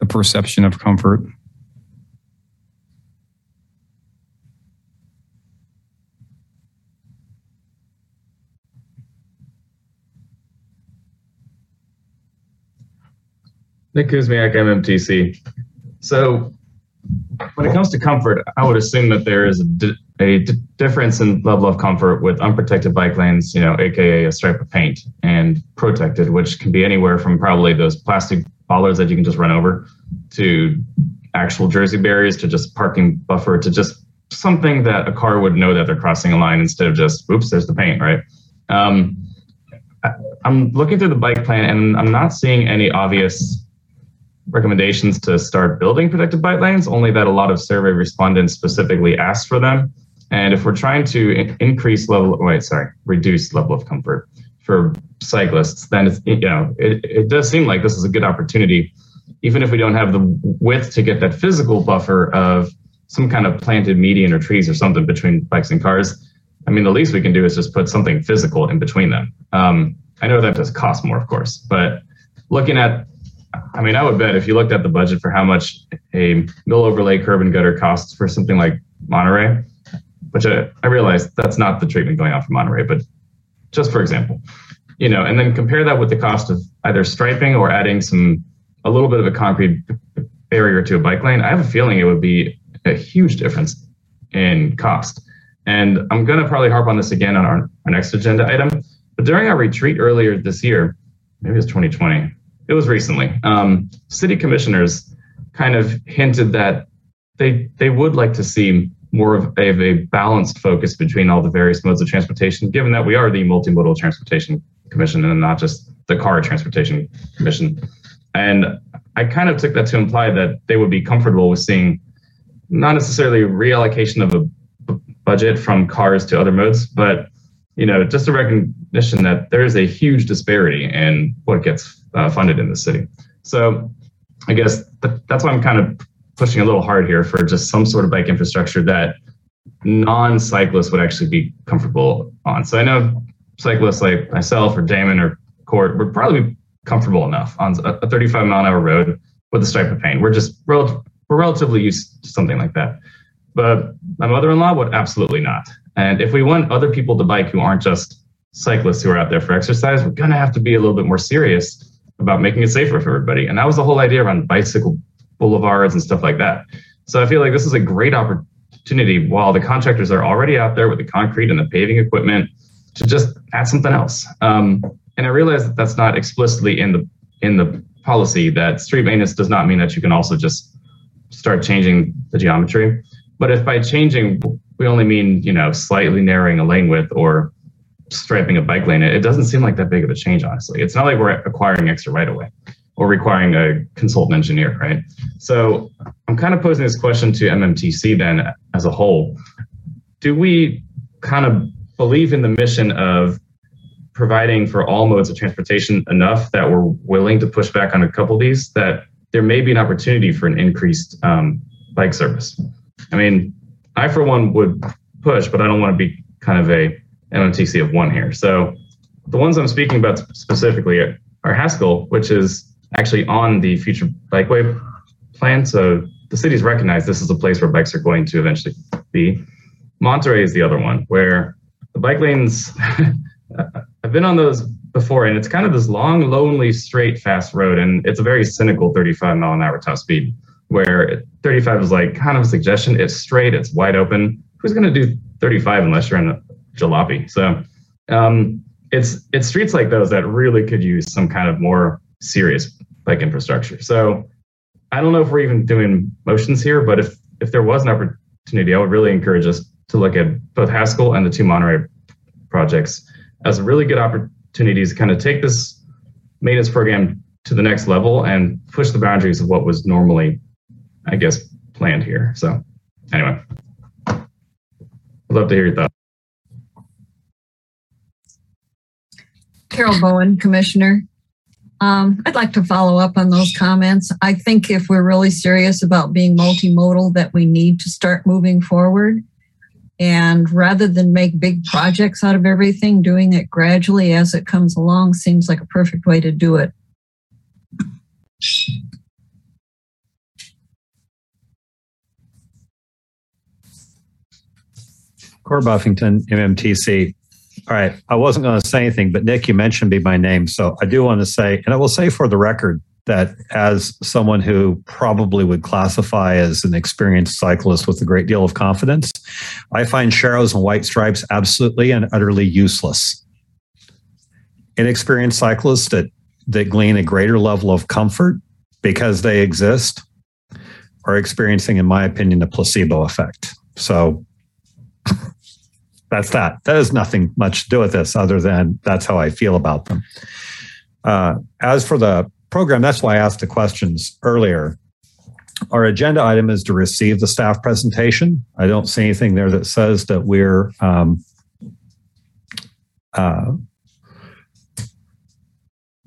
[SPEAKER 15] the perception of comfort.
[SPEAKER 11] Nick Kuzmiak, MMTC. So when it comes to comfort, I would assume that there is a, di- a difference in level of comfort with unprotected bike lanes, you know, aka a stripe of paint, and protected, which can be anywhere from probably those plastic bollards that you can just run over to actual jersey barriers to just parking buffer to just something that a car would know that they're crossing a line instead of just, oops, there's the paint, right? Um, I'm looking through the bike plan and I'm not seeing any obvious recommendations to start building protected bike lanes, only that a lot of survey respondents specifically asked for them. And if we're trying to increase level, wait, sorry, reduce level of comfort for cyclists, then it's, you know, it, it does seem like this is a good opportunity, even if we don't have the width to get that physical buffer of some kind of planted median or trees or something between bikes and cars. I mean, the least we can do is just put something physical in between them. Um, I know that does cost more, of course, but looking at I mean, I would bet if you looked at the budget for how much a mill overlay curb and gutter costs for something like Monterey, which I, I realize that's not the treatment going on for Monterey, but just for example, you know, and then compare that with the cost of either striping or adding some a little bit of a concrete barrier to a bike lane. I have a feeling it would be a huge difference in cost. And I'm going to probably harp on this again on our, our next agenda item. But during our retreat earlier this year, maybe it was 2020, it was recently. Um, city commissioners kind of hinted that they they would like to see more of a, of a balanced focus between all the various modes of transportation, given that we are the multimodal transportation commission and not just the car transportation commission. And I kind of took that to imply that they would be comfortable with seeing not necessarily reallocation of a b- budget from cars to other modes, but you know, just a recognition that there is a huge disparity in what gets uh, funded in the city. So I guess th- that's why I'm kind of pushing a little hard here for just some sort of bike infrastructure that non-cyclists would actually be comfortable on. So I know cyclists like myself or Damon or court would probably be comfortable enough on a a 35 mile an hour road with a stripe of paint. We're just rel- we're relatively used to something like that. But my mother-in-law would absolutely not. And if we want other people to bike who aren't just cyclists who are out there for exercise, we're going to have to be a little bit more serious about making it safer for everybody. And that was the whole idea around bicycle boulevards and stuff like that. So I feel like this is a great opportunity while the contractors are already out there with the concrete and the paving equipment to just add something else. Um, and I realize that that's not explicitly in the in the policy that street maintenance does not mean that you can also just start changing the geometry. But if by changing we only mean you know slightly narrowing a lane width or striping a bike lane, it doesn't seem like that big of a change. Honestly, it's not like we're acquiring extra right-of-way or requiring a consultant engineer, right? So I'm kind of posing this question to MMTC then as a whole. Do we kind of believe in the mission of providing for all modes of transportation enough that we're willing to push back on a couple of these that there may be an opportunity for an increased um, bike service? I mean, I for one would push, but I don't want to be kind of a MMTC of one here. So the ones I'm speaking about specifically are Haskell, which is actually on the future bikeway plan. So the city's recognized this is a place where bikes are going to eventually be. Monterey is the other one where the bike lanes, I've been on those before, and it's kind of this long, lonely, straight, fast road. And it's a very cynical 35 mile an hour top speed where 35 is like kind of a suggestion. It's straight, it's wide open. Who's going to do 35 unless you're in a jalopy? So um, it's it's streets like those that really could use some kind of more serious bike infrastructure. So I don't know if we're even doing motions here, but if if there was an opportunity, I would really encourage us to look at both Haskell and the two Monterey projects as a really good opportunities to kind of take this maintenance program to the next level and push the boundaries of what was normally, I guess, planned here. So anyway, I'd love to hear your thoughts.
[SPEAKER 3] Carol Bowen, Commissioner. Um, I'd like to follow up on those comments. I think if we're really serious about being multimodal, that we need to start moving forward. And rather than make big projects out of everything, doing it gradually as it comes along seems like a perfect way to do it.
[SPEAKER 16] Court Buffington, MMTC. All right. I wasn't going to say anything, but Nick, you mentioned me by name. So I do want to say, and I will say for the record, that as someone who probably would classify as an experienced cyclist with a great deal of confidence, I find Sharrows and white stripes absolutely and utterly useless. Inexperienced cyclists that, that glean a greater level of comfort because they exist are experiencing, in my opinion, the placebo effect. So that's that. That has nothing much to do with this other than that's how I feel about them. Uh, as for the program, that's why I asked the questions earlier. Our agenda item is to receive the staff presentation. I don't see anything there that says that we're um, uh,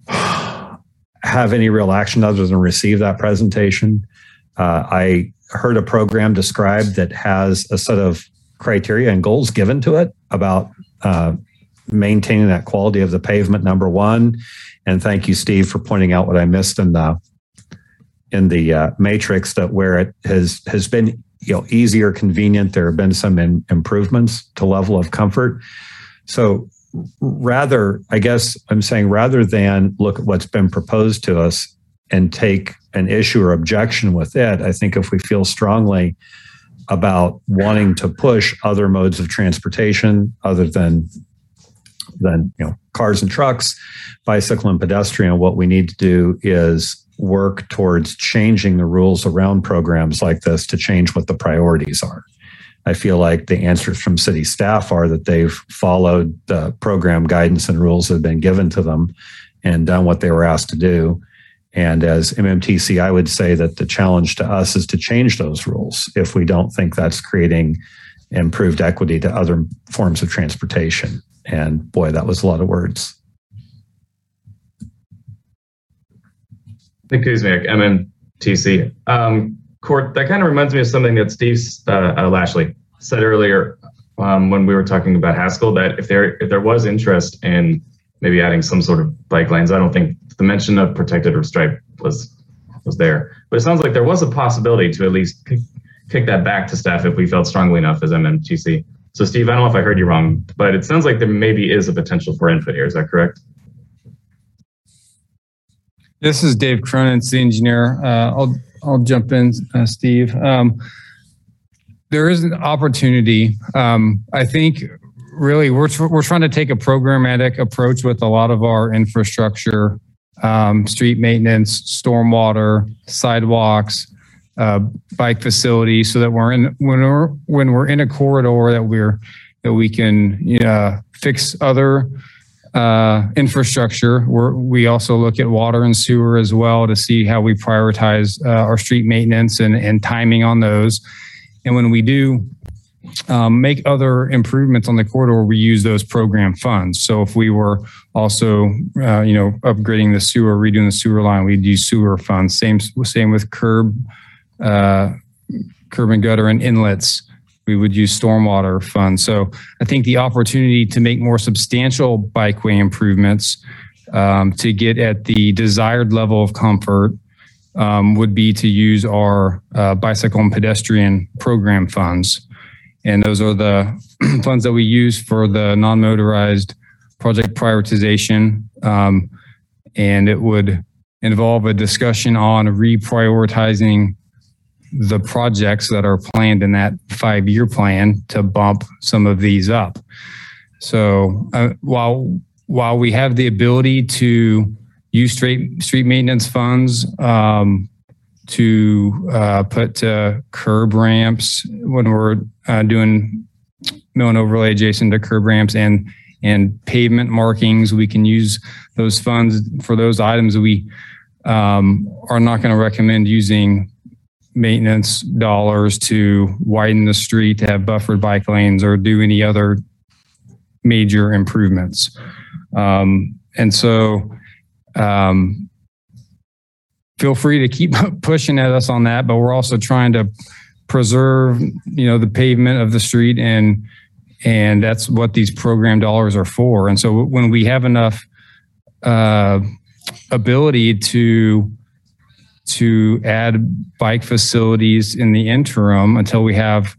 [SPEAKER 16] have any real action other than receive that presentation. Uh, I heard a program described that has a set of criteria and goals given to it about uh, maintaining that quality of the pavement. Number one, and thank you, Steve, for pointing out what I missed in the in the uh, matrix that where it has has been you know easier, convenient. There have been some in, improvements to level of comfort. So rather, I guess I'm saying rather than look at what's been proposed to us and take an issue or objection with it, I think if we feel strongly about wanting to push other modes of transportation other than than you know cars and trucks, bicycle and pedestrian. What we need to do is work towards changing the rules around programs like this to change what the priorities are. I feel like the answers from city staff are that they've followed the program guidance and rules that have been given to them and done what they were asked to do. And as MMTC, I would say that the challenge to us is to change those rules if we don't think that's creating improved equity to other forms of transportation. And boy, that was a lot of words.
[SPEAKER 11] Nick Kuzmiak, MMTC. Um, Court, that kind of reminds me of something that Steve uh, uh, Lashley said earlier um, when we were talking about Haskell, that if there if there was interest in maybe adding some sort of bike lanes. I don't think the mention of protected or stripe was was there, but it sounds like there was a possibility to at least kick, kick that back to staff if we felt strongly enough as MMTC. So, Steve, I don't know if I heard you wrong, but it sounds like there maybe is a potential for input here. Is that correct?
[SPEAKER 12] This is Dave Cronin, the engineer. Uh, I'll I'll jump in, uh, Steve. Um, there is an opportunity. Um, I think really we're tr- we're trying to take a programmatic approach with a lot of our infrastructure, um, street maintenance, stormwater, sidewalks, uh, bike facilities, so that we're in when we're when we're in a corridor that we're that we can you know, fix other uh, infrastructure. We're, we also look at water and sewer as well to see how we prioritize uh, our street maintenance and, and timing on those. And when we do um, make other improvements on the corridor, we use those program funds. So if we were also, uh, you know, upgrading the sewer, redoing the sewer line, we'd use sewer funds. Same, same with curb, uh, curb and gutter and inlets we would use stormwater funds. So I think the opportunity to make more substantial bikeway improvements um, to get at the desired level of comfort um, would be to use our uh, bicycle and pedestrian program funds. And those are the funds that we use for the non-motorized project prioritization. Um, and it would involve a discussion on reprioritizing the projects that are planned in that five year plan to bump some of these up. So uh, while while we have the ability to use street street maintenance funds um, to uh, put to curb ramps when we're uh, doing mill and overlay adjacent to curb ramps and and pavement markings, we can use those funds for those items. We um, are not going to recommend using maintenance dollars to widen the street, to have buffered bike lanes, or do any other major improvements. Um, and so, um, feel free to keep pushing at us on that, but we're also trying to preserve, you know, the pavement of the street and and that's what these program dollars are for. And so when we have enough uh, ability to to add bike facilities in the interim until we have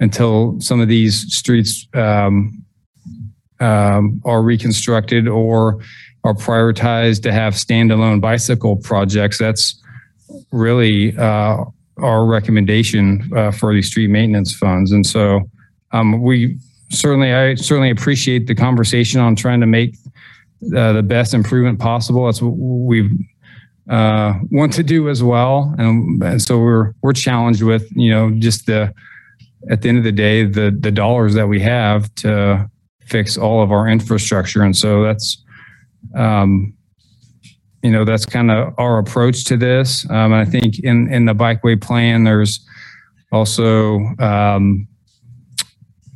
[SPEAKER 12] until some of these streets um, um, are reconstructed or are prioritized to have standalone bicycle projects. That's really uh, our recommendation uh, for these street maintenance funds. And so um, we certainly, I certainly appreciate the conversation on trying to make uh, the best improvement possible. That's what we've uh, want to do as well. And, and so we're we're challenged with you know just the at the end of the day the the dollars that we have to fix all of our infrastructure. And so that's um, you know that's kind of our approach to this. Um, I think in in the bikeway plan there's also um,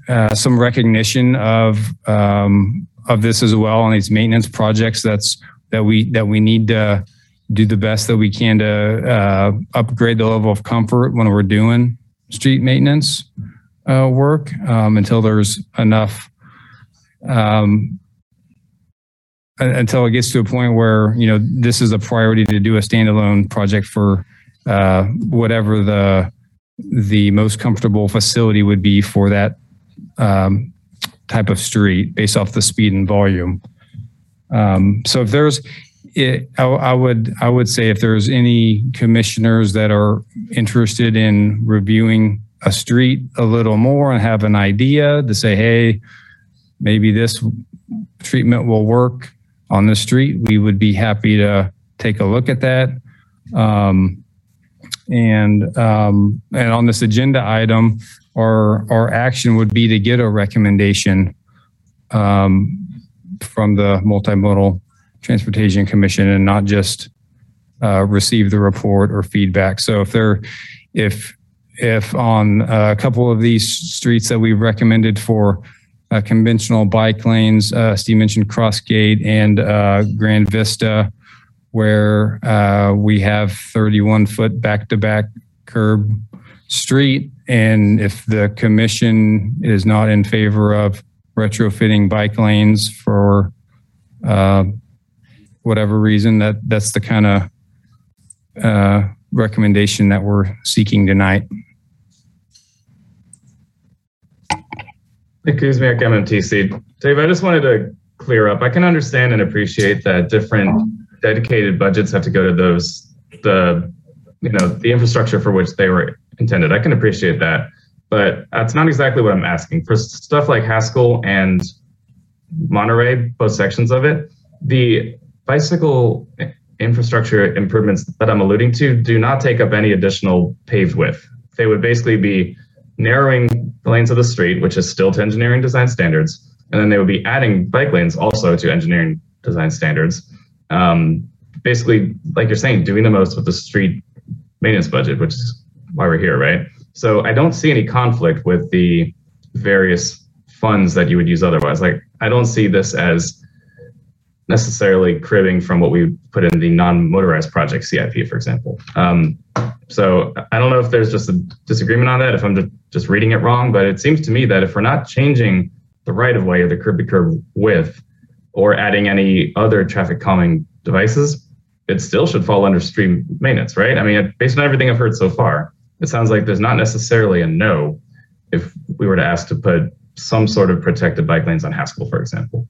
[SPEAKER 12] uh, some recognition of um, of this as well on these maintenance projects. That's that we that we need to do the best that we can to uh, upgrade the level of comfort when we're doing street maintenance uh, work um, until there's enough um, until it gets to a point where you know this is a priority to do a standalone project for uh, whatever the the most comfortable facility would be for that um, type of street based off the speed and volume. Um, so if there's it, I, I, would I would say if there's any commissioners that are interested in reviewing a street a little more and have an idea to say, hey, maybe this treatment will work on the street, we would be happy to take a look at that. Um, and um, and on this agenda item, our our action would be to get a recommendation um, from the multimodal Transportation Commission and not just uh, receive the report or feedback. So if there, if if on a couple of these streets that we've recommended for uh, conventional bike lanes, uh, Steve mentioned Crossgate and uh, Grand Vista, where uh, we have 31 foot back to back curb street. And if the commission is not in favor of retrofitting bike lanes for
[SPEAKER 15] uh, whatever reason, that that's the kind of uh, recommendation that we're seeking tonight.
[SPEAKER 11] Nick Kuzmiak, MMTC. Dave, I just wanted to clear up. I can understand and appreciate that different dedicated budgets have to go to those, the, you know, the infrastructure for which they were intended. I can appreciate that, but that's not exactly what I'm asking. For stuff like Haskell and Monterey, both sections of it, the bicycle infrastructure improvements that I'm alluding to do not take up any additional paved width. They would basically be narrowing the lanes of the street, which is still to engineering design standards, and then they would be adding bike lanes also to engineering design standards. Um, basically, like you're saying, doing the most with the street maintenance budget, which is why we're here, right? So I don't see any conflict with the various funds that you would use otherwise. Like I don't see this as necessarily cribbing from what we put in the non-motorized project CIP, for example. Um, so I don't know if there's just a disagreement on that, if I'm just, reading it wrong, but it seems to me that if we're not changing the right of way or the curb to curb width or adding any other traffic calming devices, it still should fall under street maintenance, right? I mean, based on everything I've heard so far, it sounds like there's not necessarily a no if we were to ask to put some sort of protected bike lanes on Haskell, for example.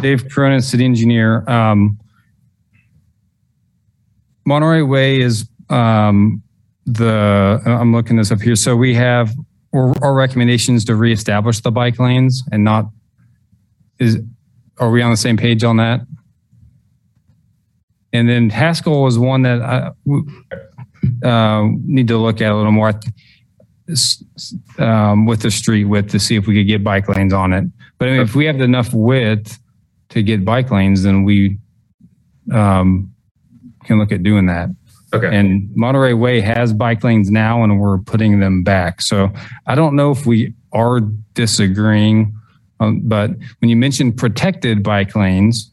[SPEAKER 15] Dave Cronin, city engineer. Um, Monterey Way is um, the, I'm looking this up here. So we have our, our recommendations to reestablish the bike lanes and not, is, are we on the same page on that? And then Haskell was one that I uh, need to look at a little more um, with the street width to see if we could get bike lanes on it. But I mean, if we have enough width to get bike lanes, then we um, can look at doing that.
[SPEAKER 11] Okay.
[SPEAKER 15] And Monterey Way has bike lanes now, and we're putting them back. So I don't know if we are disagreeing, um, but when you mentioned protected bike lanes,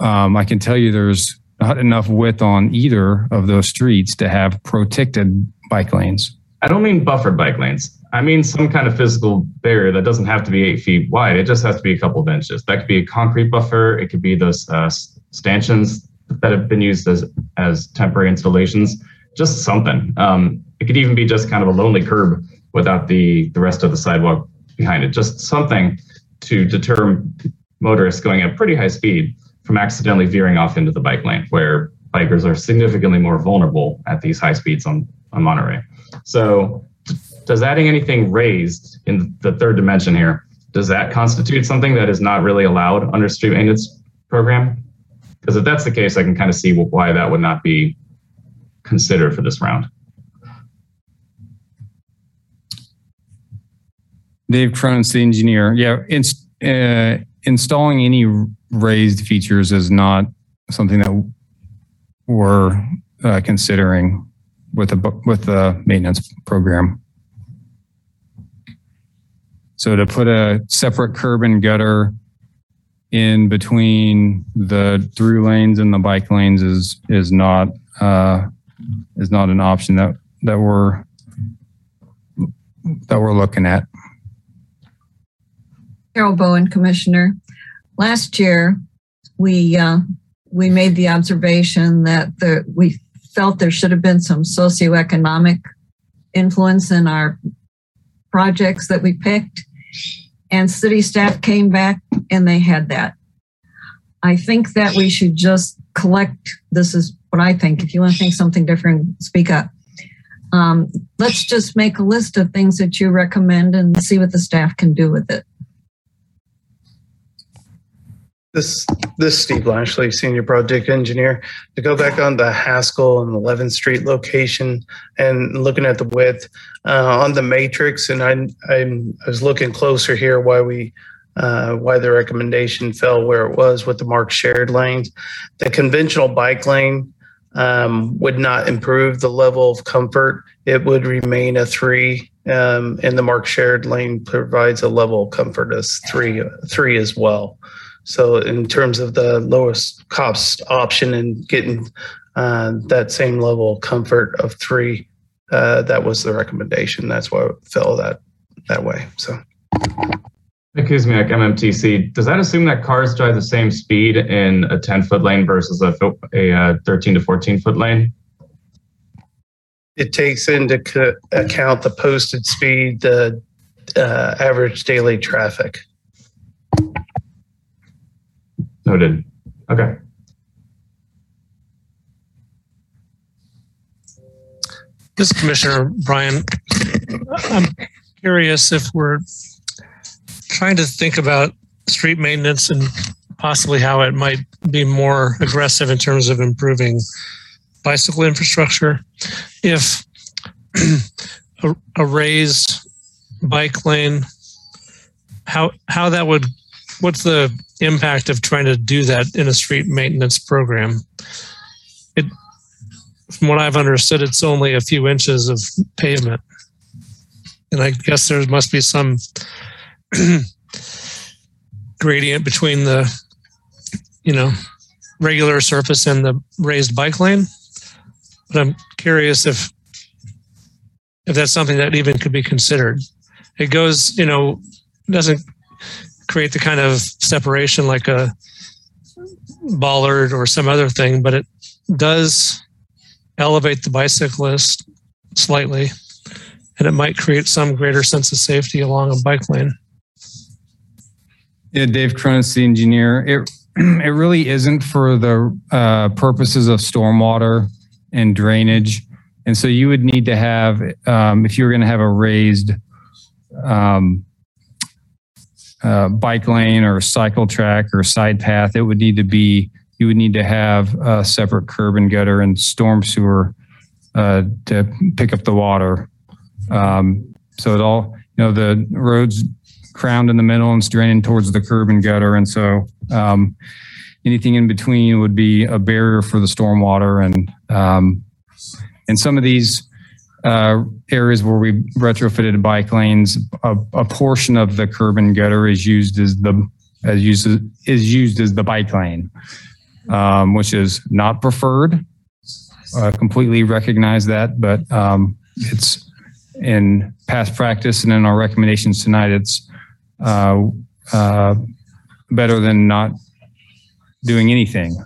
[SPEAKER 15] um, I can tell you there's not enough width on either of those streets to have protected bike lanes.
[SPEAKER 11] I don't mean buffered bike lanes. I mean some kind of physical barrier that doesn't have to be eight feet wide. It just has to be a couple of inches. That could be a concrete buffer. It could be those uh, stanchions that have been used as as temporary installations. Just something. Um, it could even be just kind of a lonely curb without the the rest of the sidewalk behind it. Just something to deter motorists going at pretty high speed from accidentally veering off into the bike lane, where bikers are significantly more vulnerable at these high speeds on on Monterey. So does adding anything raised in the third dimension here, does that constitute something that is not really allowed under street maintenance program? Because if that's the case, I can kind of see why that would not be considered for this round.
[SPEAKER 15] Dave Cronin, the engineer. Yeah, uh, installing any raised features is not something that we're uh, considering with the with the maintenance program. So to put a separate curb and gutter in between the through lanes and the bike lanes is is not uh, is not an option that that we're that we're looking at.
[SPEAKER 3] Carol Bowen, Commissioner. Last year, we uh, we made the observation that the we felt there should have been some socioeconomic influence in our projects that we picked. And city staff came back and they had that. I think that we should just collect, this is what I think. If you want to think something different, speak up. Um, let's just make a list of things that you recommend and see what the staff can do with it.
[SPEAKER 17] This this Steve Lashley, senior project engineer. To go back on the Haskell and 11th Street location and looking at the width uh, on the matrix, and I, I I was looking closer here why we uh, why the recommendation fell where it was with the marked shared lanes. The conventional bike lane um, would not improve the level of comfort. It would remain a three, um, and the marked shared lane provides a level of comfort as three three as well. So in terms of the lowest cost option and getting uh, that same level of comfort of three, uh, that was the recommendation. That's why it fell that that way. So.
[SPEAKER 11] Kuzmiak, MMTC. Does that assume that cars drive the same speed in a 10 foot lane versus a, a uh, 13 to 14 foot lane?
[SPEAKER 17] It takes into co- account the posted speed, the uh, average daily traffic.
[SPEAKER 11] Noted. Okay.
[SPEAKER 9] This is Commissioner Bryan. I'm curious if we're trying to think about street maintenance and possibly how it might be more aggressive in terms of improving bicycle infrastructure. If a, a raised bike lane, how how that would what's the impact of trying to do that in a street maintenance program? It from what I've understood, it's only a few inches of pavement. And I guess there must be some gradient between the, you know, regular surface and the raised bike lane. But I'm curious if if that's something that even could be considered. It goes, you know, doesn't create the kind of separation like a bollard or some other thing, but it does elevate the bicyclist slightly, and it might create some greater sense of safety along a bike lane.
[SPEAKER 15] Yeah, Dave Cronin, the engineer. It it really isn't for the uh, purposes of stormwater and drainage, and so you would need to have um, if you were going to have a raised um, uh, bike lane or cycle track or side path, it would need to be you would need to have a separate curb and gutter and storm sewer uh, to pick up the water. Um, so it all, you know, the road's crowned in the middle and it's draining towards the curb and gutter. And so um, anything in between would be a barrier for the stormwater. And um, in some of these uh, areas where we retrofitted bike lanes, a, a portion of the curb and gutter is used as the as used is used as the bike lane um, which is not preferred. Uh, completely recognize that, but um, it's in past practice and in our recommendations tonight, it's uh, uh, better than not doing anything,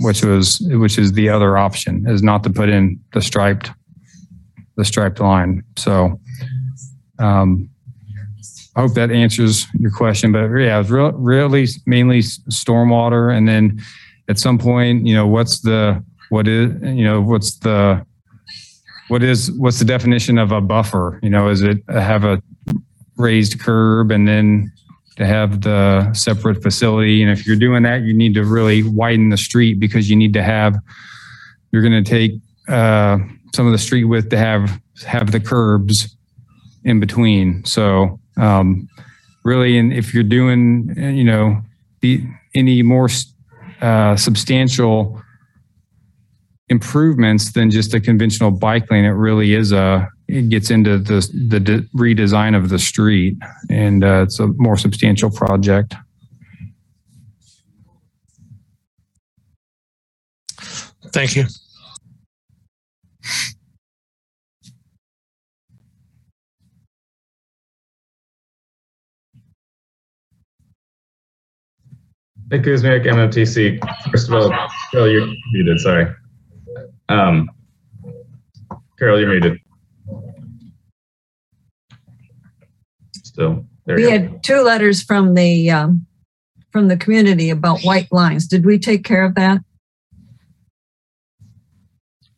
[SPEAKER 15] which was which is the other option, is not to put in the striped the striped line. So. Um, I hope that answers your question, but yeah, it's real, really mainly stormwater, and then at some point, you know, what's the what is you know what's the what is what's the definition of a buffer? You know, is it have a raised curb and then to have the separate facility? And if you're doing that, you need to really widen the street because you need to have you're going to take uh, some of the street width to have have the curbs in between. So um, really, and if you're doing you know the any more uh, substantial improvements than just a conventional bike lane. It really is a it gets into the the de- redesign of the street, and uh, it's a more substantial project.
[SPEAKER 9] Thank you.
[SPEAKER 11] Nick Kuzmiak, MMTC. First of all, Carol, you're muted. Sorry. Um, Carol, you're muted. Still, there
[SPEAKER 3] We
[SPEAKER 11] you go.
[SPEAKER 3] had two letters from the, um, from the community about white lines. Did we take care of that?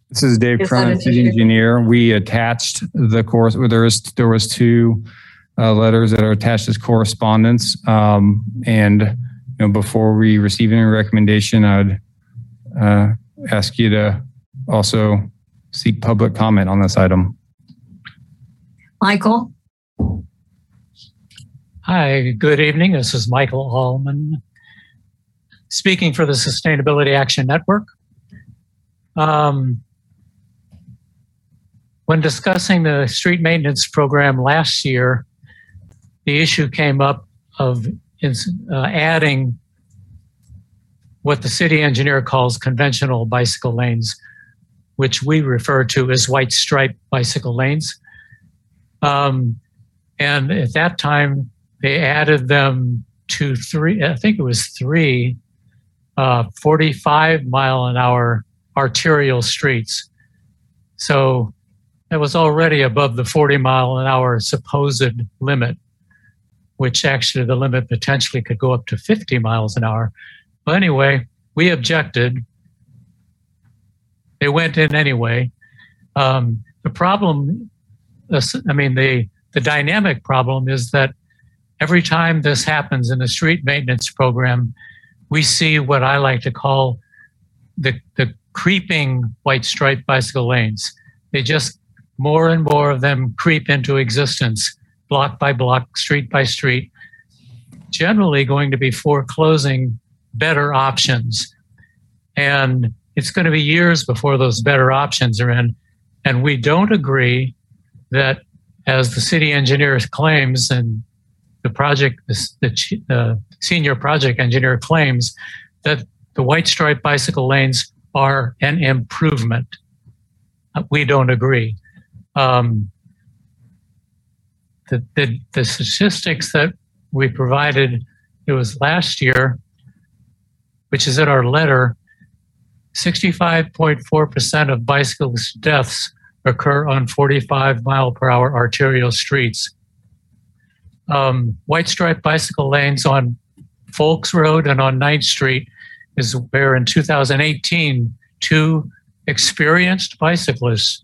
[SPEAKER 15] This is Dave
[SPEAKER 3] Is
[SPEAKER 15] Cronin,
[SPEAKER 3] an
[SPEAKER 15] city engineer. We attached the course. There was there was two uh, letters that are attached as correspondence, um, and you know before we receive any recommendation, I'd uh, ask you to also seek public comment on this item.
[SPEAKER 3] Michael?
[SPEAKER 13] Hi, good evening. This is Michael Almon, speaking for the Sustainability Action Network. Um, when discussing the street maintenance program last year, the issue came up of ins- uh, adding what the city engineer calls conventional bicycle lanes, which we refer to as white stripe bicycle lanes. Um, and at that time, they added them to three, I think it was three, uh, 45 mile an hour arterial streets. So that was already above the 40 mile an hour supposed limit, which actually the limit potentially could go up to 50 miles an hour. But anyway, we objected. They went in anyway. Um, the problem, I mean, the, the dynamic problem is that every time this happens in the street maintenance program, we see what I like to call the, the creeping white stripe bicycle lanes. They just more and more of them creep into existence, block by block, street by street, generally going to be foreclosing better options. And it's going to be years before those better options are in. And we don't agree that, as the city engineer claims, and the project, the, the senior project engineer claims, that the white stripe bicycle lanes are an improvement. We don't agree. Um, the, the, the statistics that we provided, it was last year, which is in our letter, 65.4% of bicyclist deaths occur on 45 mile per hour arterial streets. Um, white stripe bicycle lanes on Folks Road and on 9th Street is where in 2018, two experienced bicyclists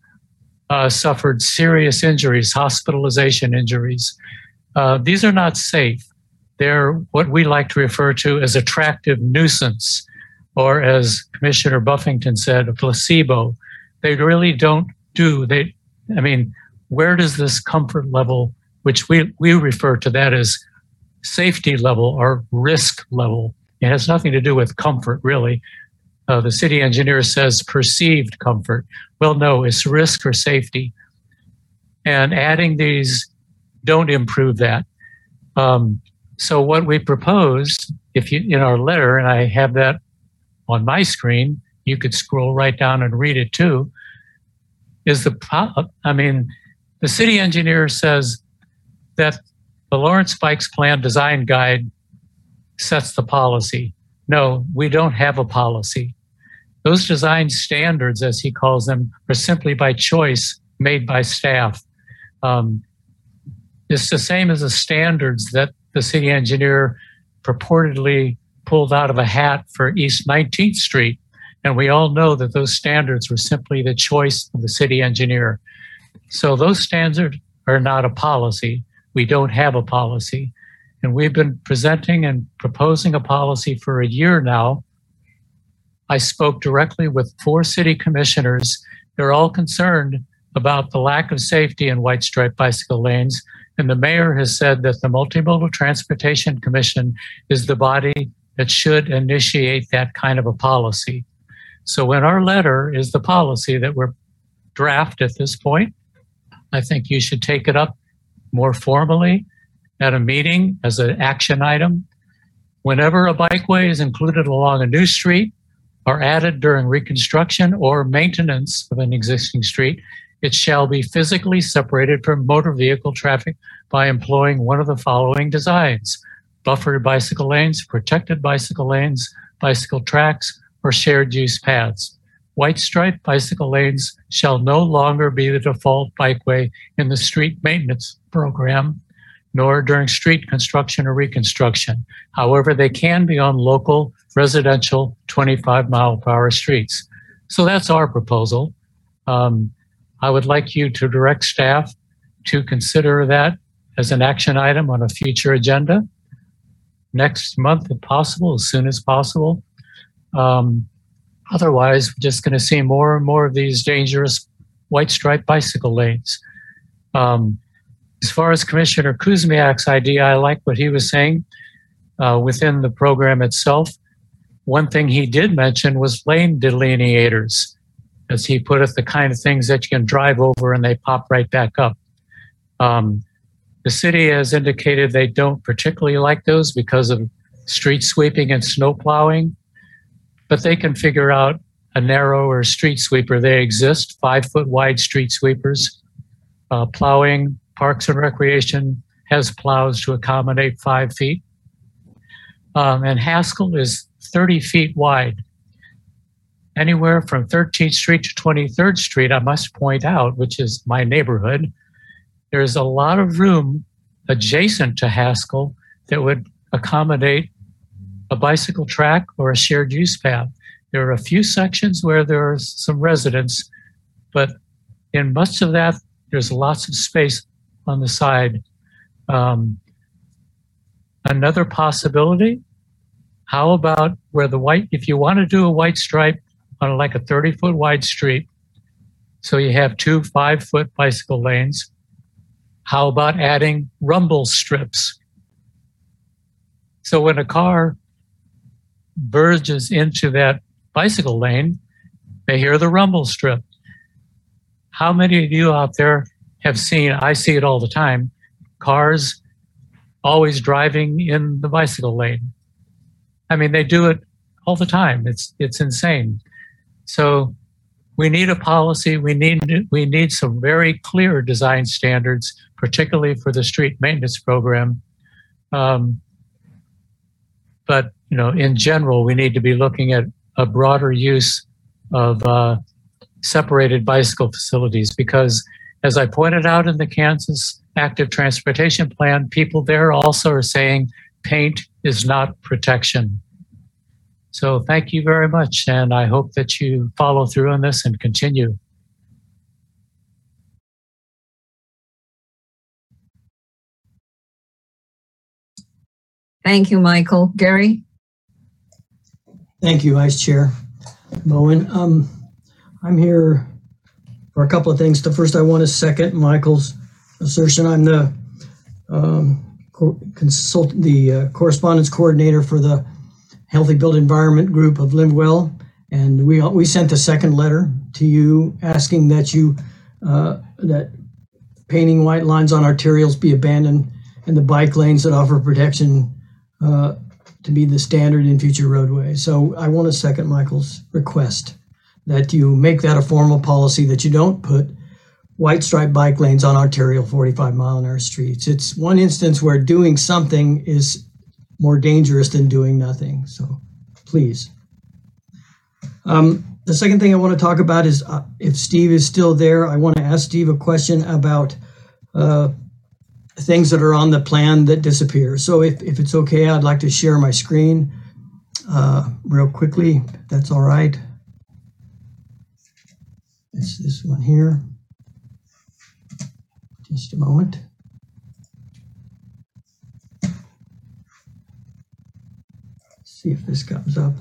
[SPEAKER 13] uh, suffered serious injuries, hospitalization injuries. Uh, these are not safe. They're what we like to refer to as attractive nuisance, or as Commissioner Buffington said, a placebo. They really don't do, they, I mean, where does this comfort level, which we, we refer to that as safety level or risk level, it has nothing to do with comfort, really. Uh, the city engineer says perceived comfort. Well, no, it's risk or safety. And adding these don't improve that. Um, so what we proposed, if you in our letter, and I have that on my screen, you could scroll right down and read it too. Is the I mean, the city engineer says that the Lawrence Bikes Plan Design Guide sets the policy. No, we don't have a policy. Those design standards, as he calls them, are simply by choice made by staff. Um, it's the same as the standards that the city engineer purportedly pulled out of a hat for East 19th Street. And we all know that those standards were simply the choice of the city engineer. So those standards are not a policy. We don't have a policy. And we've been presenting and proposing a policy for a year now. I spoke directly with four city commissioners. They're all concerned about the lack of safety in white stripe bicycle lanes. And the mayor has said that the Multimodal Transportation Commission is the body that should initiate that kind of a policy. So, in our letter is the policy that we're draft at this point. I think you should take it up more formally at a meeting as an action item. Whenever a bikeway is included along a new street or added during reconstruction or maintenance of an existing street, it shall be physically separated from motor vehicle traffic by employing one of the following designs buffered bicycle lanes, protected bicycle lanes, bicycle tracks, or shared use paths. White stripe bicycle lanes shall no longer be the default bikeway in the street maintenance program nor during street construction or reconstruction. However, they can be on local residential 25 mile per hour streets. So that's our proposal. Um, I would like you to direct staff to consider that as an action item on a future agenda next month, if possible, as soon as possible. Um, otherwise, we're just going to see more and more of these dangerous white stripe bicycle lanes. Um, as far as Commissioner Kuzmiak's idea, I like what he was saying uh, within the program itself. One thing he did mention was lane delineators, as he put it, the kind of things that you can drive over and they pop right back up. Um, the city has indicated they don't particularly like those because of street sweeping and snow plowing, but they can figure out a narrower street sweeper. They exist, five foot wide street sweepers, uh, plowing, Parks and Recreation has plows to accommodate five feet. Um, and Haskell is 30 feet wide. Anywhere from 13th Street to 23rd Street, I must point out, which is my neighborhood, there's a lot of room adjacent to Haskell that would accommodate a bicycle track or a shared use path. There are a few sections where there are some residents, but in much of that, there's lots of space on the side. Um, another possibility, how about where the white, if you want to do a white stripe on like a 30 foot wide street, so you have two five foot bicycle lanes, how about adding rumble strips? So when a car verges into that bicycle lane, they hear the rumble strip. How many of you out there have seen, I see it all the time, cars always driving in the bicycle lane? I mean, they do it all the time. It's it's insane. So we need a policy. We need we need some very clear design standards, particularly for the street maintenance program. Um, but you know, in general, we need to be looking at a broader use of uh, separated bicycle facilities because, as I pointed out in the Kansas Active Transportation Plan, people there also are saying paint is not protection. So thank you very much, and I hope that you follow through on this and continue.
[SPEAKER 3] Thank you, Michael. Gary?
[SPEAKER 14] Thank you, Vice Chair Bowen. Um, I'm here for a couple of things. The first, I want to second Michael's assertion. I'm the um, co- consult, the uh, correspondence coordinator for the Healthy Built Environment Group of Livewell, and we we sent a second letter to you asking that you uh, that painting white lines on arterials be abandoned and the bike lanes that offer protection uh, to be the standard in future roadways. So I want to second Michael's request that you make that a formal policy that you don't put white stripe bike lanes on arterial 45 mile an hour streets. It's one instance where doing something is more dangerous than doing nothing. So please. Um, the second thing I want to talk about is uh, if Steve is still there, I want to ask Steve a question about uh, things that are on the plan that disappear. So if, if it's okay, I'd like to share my screen uh, real quickly. That's all right. It's this one here. Just a moment. See if this comes up.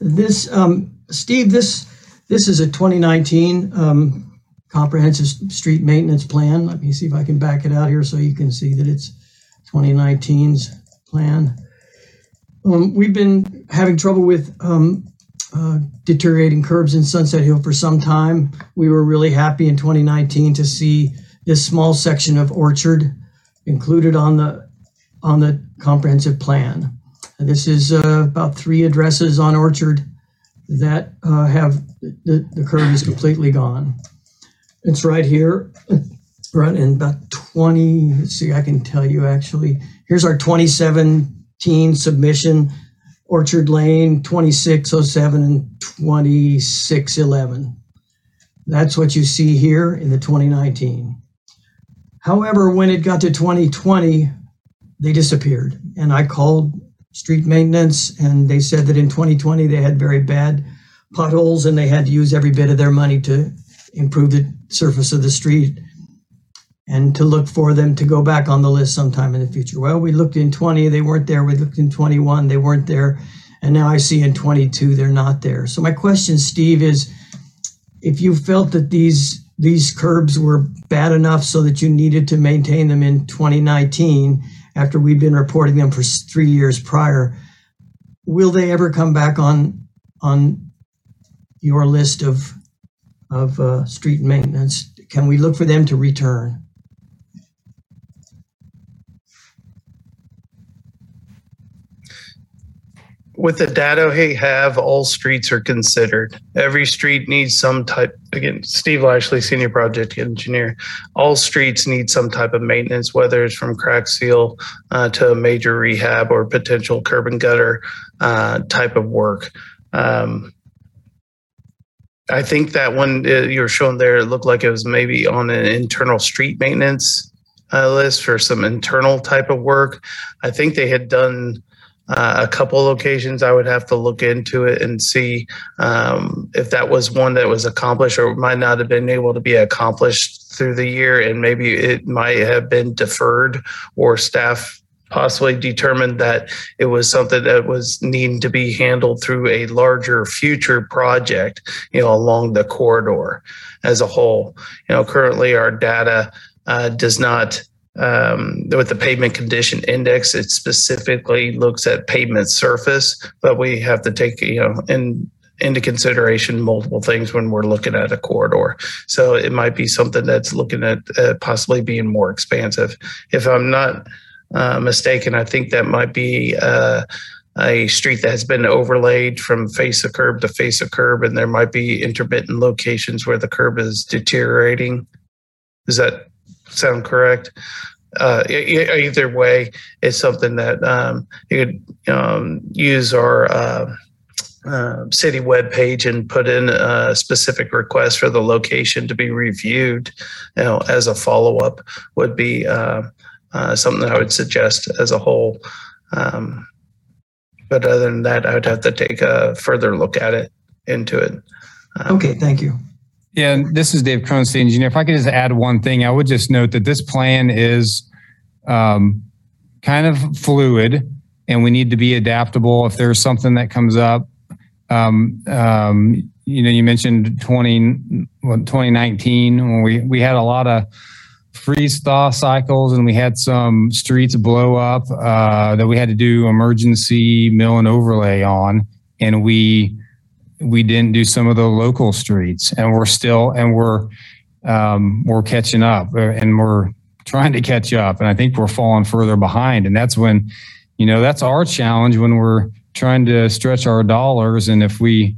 [SPEAKER 14] This, um, Steve, this this is a 2019 um, comprehensive street maintenance plan. Let me see if I can back it out here so you can see that it's 2019's plan. Um, we've been having trouble with um, uh, deteriorating curbs in Sunset Hill for some time. We were really happy in 2019 to see this small section of Orchard included on the on the comprehensive plan. And this is uh, about three addresses on Orchard that uh, have the, the curb is completely gone. It's right here, right in about 20. Let's see, I can tell you actually. Here's our 2017 submission Orchard Lane, 2607 and 2611. That's what you see here in the 2019. However, when it got to 2020, they disappeared. And I called street maintenance and they said that in 2020 they had very bad potholes and they had to use every bit of their money to improve the surface of the street and to look for them to go back on the list sometime in the future. Well, we looked in 20, they weren't there. We looked in 21, they weren't there. And now I see in 22, they're not there. So my question, Steve, is if you felt that these these curbs were bad enough so that you needed to maintain them in 2019 after we'd been reporting them for three years prior, will they ever come back on on your list of of uh, street maintenance? Can we look for them to return?
[SPEAKER 17] With the data we have, all streets are considered. Every street needs some type, again, Steve Lashley, senior project engineer. All streets need some type of maintenance, whether it's from crack seal uh, to a major rehab or potential curb and gutter uh, type of work. Um, I think that one uh, you were showing there, it looked like it was maybe on an internal street maintenance uh, list for some internal type of work. I think they had done uh, a couple locations. I would have to look into it and see um, if that was one that was accomplished or might not have been able to be accomplished through the year, and maybe it might have been deferred or staff possibly determined that it was something that was needing to be handled through a larger future project, you know, along the corridor as a whole. You know, currently our data uh, does not um, with the pavement condition index, it specifically looks at pavement surface, but we have to take, you know, in into consideration multiple things when we're looking at a corridor. So it might be something that's looking at uh, possibly being more expansive. If I'm not uh, mistaken, I think that might be uh, a street that has been overlaid from face of curb to face of curb, and there might be intermittent locations where the curb is deteriorating. Is that sound correct? Uh, either way, it's something that um, you could um, use our uh, uh, city web page and put in a specific request for the location to be reviewed. You know, as a follow up would be uh, uh, something I would suggest as a whole. Um, but other than that, I would have to take a further look at it into it.
[SPEAKER 14] Um, okay, thank you.
[SPEAKER 15] Yeah, and this is Dave the engineer. If I could just add one thing, I would just note that this plan is um, kind of fluid and we need to be adaptable if there's something that comes up. Um, um, you know, you mentioned 20, 2019 when we, we had a lot of freeze thaw cycles and we had some streets blow up uh, that we had to do emergency mill and overlay on. And we, we didn't do some of the local streets and we're still and we're um, we're catching up uh, and we're trying to catch up and i think we're falling further behind and that's when you know that's our challenge when we're trying to stretch our dollars and if we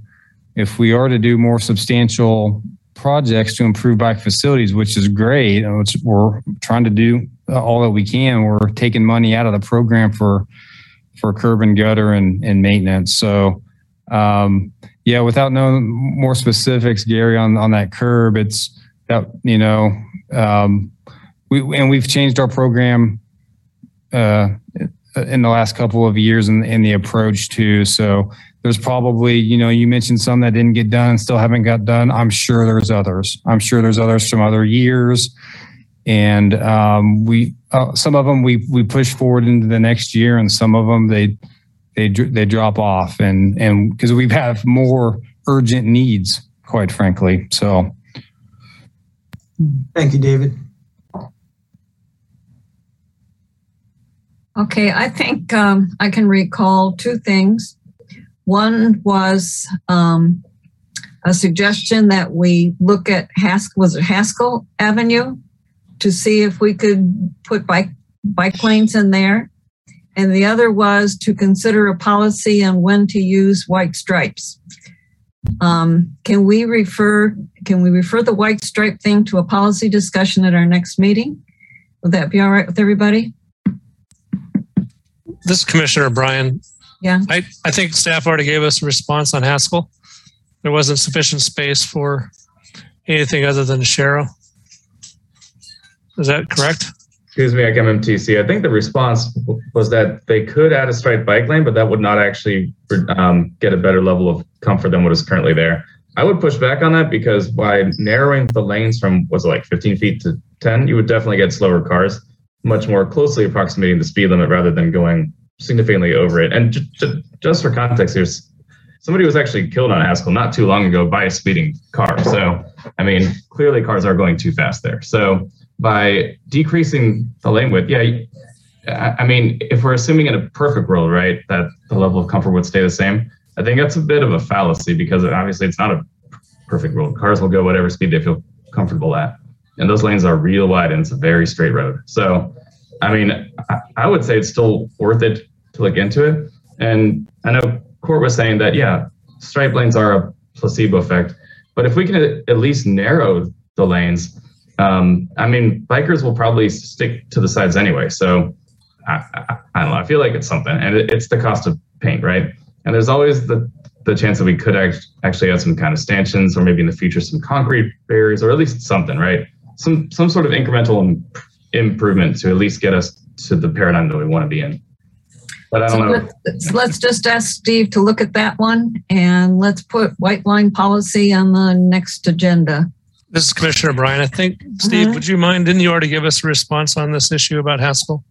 [SPEAKER 15] if we are to do more substantial projects to improve bike facilities which is great which we're trying to do all that we can we're taking money out of the program for for curb and gutter and, and maintenance so um, yeah, without knowing more specifics, Gary, on on that curb, it's that you know, um, we and we've changed our program uh, in the last couple of years in, in the approach too. So there's probably you know you mentioned some that didn't get done and still haven't got done. I'm sure there's others. I'm sure there's others from other years, and um, we uh, some of them we we push forward into the next year, and some of them they they they drop off and and because we have more urgent needs quite frankly so.
[SPEAKER 14] Thank you david.
[SPEAKER 3] Okay i think um, i can recall two things. One was um, a suggestion that we look at haskell was it haskell avenue to see if we could put bike bike lanes in there and the other was to consider a policy on when to use white stripes. Um, can we refer can we refer the white stripe thing to a policy discussion at our next meeting? Would that be all right with everybody?
[SPEAKER 9] This is Commissioner Brian.
[SPEAKER 3] Yeah.
[SPEAKER 9] I, I think staff already gave us a response on Haskell. There wasn't sufficient space for anything other than Sharrow. Is that correct?
[SPEAKER 11] Excuse me, MMTC, I think the response was that they could add a striped bike lane, but that would not actually um, get a better level of comfort than what is currently there. I would push back on that because by narrowing the lanes from was it like 15 feet to 10, you would definitely get slower cars, much more closely approximating the speed limit rather than going significantly over it. And just for context, here's somebody was actually killed on Haskell not too long ago by a speeding car. So, I mean, clearly cars are going too fast there. So by decreasing the lane width, yeah, I mean, if we're assuming in a perfect world, right, that the level of comfort would stay the same, I think that's a bit of a fallacy because obviously it's not a perfect world. Cars will go whatever speed they feel comfortable at. And those lanes are real wide and it's a very straight road. So, I mean, I would say it's still worth it to look into it. And I know court was saying that, yeah, stripe lanes are a placebo effect, but if we can at least narrow the lanes, um, I mean, bikers will probably stick to the sides anyway. So I, I, I don't know. I feel like it's something, and it, it's the cost of paint, right? And there's always the the chance that we could act, actually add some kind of stanchions, or maybe in the future some concrete barriers, or at least something, right? Some some sort of incremental Im- improvement to at least get us to the paradigm that we want to be in. But I don't
[SPEAKER 3] So
[SPEAKER 11] know.
[SPEAKER 3] let's, let's just ask Steve to look at that one and let's put white line policy on the next agenda.
[SPEAKER 9] This is Commissioner Bryan. I think, Steve,
[SPEAKER 3] Mhm.
[SPEAKER 9] would you mind, didn't you already give us a response on this issue about Haskell?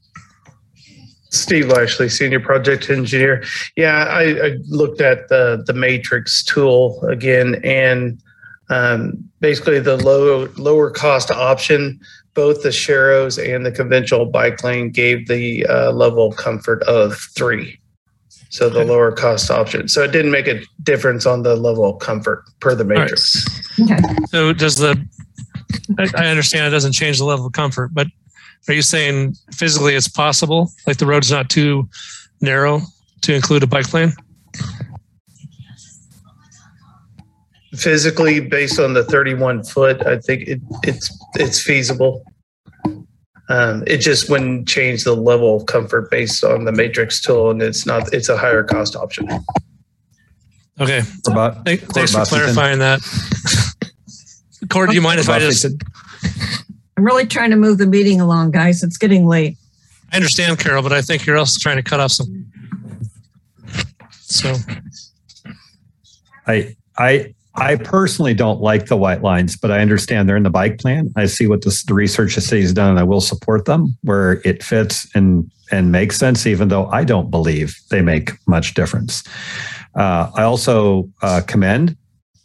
[SPEAKER 17] Steve Lashley, senior project engineer. Yeah, I, I looked at the the matrix tool again, and um, basically the low lower cost option, both the Sharrows and the conventional bike lane gave the uh, level of comfort of three. So the lower cost option. So it didn't make a difference on the level of comfort per the
[SPEAKER 9] right.
[SPEAKER 17] matrix.
[SPEAKER 3] Okay.
[SPEAKER 9] So does the, I, I understand it doesn't change the level of comfort, but are you saying physically it's possible? Like the road's not too narrow to include a bike lane?
[SPEAKER 17] Physically, based on the 31 foot, I think it, it's it's feasible. Um, it just wouldn't change the level of comfort based on the matrix tool, and it's not it's a higher cost option.
[SPEAKER 9] Okay.
[SPEAKER 16] About,
[SPEAKER 9] Thank- Thanks for clarifying that. Court, do you mind if I just,
[SPEAKER 3] I'm really trying to move the meeting along, guys. It's getting late.
[SPEAKER 9] I understand, Carol, but I think you're also trying to cut off some. So,
[SPEAKER 16] I I I personally don't like the white lines, but I understand they're in the bike plan. I see what this, the research the city's done, and I will support them where it fits and and makes sense, even though I don't believe they make much difference. Uh, I also uh, commend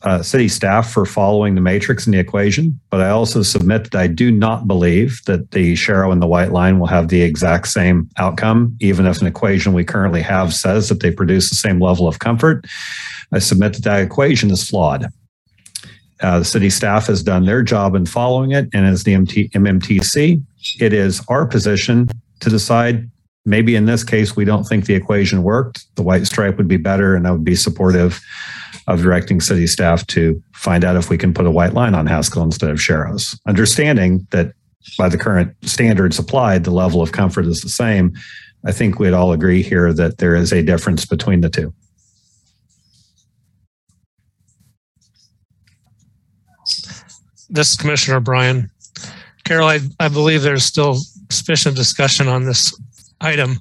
[SPEAKER 16] uh, city staff for following the matrix and the equation, but I also submit that I do not believe that the Sharrow and the white line will have the exact same outcome, even if an equation we currently have says that they produce the same level of comfort. I submit that that equation is flawed. Uh, the city staff has done their job in following it, and as the MT, MMTC, it is our position to decide. Maybe in this case, we don't think the equation worked. The white stripe would be better, and I would be supportive of directing city staff to find out if we can put a white line on Haskell instead of Sharrows. Understanding that by the current standards applied, the level of comfort is the same. I think we'd all agree here that there is a difference between the two.
[SPEAKER 9] this is Commissioner Bryan. Carol, I, I believe there's still sufficient discussion on this item.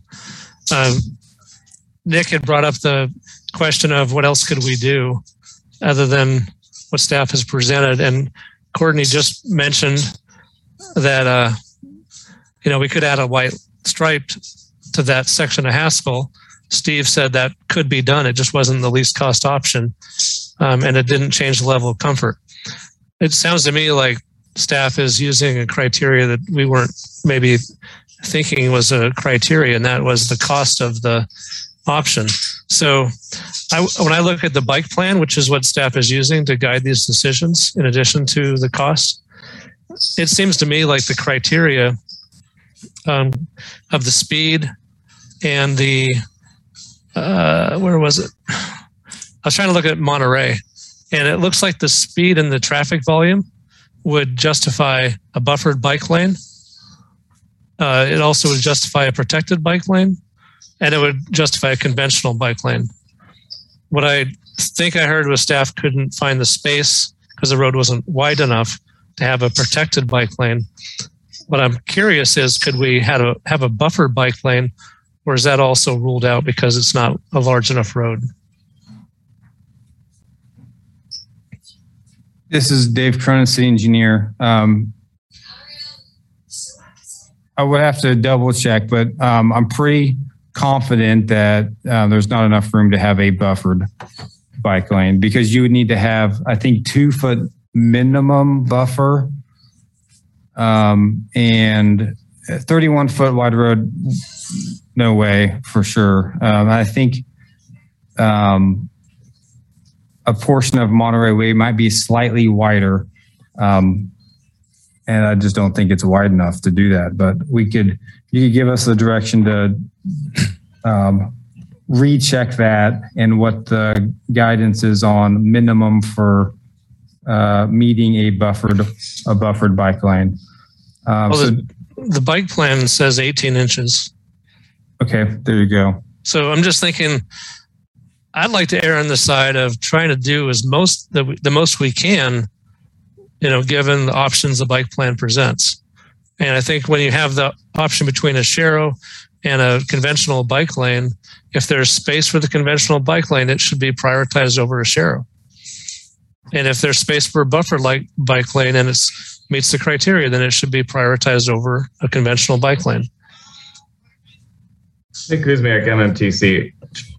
[SPEAKER 9] Um, Nick had brought up the question of what else could we do other than what staff has presented. And Courtney just mentioned that, uh, you know, we could add a white stripe to that section of Haskell. Steve said that could be done. It just wasn't the least cost option. Um, and it didn't change the level of comfort. It sounds to me like staff is using a criteria that we weren't maybe thinking was a criteria, and that was the cost of the option. So I, when I look at the bike plan, which is what staff is using to guide these decisions, in addition to the cost, it seems to me like the criteria um, of the speed and the uh, where was it? I was trying to look at Monterey, and it looks like the speed and the traffic volume would justify a buffered bike lane. Uh, it also would justify a protected bike lane, and it would justify a conventional bike lane. What I think I heard was staff couldn't find the space because the road wasn't wide enough to have a protected bike lane. What I'm curious is, could we have a have a buffered bike lane, or is that also ruled out because it's not a large enough road?
[SPEAKER 15] This is Dave Cronin, city engineer. Um, I would have to double check, but um, I'm pretty confident that uh, there's not enough room to have a buffered bike lane because you would need to have, I think, two foot minimum buffer um, and 31 foot wide road. No way for sure. Um, I think um, a portion of Monterey Way might be slightly wider. Um, and I just don't think it's wide enough to do that. But we could, you could give us the direction to um, recheck that and what the guidance is on minimum for uh, meeting a buffered a buffered bike lane. Um,
[SPEAKER 9] Well,
[SPEAKER 15] so,
[SPEAKER 9] the, the bike plan says 18 inches.
[SPEAKER 15] okay, there you go.
[SPEAKER 9] So I'm just thinking, I'd like to err on the side of trying to do as most the, the most we can, you know, given the options the bike plan presents. And I think when you have the option between a Sharrow and a conventional bike lane, if there's space for the conventional bike lane, it should be prioritized over a Sharrow. And if there's space for a buffer like bike lane and it meets the criteria, then it should be prioritized over a conventional bike lane.
[SPEAKER 11] Nick Kuzmiak, MMTC.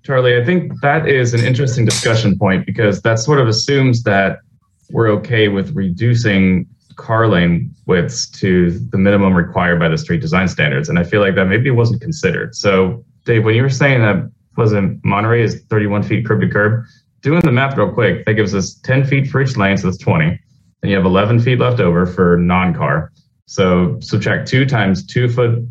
[SPEAKER 11] Charlie, I think that is an interesting discussion point because that sort of assumes that we're okay with reducing car lane widths to the minimum required by the street design standards. And I feel like that maybe wasn't considered. So, Dave, when you were saying that wasn't Monterey is 31 feet curb to curb, doing the math real quick, that gives us 10 feet for each lane, so that's 20. Then you have 11 feet left over for non-car. So subtract two times two foot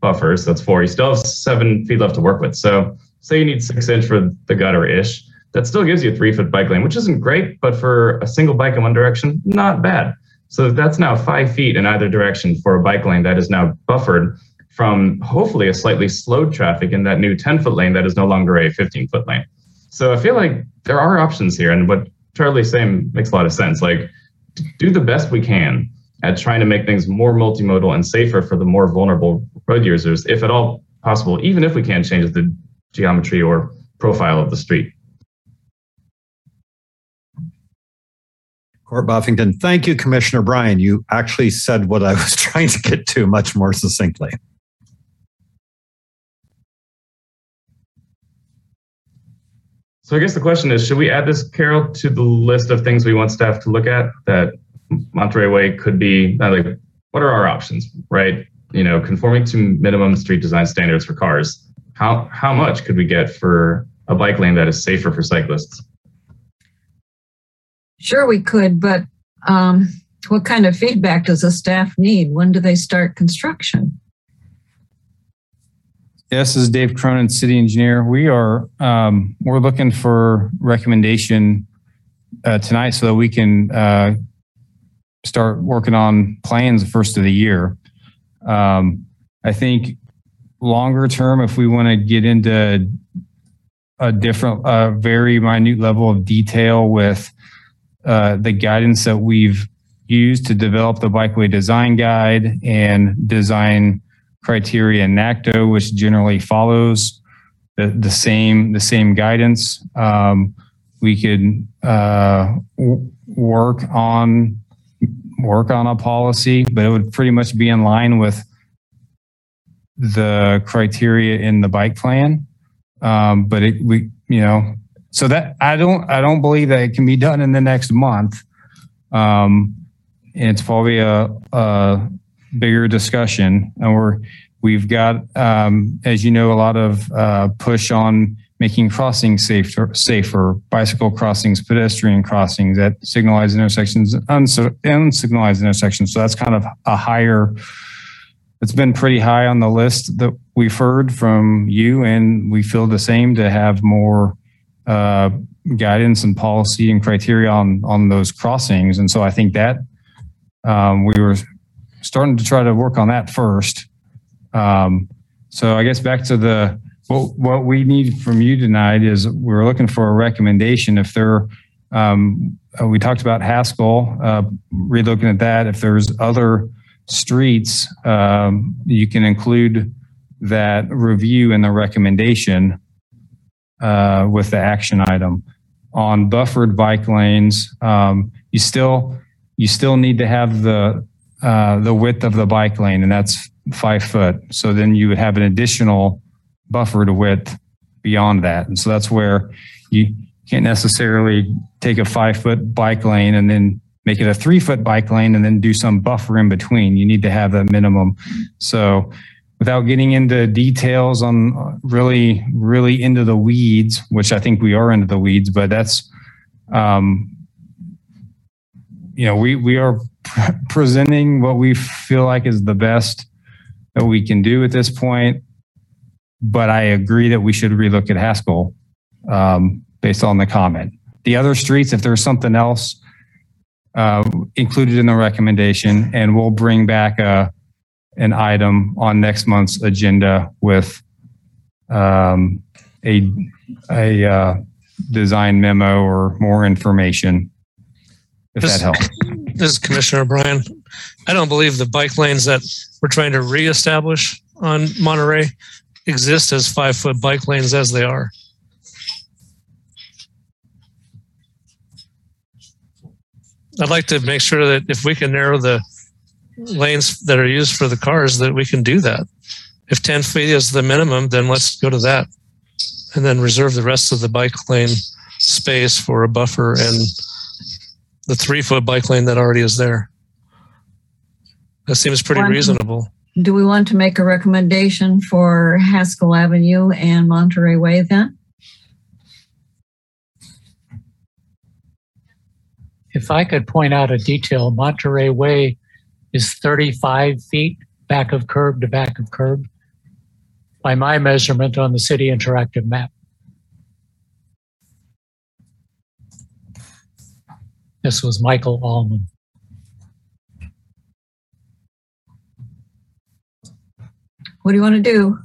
[SPEAKER 11] buffers, that's four. You still have seven feet left to work with. So say you need six inch for the gutter ish. That still gives you a three foot bike lane, which isn't great, but for a single bike in one direction, not bad. So that's now five feet in either direction for a bike lane that is now buffered from hopefully a slightly slowed traffic in that new 10 foot lane that is no longer a 15 foot lane. So I feel like there are options here. And what Charlie's saying makes a lot of sense. Like, do the best we can at trying to make things more multimodal and safer for the more vulnerable road users, if at all possible, even if we can't change the geometry or profile of the street.
[SPEAKER 16] Court Buffington, thank you, Commissioner Bryan. You actually said what I was trying to get to much more succinctly.
[SPEAKER 11] So I guess the question is, should we add this, Carol, to the list of things we want staff to look at that Monterey Way could be, uh, like, what are our options, right? You know, conforming to minimum street design standards for cars. How, how much could we get for a bike lane that is safer for cyclists?
[SPEAKER 3] Sure, we could, but um, what kind of feedback does the staff need? When do they start construction?
[SPEAKER 15] Yes, this is Dave Cronin, city engineer. We are um, we're looking for recommendation uh, tonight so that we can uh, start working on plans the first of the year. Um, I think longer term, if we want to get into a different, uh, very minute level of detail with uh, the guidance that we've used to develop the bikeway design guide and design criteria in NACTO, which generally follows the, the same the same guidance. Um, we could uh, w- work on work on a policy, but it would pretty much be in line with the criteria in the bike plan. Um, but it, we, you know, so that I don't, I don't believe that it can be done in the next month. Um, and it's probably a, a bigger discussion, and we're, we've got, um, as you know, a lot of uh, push on making crossings safer, safer, bicycle crossings, pedestrian crossings at signalized intersections, uns- unsignalized intersections. So that's kind of a higher it's been pretty high on the list that we've heard from you, and we feel the same to have more uh, guidance and policy and criteria on on those crossings. And so I think that um, we were starting to try to work on that first. Um, so I guess back to the what, what we need from you tonight is we're looking for a recommendation. If there, um, uh, we talked about Haskell, uh, relooking at that. If there's other streets, um, you can include that review in the recommendation uh, with the action item. On buffered bike lanes, um, you still you still need to have the uh, the width of the bike lane, and that's five foot. So then you would have an additional buffered width beyond that, and so that's where you can't necessarily take a five foot bike lane and then make it a three foot bike lane and then do some buffer in between. You need to have a minimum. So without getting into details on really, really into the weeds, which I think we are into the weeds, but that's, um, you know, we, we are pre- presenting what we feel like is the best that we can do at this point. but I agree that we should relook at Haskell um, based on the comment. The other streets, if there's something else uh, included in the recommendation, and we'll bring back a, an item on next month's agenda with um, a, a uh, design memo or more information, if that helps.
[SPEAKER 9] This is Commissioner O'Brien. I don't believe the bike lanes that we're trying to reestablish on Monterey exist as five foot bike lanes as they are. I'd like to make sure that if we can narrow the lanes that are used for the cars, that we can do that. If 10 feet is the minimum, then let's go to that. And then reserve the rest of the bike lane space for a buffer and the three foot bike lane that already is there. That seems pretty
[SPEAKER 3] One-
[SPEAKER 9] reasonable.
[SPEAKER 3] Do we want to make a recommendation for Haskell Avenue and Monterey Way then?
[SPEAKER 13] If I could point out a detail, Monterey Way is 35 feet back of curb to back of curb by my measurement on the city interactive map. This was Michael Almon.
[SPEAKER 3] What do you want to do?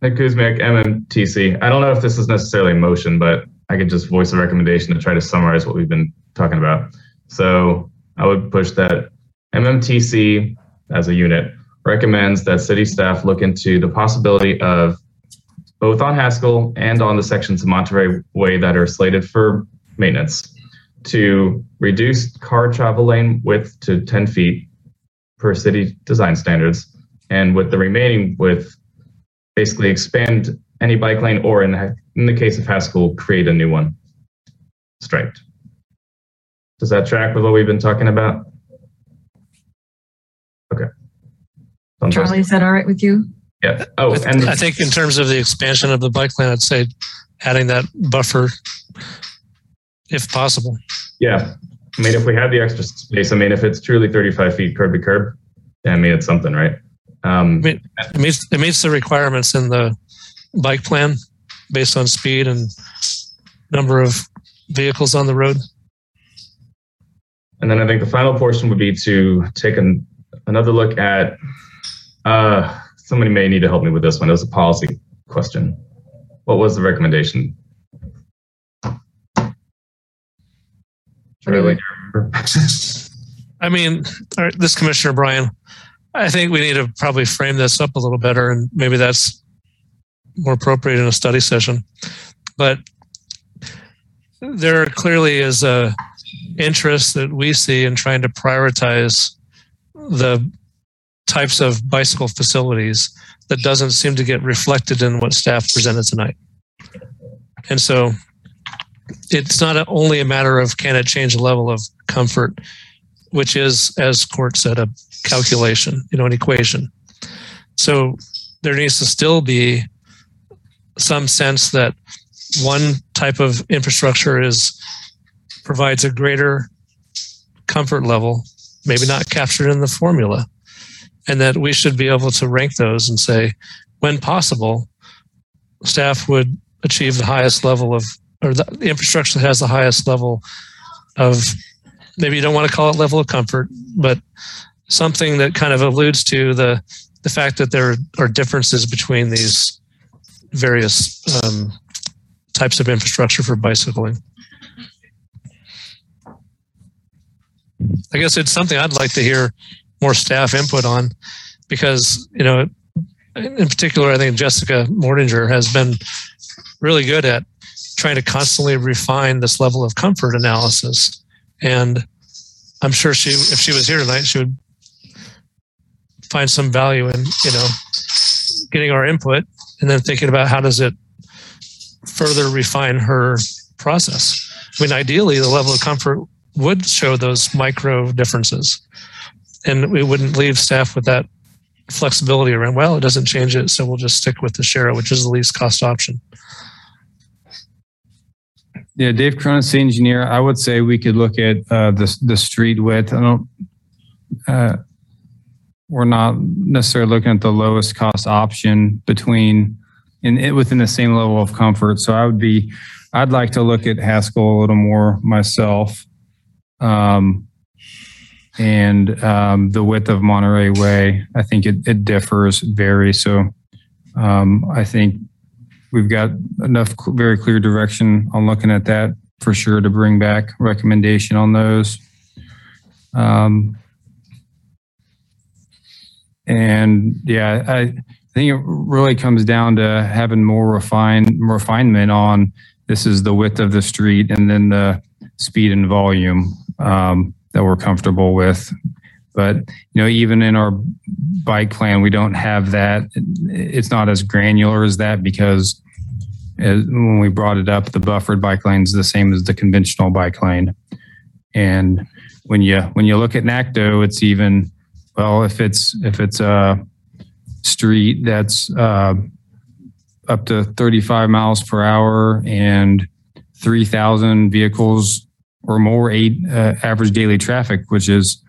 [SPEAKER 11] Nick Kuzmiak, MMTC. I don't know if this is necessarily a motion, but I could just voice a recommendation to try to summarize what we've been talking about. So I would push that MMTC as a unit recommends that city staff look into the possibility of both on Haskell and on the sections of Monterey Way that are slated for maintenance to reduce car travel lane width to 10 feet per city design standards and with the remaining width basically expand any bike lane or in the, in the case of Haskell, create a new one striped. Does that track with what we've been talking about? Okay.
[SPEAKER 3] Charlie, is that all right with you?
[SPEAKER 11] Yeah. Oh, and
[SPEAKER 9] I think in terms of the expansion of the bike lane, I'd say adding that buffer if possible.
[SPEAKER 11] yeah. I mean, if we have the extra space, I mean, if it's truly 35 feet curb to curb, I mean, it's something, right? Um,
[SPEAKER 9] I mean, it meets, it meets the requirements in the bike plan based on speed and number of vehicles on the road.
[SPEAKER 11] And then I think the final portion would be to take an, another look at, uh, somebody may need to help me with this one. It was a policy question. What was the recommendation? Charlie, do you remember?
[SPEAKER 9] I mean, all right, this Commissioner Bryan, I think we need to probably frame this up a little better, and maybe that's more appropriate in a study session. But there clearly is a interest that we see in trying to prioritize the types of bicycle facilities that doesn't seem to get reflected in what staff presented tonight. And so it's not only a matter of can it change the level of comfort, which is, as Court said, a calculation, you know, an equation. So there needs to still be some sense that one type of infrastructure is provides a greater comfort level, maybe not captured in the formula, and that we should be able to rank those and say, when possible, staff would achieve the highest level of, or the infrastructure that has the highest level of, maybe you don't want to call it level of comfort, but something that kind of alludes to the the fact that there are differences between these various um, types of infrastructure for bicycling. I guess it's something I'd like to hear more staff input on because, you know, in particular, I think Jessica Mortinger has been really good at trying to constantly refine this level of comfort analysis. And I'm sure she, if she was here tonight, she would find some value in, you know, getting our input and then thinking about how does it further refine her process. I mean, ideally, the level of comfort would show those micro differences, and we wouldn't leave staff with that flexibility around. Well, it doesn't change it, so we'll just stick with the Sharrow, which is the least cost option.
[SPEAKER 15] Yeah, Dave city engineer. I would say we could look at uh, the the street width. I don't. Uh, we're not necessarily looking at the lowest cost option between in it within the same level of comfort. So I would be, I'd like to look at Haskell a little more myself. Um, and um, the width of Monterey Way, I think it, it differs, varies. So um, I think we've got enough cl- very clear direction on looking at that for sure to bring back recommendation on those. Um, and yeah, I, I think it really comes down to having more refined refinement on this is the width of the street and then the speed and volume um, that we're comfortable with. But you know, even in our bike plan, we don't have that. It's not as granular as that because as, when we brought it up, the buffered bike lane is the same as the conventional bike lane. And when you when you look at NACTO, it's even well if it's if it's a street that's uh, up to 35 miles per hour and 3,000 vehicles or more uh, average daily traffic, which is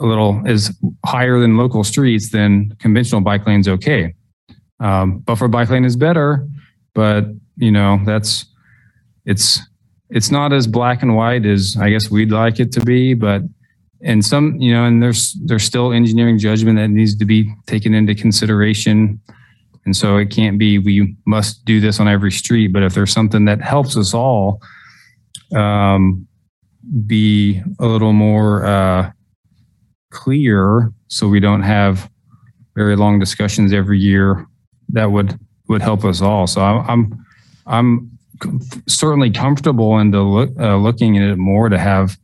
[SPEAKER 15] a little is higher than local streets, then conventional bike lane's okay. Um, buffer bike lane is better, but you know that's it's it's not as black and white as I guess we'd like it to be, but and some you know and there's there's still engineering judgment that needs to be taken into consideration and so it can't be we must do this on every street but if there's something that helps us all um, be a little more uh, clear so we don't have very long discussions every year that would would help us all so i'm i'm, I'm certainly comfortable into look, uh, looking at it more to have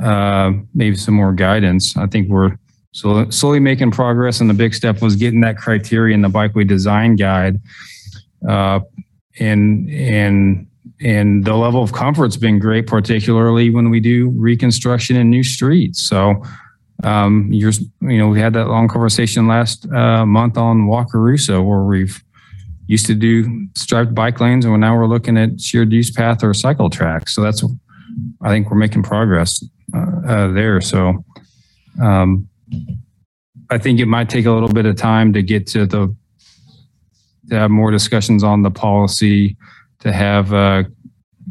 [SPEAKER 15] uh, maybe some more guidance. I think we're so slowly making progress, and the big step was getting that criteria in the bikeway design guide. Uh, and and and the level of comfort's been great, particularly when we do reconstruction in new streets. So, um, you're you know we had that long conversation last uh, month on Wakarusa where we've used to do striped bike lanes, and now we're looking at shared use path or cycle tracks. So that's I think we're making progress uh, uh, there. So um, I think it might take a little bit of time to get to the to have more discussions on the policy, to have uh,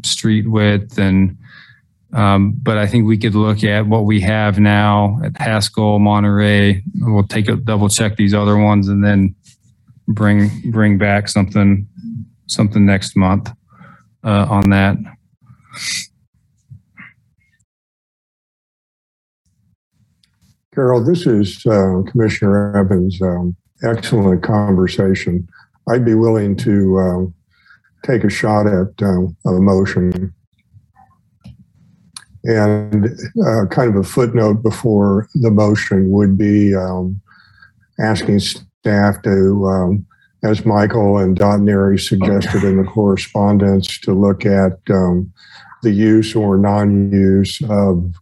[SPEAKER 15] street width and. Um, but I think we could look at what we have now at Haskell, Monterey. We'll take a double check these other ones and then bring bring back something something next month uh, on that.
[SPEAKER 2] Carol, this is uh, Commissioner Evans' um, excellent conversation. I'd be willing to um, take a shot at um, a motion. And uh, kind of a footnote before the motion would be um, asking staff to, um, as Michael and Dot Nary suggested in the correspondence, to look at um, the use or non-use of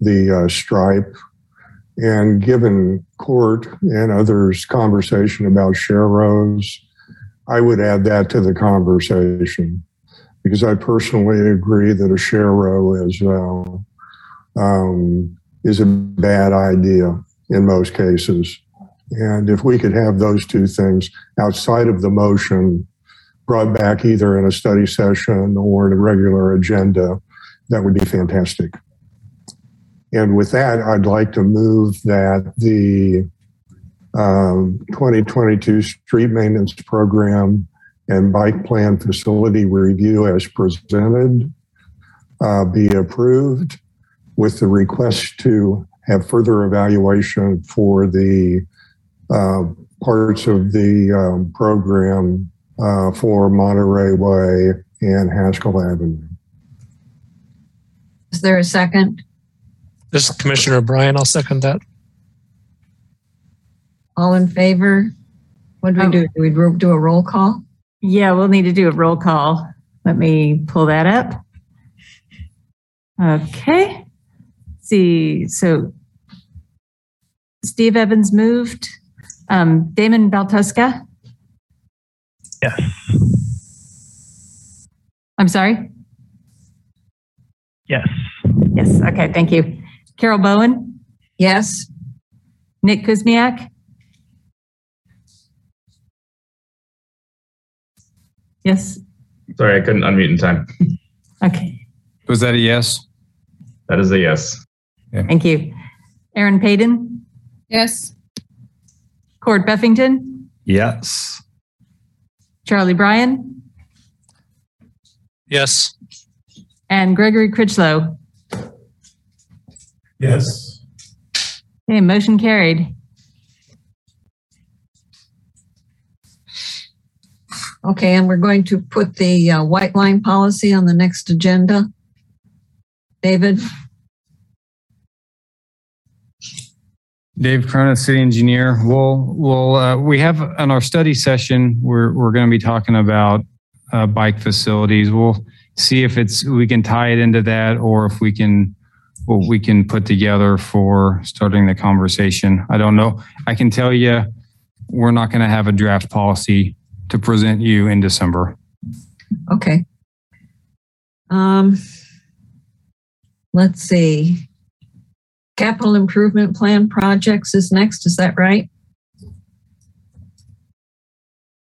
[SPEAKER 2] the uh, stripe and given Court and others conversation about Sharrows, I would add that to the conversation because I personally agree that a Sharrow is uh, um, is a bad idea in most cases. And if we could have those two things outside of the motion brought back either in a study session or in a regular agenda, that would be fantastic. And with that, I'd like to move that the um, 2022 street maintenance program and bike plan facility review as presented uh, be approved with the request to have further evaluation for the uh, parts of the um, program uh, for Monterey Way and Haskell Avenue.
[SPEAKER 3] Is there a second?
[SPEAKER 9] This is Commissioner Bryan. I'll second that.
[SPEAKER 3] All in favor? What do we do? Do we ro- do a roll call?
[SPEAKER 4] Yeah, we'll need to do a roll call. Let me pull that up. Okay. See, so Steve Evans moved. Um, Damon Baltuska?
[SPEAKER 10] Yes.
[SPEAKER 4] I'm sorry?
[SPEAKER 10] Yes.
[SPEAKER 4] Yes. Okay. Thank you. Carol Bowen?
[SPEAKER 3] Yes.
[SPEAKER 19] Nick Kuzmiak? Yes,
[SPEAKER 11] Sorry, I couldn't unmute in time.
[SPEAKER 19] okay,
[SPEAKER 15] Was that a yes?
[SPEAKER 11] That is a yes.
[SPEAKER 19] thank you. Aaron Payton,
[SPEAKER 20] Yes.
[SPEAKER 19] Court Buffington,
[SPEAKER 16] Yes.
[SPEAKER 19] Charlie Bryan,
[SPEAKER 9] Yes.
[SPEAKER 19] and Gregory Critchlow.
[SPEAKER 15] Yes.
[SPEAKER 19] Okay, motion carried.
[SPEAKER 3] Okay, and we're going to put the uh, white line policy on the next agenda. David?
[SPEAKER 15] Dave Cronin, city engineer. We'll, we'll, uh, we have on our study session, we're, we're going to be talking about uh, bike facilities. We'll see if it's, we can tie it into that or if we can, what we can put together for starting the conversation. I don't know. I can tell you, we're not going to have a draft policy to present you in December.
[SPEAKER 3] Okay. Um, let's see. Capital Improvement Plan projects is next, is that right?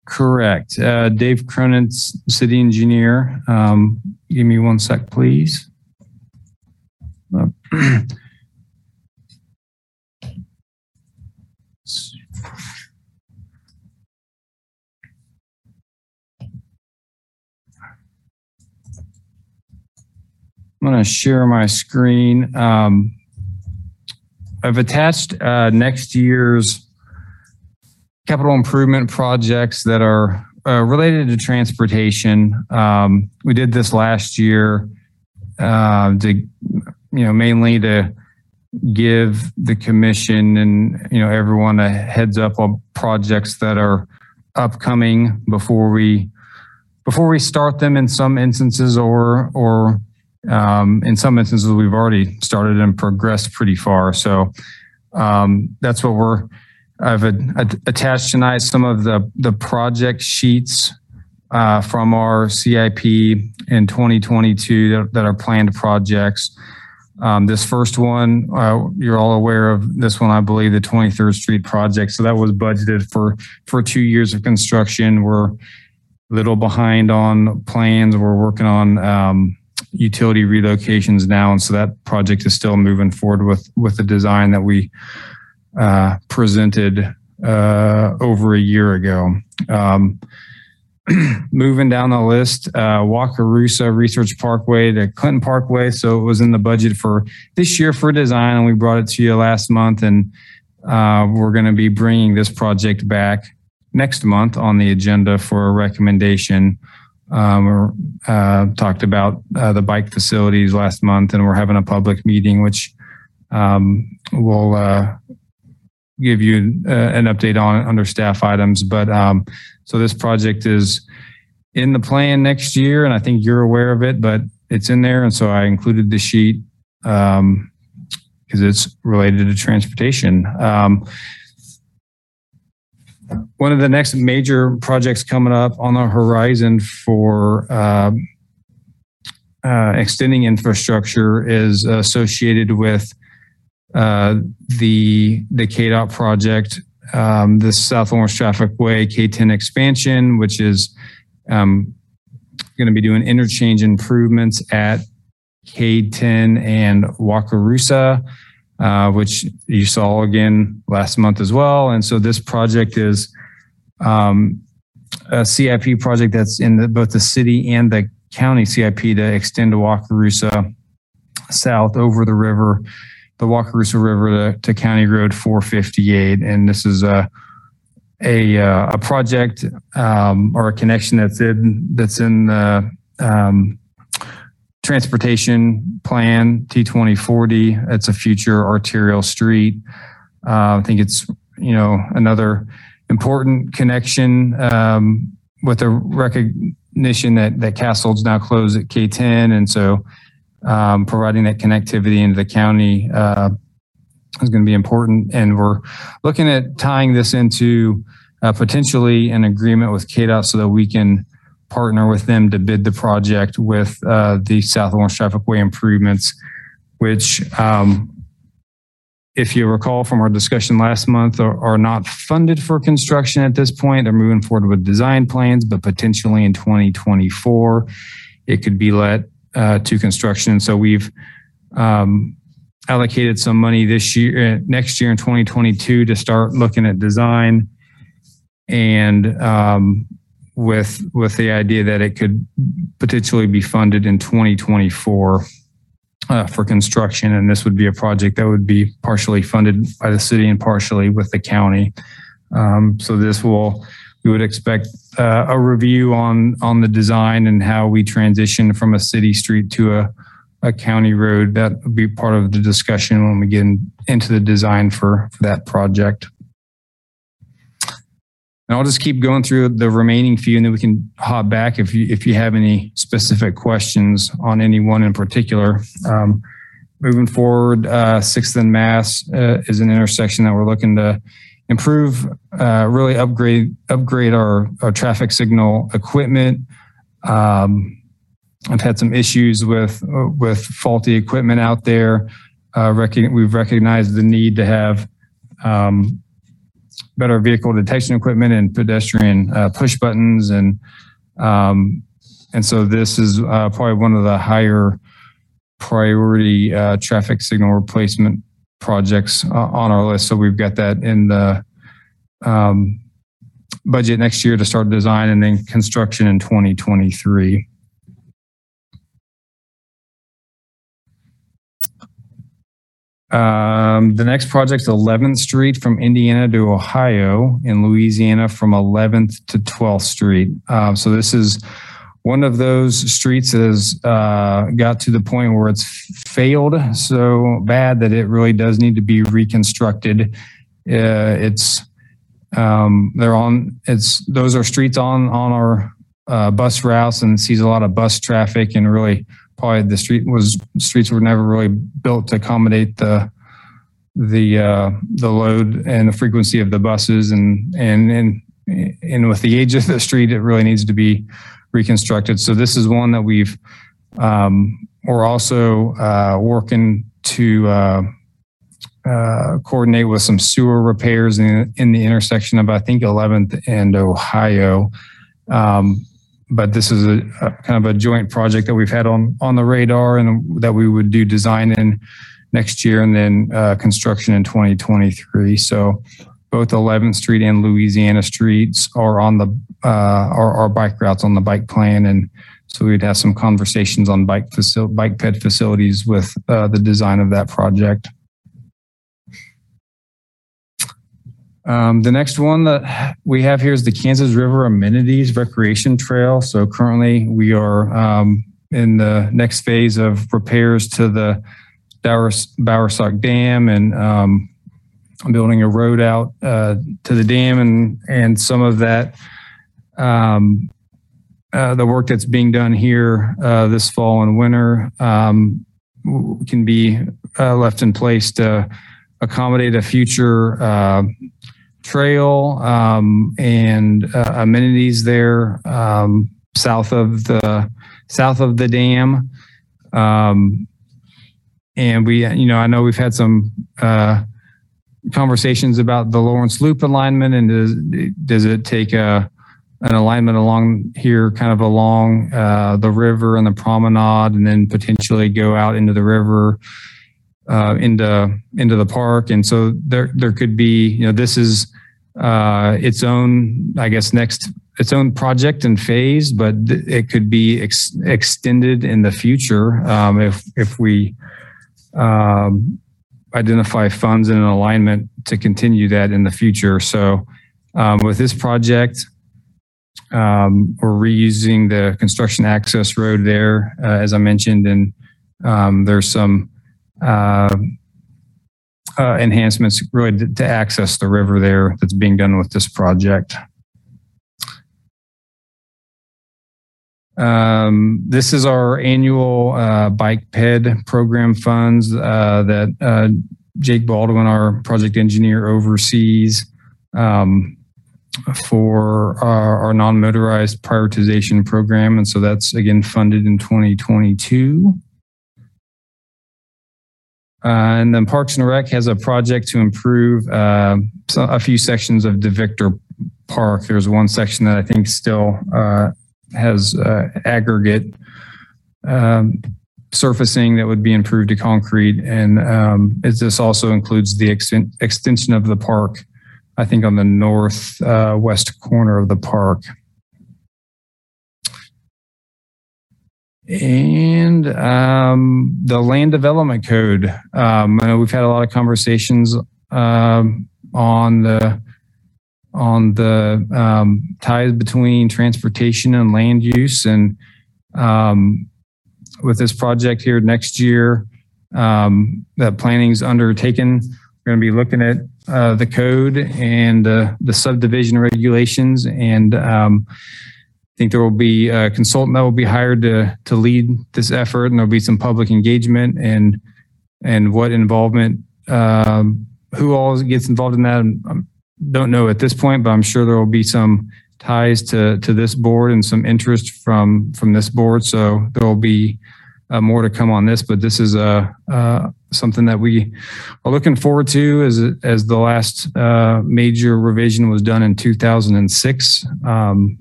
[SPEAKER 15] Correct. Uh, Dave Cronin, city engineer. Um, give me one sec, please. I'm going to share my screen. Um, I've attached uh, next year's capital improvement projects that are uh, related to transportation. Um, we did this last year uh, to, you know, mainly to give the commission and, you know, everyone a heads up on projects that are upcoming before we before we start them in some instances or or um, in some instances we've already started and progressed pretty far. So um, that's what we're I've a- attached tonight some of the the project sheets uh, from our CIP in 2022 that, that are planned projects. Um, this first one, uh, you're all aware of this one, I believe, the 23rd Street project. So that was budgeted for for two years of construction. We're a little behind on plans. We're working on um, utility relocations now, and so that project is still moving forward with with the design that we uh, presented uh, over a year ago. Um, moving down the list, uh, Wakarusa Research Parkway to Clinton Parkway. So it was in the budget for this year for design, and we brought it to you last month. And uh, we're going to be bringing this project back next month on the agenda for a recommendation. Um, uh, talked about uh, the bike facilities last month, and we're having a public meeting, which um, will uh, give you uh, an update on under staff items. But um, so this project is in the plan next year, and I think you're aware of it, but it's in there, and so I included the sheet um, because it's related to transportation. One of the next major projects coming up on the horizon for um, uh, extending infrastructure is associated with uh, the the KDOT project, um, the South Lawrence Traffic Way K10 expansion, which is um, going to be doing interchange improvements at K10 and Wakarusa, uh, which you saw again last month as well. And so this project is um, a CIP project that's in the, both the city and the county CIP to extend to Wakarusa south over the river, the Wakarusa River to, to County Road 458. And this is a a, uh, a project um, or a connection that's in that's in the um, transportation plan T2040. It's a future arterial street. Uh, I think it's you know another important connection um, with the recognition that that Haskell's now closed at K10, and so um, providing that connectivity into the county uh, is going to be important. And we're looking at tying this into uh, potentially an agreement with KDOT so that we can partner with them to bid the project with uh, the South Lawrence Traffic Way improvements, which um, if you recall from our discussion last month, are, are not funded for construction at this point. They're moving forward with design plans, but potentially in 2024, it could be let uh, to construction. So we've um, allocated some money this year, uh, next year in 2022 to start looking at design and um, with with the idea that it could potentially be funded in 2024 uh, for construction, and this would be a project that would be partially funded by the city and partially with the county. Um, so this will we would expect uh, a review on on the design and how we transition from a city street to a a county road. That would be part of the discussion when we get in, into the design for, for that project. And I'll just keep going through the remaining few and then we can hop back if you, if you have any specific questions on any one in particular. Um, moving forward, uh, Sixth and Mass uh, is an intersection that we're looking to improve, uh, really upgrade, upgrade our, our traffic signal equipment. Um, I've had some issues with, with faulty equipment out there. Uh, rec- we've recognized the need to have um, better vehicle detection equipment and pedestrian uh, push buttons and um, and so this is uh, probably one of the higher priority uh, traffic signal replacement projects uh, on our list. So we've got that in the um, budget next year to start design and then construction in 2023. Um, the next project's 11th Street from Indiana to Ohio in Louisiana from 11th to 12th Street. Uh, so this is one of those streets that has uh, got to the point where it's failed so bad that it really does need to be reconstructed. Uh, it's um, they're on it's those are streets on on our uh, bus routes and sees a lot of bus traffic and really probably the street was streets were never really built to accommodate the the uh, the load and the frequency of the buses and and and and with the age of the street, it really needs to be reconstructed. So this is one that we've um, we're also uh, working to uh, uh, coordinate with some sewer repairs in, in the intersection of I think 11th and Ohio. Um, but this is a, a, kind of a joint project that we've had on on the radar and that we would do design in next year and then uh, construction in 2023 so both 11th street and louisiana streets are on the uh, our bike routes on the bike plan. And so we'd have some conversations on bike facil- bike ped facilities with uh, the design of that project Um, the next one that we have here is the Kansas River Amenities Recreation Trail. So currently we are um, in the next phase of repairs to the Bowersock Dam and um, building a road out uh, to the dam and, and some of that, um, uh, the work that's being done here uh, this fall and winter um, can be uh, left in place to accommodate a future uh, trail um, and uh, amenities there um, south of the south of the dam. Um, and we, you know, I know we've had some uh, conversations about the Lawrence Loop alignment and does does it take a an alignment along here, kind of along uh, the river and the promenade, and then potentially go out into the river uh, into into the park. And so there there could be, you know, this is uh, its own, I guess, next its own project and phase, but it could be ex- extended in the future um, if if we um, identify funds in an alignment to continue that in the future. So um, with this project, um, we're reusing the construction access road there, uh, as I mentioned, and um, there's some uh, uh, enhancements really to, to access the river there that's being done with this project. Um, this is our annual uh, bike ped program funds uh, that uh, Jake Baldwin, our project engineer, oversees um, for our, our non-motorized prioritization program. And so that's again funded in 2022. Uh, and then Parks and Rec has a project to improve uh, a few sections of DeVictor Park. There's one section that I think still uh, has uh, aggregate um, surfacing that would be improved to concrete. And um, it, this also includes the exten- extension of the park, I think on the northwest corner of the park. And um, the land development code. Um, I know we've had a lot of conversations um, on the on the um, ties between transportation and land use, and um, with this project here next year, um, that planning's undertaken. We're going to be looking at uh, the code and uh, the subdivision regulations and I think there will be a consultant that will be hired to to lead this effort, and there'll be some public engagement and and what involvement, um, who all gets involved in that. I don't know at this point, but I'm sure there will be some ties to to this board and some interest from from this board. So there will be uh, more to come on this, but this is a uh, something that we are looking forward to as as the last uh, major revision was done in 2006. Um,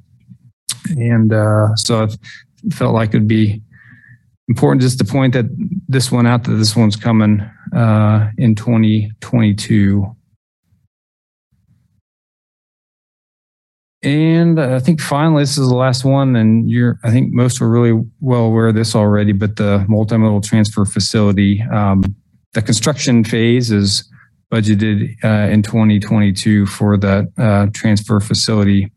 [SPEAKER 15] and uh, so I felt like it'd be important just to point that this one out that this one's coming uh, in 2022. And I think finally, this is the last one, and you're, I think most are really well aware of this already, but the multimodal transfer facility, um, the construction phase is budgeted uh, in 2022 for that uh, transfer facility.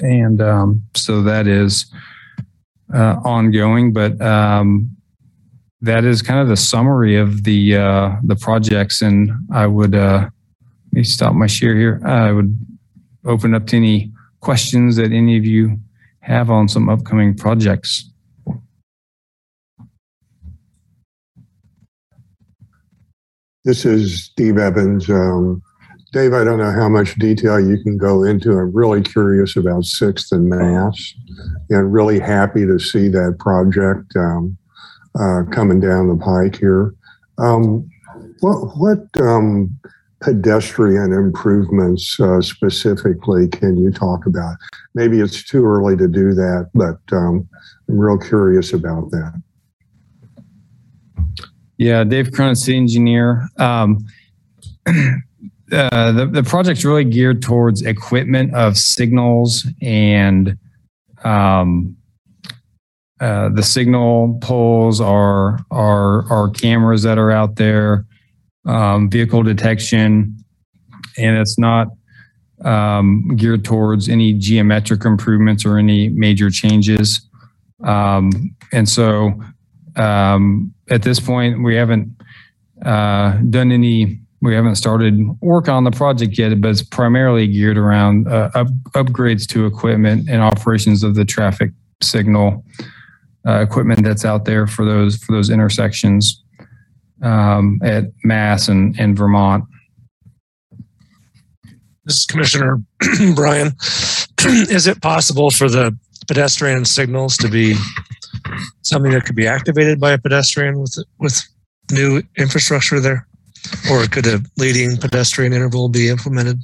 [SPEAKER 15] And um, so that is uh, ongoing, but um, that is kind of the summary of the uh, the projects. And I would uh, let me stop my share here. I would open up to any questions that any of you have on some upcoming projects.
[SPEAKER 2] This is Steve Evans. Um, Dave, I don't know how much detail you can go into. I'm really curious about Sixth and Mass, and really happy to see that project um, uh, coming down the pike here. Um, what what um, pedestrian improvements uh, specifically can you talk about? Maybe it's too early to do that, but um, I'm real curious about that.
[SPEAKER 15] Yeah, Dave city engineer. Uh, the, the project's really geared towards equipment of signals and um, uh, the signal poles are, are, are cameras that are out there, um, vehicle detection, and it's not um, geared towards any geometric improvements or any major changes. Um, and so um, at this point, we haven't uh, done any we haven't started work on the project yet, but it's primarily geared around uh, up, upgrades to equipment and operations of the traffic signal uh, equipment that's out there for those for those intersections um, at Mass and, and Vermont.
[SPEAKER 9] This is Commissioner Bryan. is it possible for the pedestrian signals to be something that could be activated by a pedestrian with with new infrastructure there? Or could a leading pedestrian interval be implemented?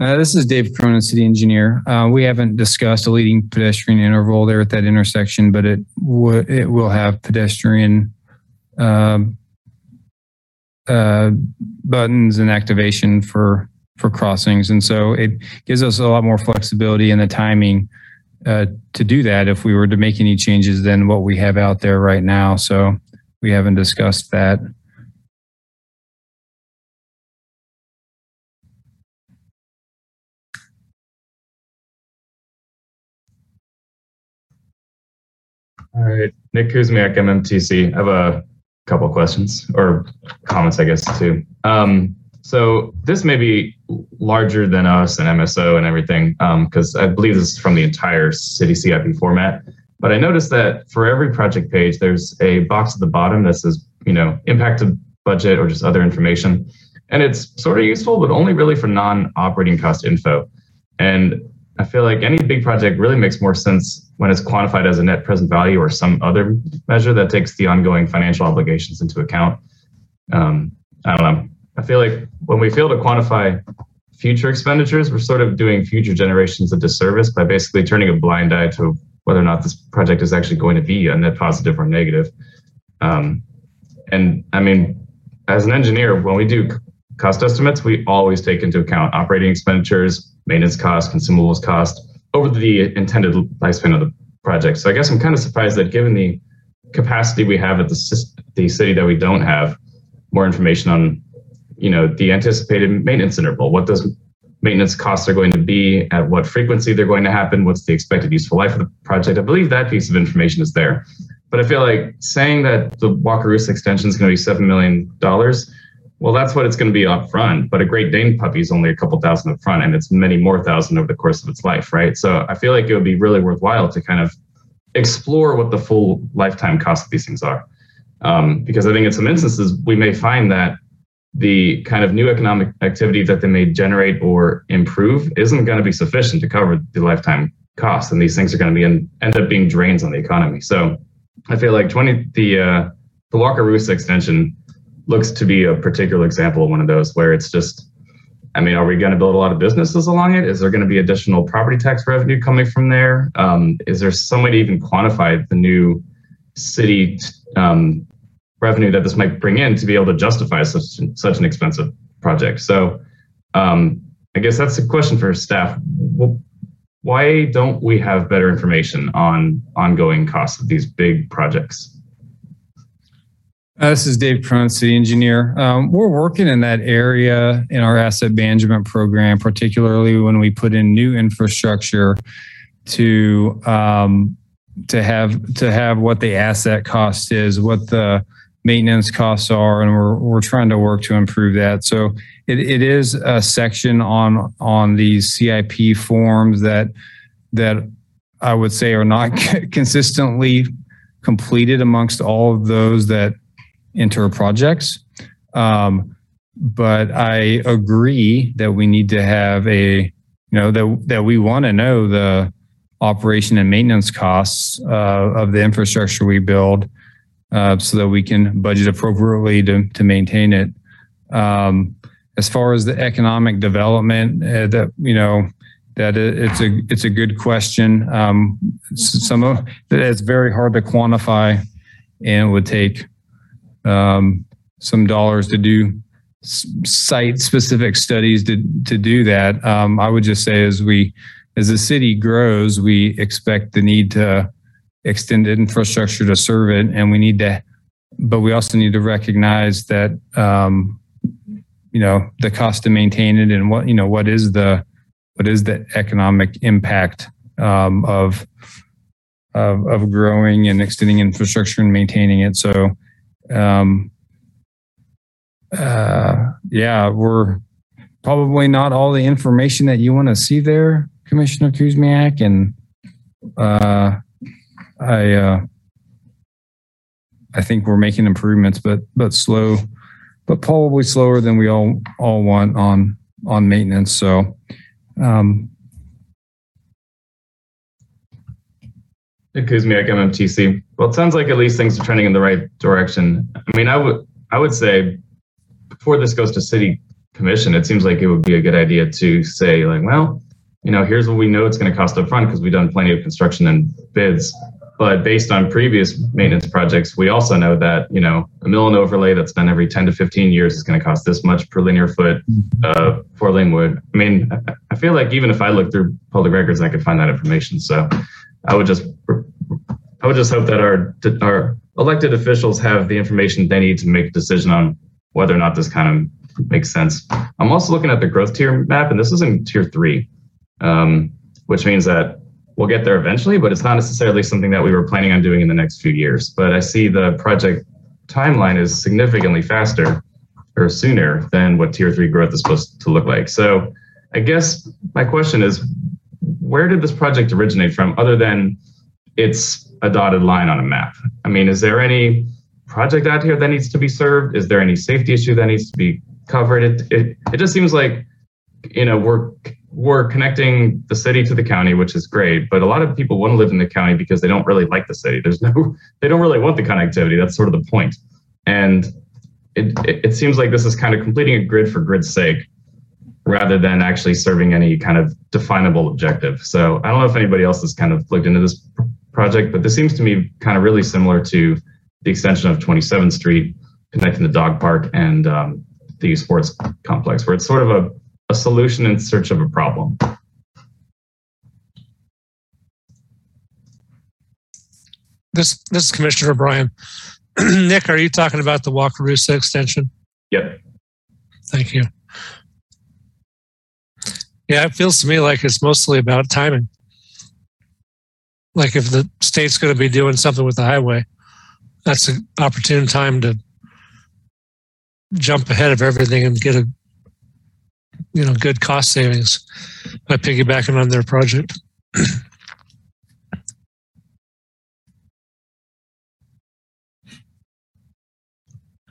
[SPEAKER 15] Uh, this is Dave Cronin, city engineer. Uh, we haven't discussed a leading pedestrian interval there at that intersection, but it would it will have pedestrian um, uh, buttons and activation for for crossings, and so it gives us a lot more flexibility in the timing uh, to do that if we were to make any changes than what we have out there right now. So we haven't discussed that.
[SPEAKER 11] All right, Nick Kuzmiak, MMTC. I have a couple questions or comments, I guess, too. Um, so this may be larger than us and MSO and everything, because um, I believe this is from the entire city CIP format. But I noticed that for every project page, there's a box at the bottom that says, you know, impacted budget or just other information. And it's sort of useful, but only really for non-operating cost info. And I feel like any big project really makes more sense when it's quantified as a net present value or some other measure that takes the ongoing financial obligations into account. Um, I don't know. I feel like when we fail to quantify future expenditures, we're sort of doing future generations a disservice by basically turning a blind eye to whether or not this project is actually going to be a net positive or negative. Um, and I mean, as an engineer, when we do cost estimates, we always take into account operating expenditures, maintenance cost, consumables cost over the intended lifespan of the project. So I guess I'm kind of surprised that given the capacity we have at the, the city that we don't have more information on, you know, the anticipated maintenance interval, what those maintenance costs are going to be, at what frequency they're going to happen, what's the expected useful life of the project. I believe that piece of information is there. But I feel like saying that the Wakarusa extension is going to be $7 million well, that's what it's going to be up front. But a Great Dane puppy is only a couple thousand up front, and it's many more thousand over the course of its life, right? So I feel like it would be really worthwhile to kind of explore what the full lifetime cost of these things are. Um, because I think in some instances, we may find that the kind of new economic activity that they may generate or improve isn't going to be sufficient to cover the lifetime cost. And these things are going to be in, end up being drains on the economy. So I feel like 20, the, uh, the Wakarusa extension looks to be a particular example of one of those where it's just I mean, are we going to build a lot of businesses along it? Is there going to be additional property tax revenue coming from there? Um, is there some way to even quantify the new city um, revenue that this might bring in to be able to justify such such an expensive project? So, um, I guess that's a question for staff. Why don't we have better information on ongoing costs of these big projects?
[SPEAKER 15] Uh, this is Dave Cron, the engineer. Um, we're working in that area in our asset management program, particularly when we put in new infrastructure to um, to have to have what the asset cost is, what the maintenance costs are, and we're we're trying to work to improve that. So it, it is a section on on these CIP forms that that I would say are not consistently completed amongst all of those that enter projects. Um, but I agree that we need to have a, you know, that, that we want to know the operation and maintenance costs uh, of the infrastructure we build uh, so that we can budget appropriately to, to maintain it. Um, as far as the economic development, uh, that, you know, that it's a it's a good question. Um, some of it's very hard to quantify and would take um, some dollars to do site specific studies to, to do that. Um, I would just say as we, as the city grows, we expect the need to extend infrastructure to serve it. And we need to, but we also need to recognize that, um, you know, the cost to maintain it and what, you know, what is the, what is the economic impact um, of, of, of growing and extending infrastructure and maintaining it. So, um, uh, yeah, we're probably not all the information that you want to see there, Commissioner Kuzmiak, and uh, I uh, I think we're making improvements, but but slow, but probably slower than we all all want on on maintenance. So. Um,
[SPEAKER 11] Kuzmiak, MMTC. Well, it sounds like at least things are trending in the right direction. I mean, I would I would say before this goes to city commission, it seems like it would be a good idea to say like, well, you know, here's what we know it's going to cost up front because we've done plenty of construction and bids. But based on previous maintenance projects, we also know that, you know, a mill and overlay that's done every 10 to 15 years is going to cost this much per linear foot uh, for Lingwood. I mean, I feel like even if I look through public records, I could find that information. So I would just I would just hope that our our elected officials have the information they need to make a decision on whether or not this kind of makes sense. I'm also looking at the growth tier map, and this is in tier three, um, which means that we'll get there eventually, but it's not necessarily something that we were planning on doing in the next few years. But I see the project timeline is significantly faster or sooner than what tier three growth is supposed to look like. So I guess my question is, where did this project originate from other than it's a dotted line on a map. I mean, is there any project out here that needs to be served? Is there any safety issue that needs to be covered? It, it, it just seems like you know, we're we're connecting the city to the county, which is great. But a lot of people want to live in the county because they don't really like the city. There's no, they don't really want the connectivity. That's sort of the point. And it, it, it seems like this is kind of completing a grid for grid's sake rather than actually serving any kind of definable objective. So I don't know if anybody else has kind of looked into this project, but this seems to me kind of really similar to the extension of 27th Street connecting the dog park and um, the sports complex, where it's sort of a, a solution in search of a problem.
[SPEAKER 9] This this is Commissioner O'Brien. Nick, are you talking about the Wakarusa extension?
[SPEAKER 11] Yep.
[SPEAKER 9] Thank you. Yeah, it feels to me like it's mostly about timing. Like if the state's going to be doing something with the highway, that's an opportune time to jump ahead of everything and get a you know good cost savings by piggybacking on their project.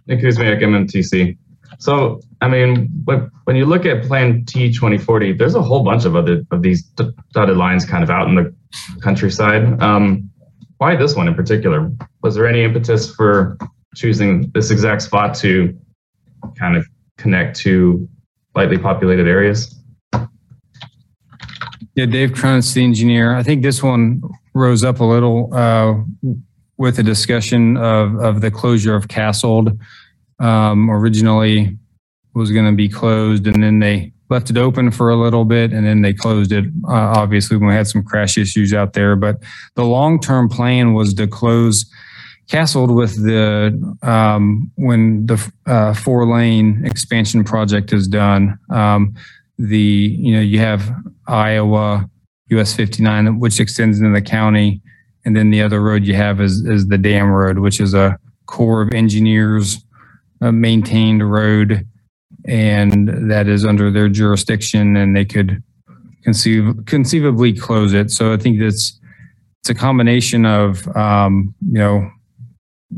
[SPEAKER 11] Nick Kuzmiak, MMTC. So, I mean, when you look at Plan T 2040, there's a whole bunch of other of these dotted lines kind of out in the countryside. Um, why this one in particular? Was there any impetus for choosing this exact spot to kind of connect to lightly populated areas?
[SPEAKER 15] Yeah, Dave Cronitz, the engineer. I think this one rose up a little uh, with the discussion of, of the closure of Kasold. Um, originally was going to be closed and then they left it open for a little bit and then they closed it. Uh, obviously, when we had some crash issues out there, but the long term plan was to close Kasold with the um, when the uh, four lane expansion project is done. Um, the you know you have Iowa US 59 which extends into the county, and then the other road you have is is the Dam Road, which is a Corps of Engineers maintained road and that is under their jurisdiction and they could conceive conceivably close it. So I think that's it's a combination of um, you know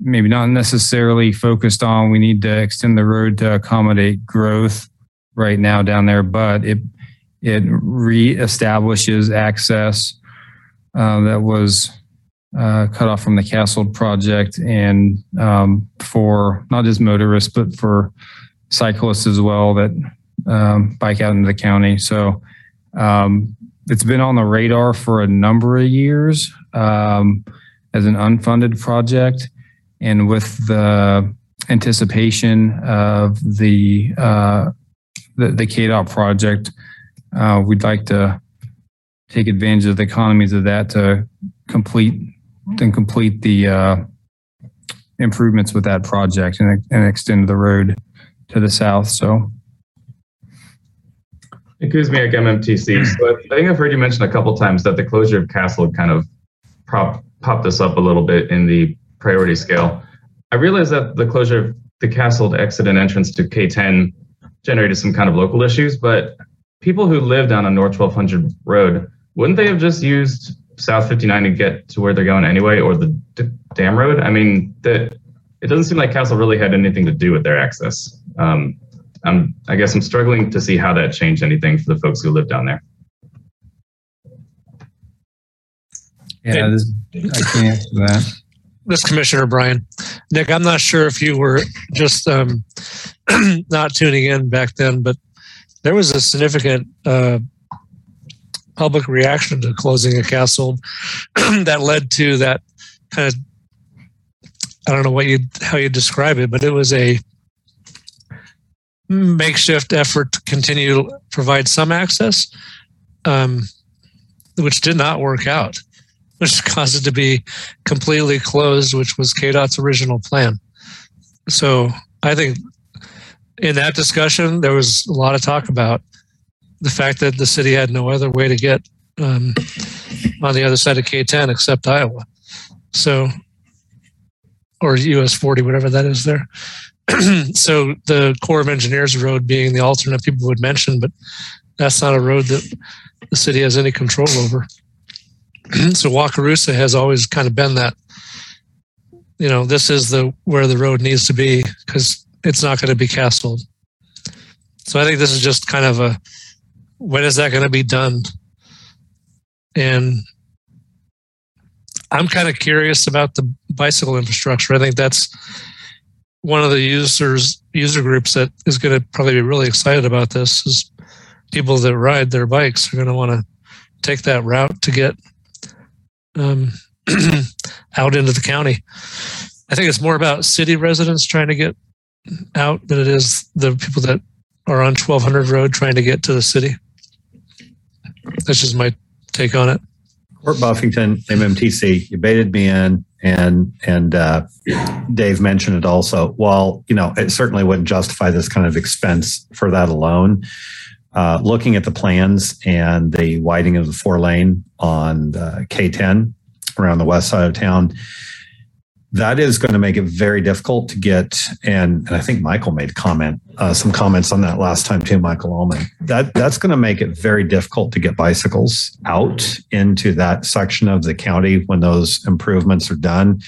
[SPEAKER 15] maybe not necessarily focused on we need to extend the road to accommodate growth right now down there, but it it reestablishes access uh, that was uh, cut off from the Kasold project and um, for not just motorists but for cyclists as well that um, bike out into the county. So um, it's been on the radar for a number of years um, as an unfunded project. And with the anticipation of the uh, the, the KDOT project, uh, we'd like to take advantage of the economies of that to complete and complete the uh, improvements with that project and, and extend the road to the south. So
[SPEAKER 11] Kuzmiak MMTC. So I think I've heard you mention a couple times that the closure of Kasold kind of prop, popped this up a little bit in the priority scale. I realize that the closure of the Kasold exit and entrance to K10 generated some kind of local issues, but people who live down on North 1200 Road, wouldn't they have just used South 59 to get to where they're going anyway, or the D- Dam Road? I mean, the, it doesn't seem like Kasold really had anything to do with their access. Um, I'm, I guess I'm struggling to see how that changed anything for the folks who live down there.
[SPEAKER 15] Yeah, this, I can't answer that.
[SPEAKER 9] This Commissioner Bryan, Nick, I'm not sure if you were just um, not tuning in back then, but there was a significant uh, public reaction to closing a Kasold that led to that kind of I don't know what you how you describe it, but it was a makeshift effort to continue to provide some access, um, which did not work out, which caused it to be completely closed, which was KDOT's original plan. So I think in that discussion, there was a lot of talk about the fact that the city had no other way to get um, on the other side of K10 except Iowa. So, or US 40, whatever that is there. so the Corps of Engineers road being the alternate people would mention, but that's not a road that the city has any control over. so Wakarusa has always kind of been that, you know, this is the where the road needs to be because it's not going to be Kasold. So I think this is just kind of a when is that going to be done? And I'm kind of curious about the bicycle infrastructure. I think that's one of the users user groups that is going to probably be really excited about this is people that ride their bikes are going to want to take that route to get um, out into the county. I think it's more about city residents trying to get out than it is the people that are on 1200 road trying to get to the city. That's just my take on it.
[SPEAKER 16] Court Buffington, MMTC, you baited me in, and and uh, Dave mentioned it also. While you know it certainly wouldn't justify this kind of expense for that alone, uh, looking at the plans and the widening of the four lane on uh, K10 around the west side of town, that is going to make it very difficult to get. And, and I think Michael made comment, uh, some comments on that last time too, Michael Almon. That that's going to make it very difficult to get bicycles out into that section of the county when those improvements are done.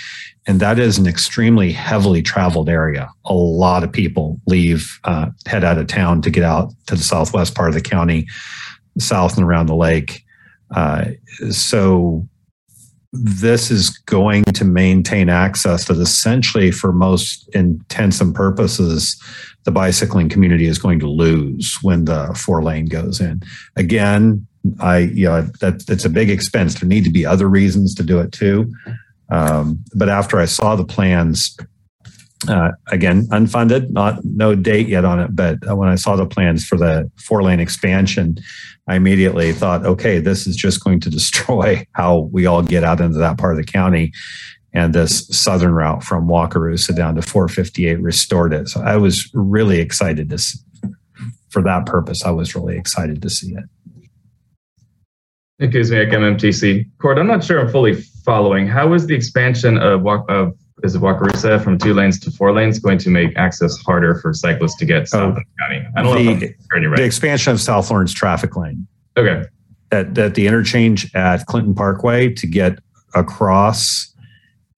[SPEAKER 16] And that is an extremely heavily traveled area. A lot of people leave, uh, head out of town to get out to the southwest part of the county, south and around the lake. Uh, so this is going to maintain access that essentially, for most intents and purposes, the bicycling community is going to lose when the four lane goes in. Again, I, you know, that that's a big expense. There need to be other reasons to do it too. Um, but after I saw the plans, uh, again, unfunded, not no date yet on it, but when I saw the plans for the four lane expansion, I immediately thought, okay, this is just going to destroy how we all get out into that part of the county. And this southern route from Wakarusa down to 458 restored it. So I was really excited to, see, for that purpose. I was really excited to see it.
[SPEAKER 11] Kuzmiak MMTC. Court, I'm not sure I'm fully following. How is the expansion of, of is it Wakarusa from two lanes to four lanes going to make access harder for cyclists to get south of the county? I don't
[SPEAKER 16] the,
[SPEAKER 11] know if I'm right.
[SPEAKER 16] The expansion of South Lawrence traffic lane.
[SPEAKER 11] Okay.
[SPEAKER 16] At, at the interchange at Clinton Parkway to get across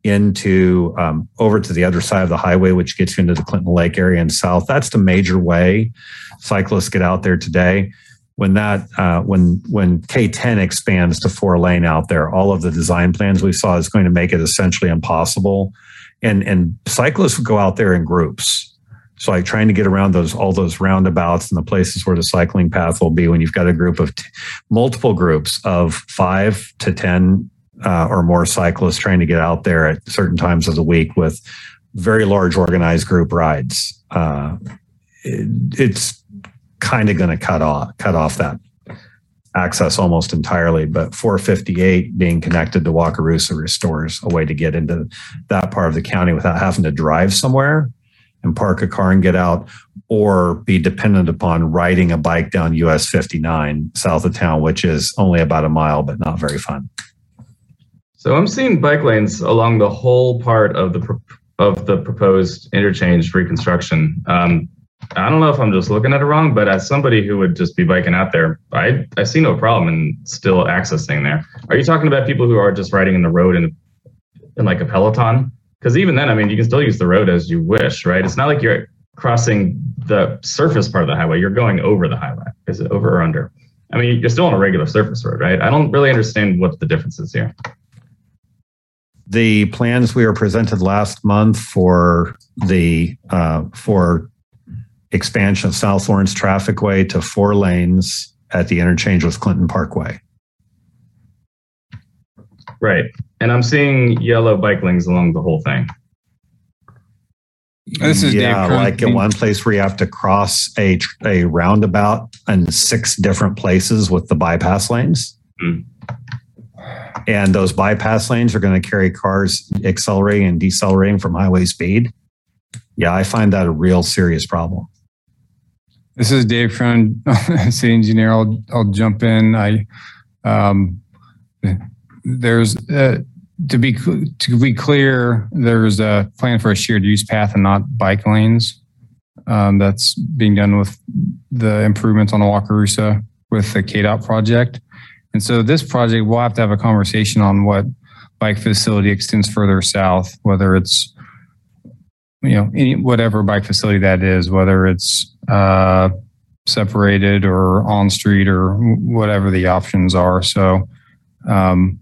[SPEAKER 16] into um, over to the other side of the highway, which gets you into the Clinton Lake area and south. That's the major way cyclists get out there today. When that uh, when when K10 expands to four lane out there, all of the design plans we saw is going to make it essentially impossible and and cyclists would go out there in groups. So like trying to get around those all those roundabouts and the places where the cycling path will be when you've got a group of t- multiple groups of five to ten uh, or more cyclists trying to get out there at certain times of the week with very large organized group rides uh, it, it's kind of going to cut off cut off that access almost entirely, but 458 being connected to Wakarusa restores a way to get into that part of the county without having to drive somewhere and park a car and get out or be dependent upon riding a bike down US 59 south of town, which is only about a mile, but not very fun.
[SPEAKER 11] So I'm seeing bike lanes along the whole part of the of the proposed interchange reconstruction. Um, I don't know if I'm just looking at it wrong, but as somebody who would just be biking out there, I, I see no problem in still accessing there. Are you talking about people who are just riding in the road in, in like a Peloton? Because even then, I mean, you can still use the road as you wish, right? It's not like you're crossing the surface part of the highway. You're going over the highway. Is it over or under? I mean, you're still on a regular surface road, right? I don't really understand what the difference is here.
[SPEAKER 16] The plans we were presented last month for the uh, for expansion of South Lawrence Trafficway to four lanes at the interchange with Clinton Parkway.
[SPEAKER 11] Right. And I'm seeing yellow bike lanes along the whole thing.
[SPEAKER 15] This is
[SPEAKER 16] yeah,
[SPEAKER 15] Dave
[SPEAKER 16] like in one place where you have to cross a a roundabout in six different places with the bypass lanes.
[SPEAKER 11] Mm.
[SPEAKER 16] And those bypass lanes are going to carry cars accelerating and decelerating from highway speed. Yeah, I find that a real serious problem.
[SPEAKER 15] This is Dave Cronin, city engineer. I'll, I'll jump in. I, um, there's, uh, to be, to be clear, there's a plan for a shared use path and not bike lanes. Um, that's being done with the improvements on the Wakarusa with the KDOT project. And so this project, we'll have to have a conversation on what bike facility extends further south, whether it's you know, any, whatever bike facility that is, whether it's uh, separated or on street or whatever the options are. So, um,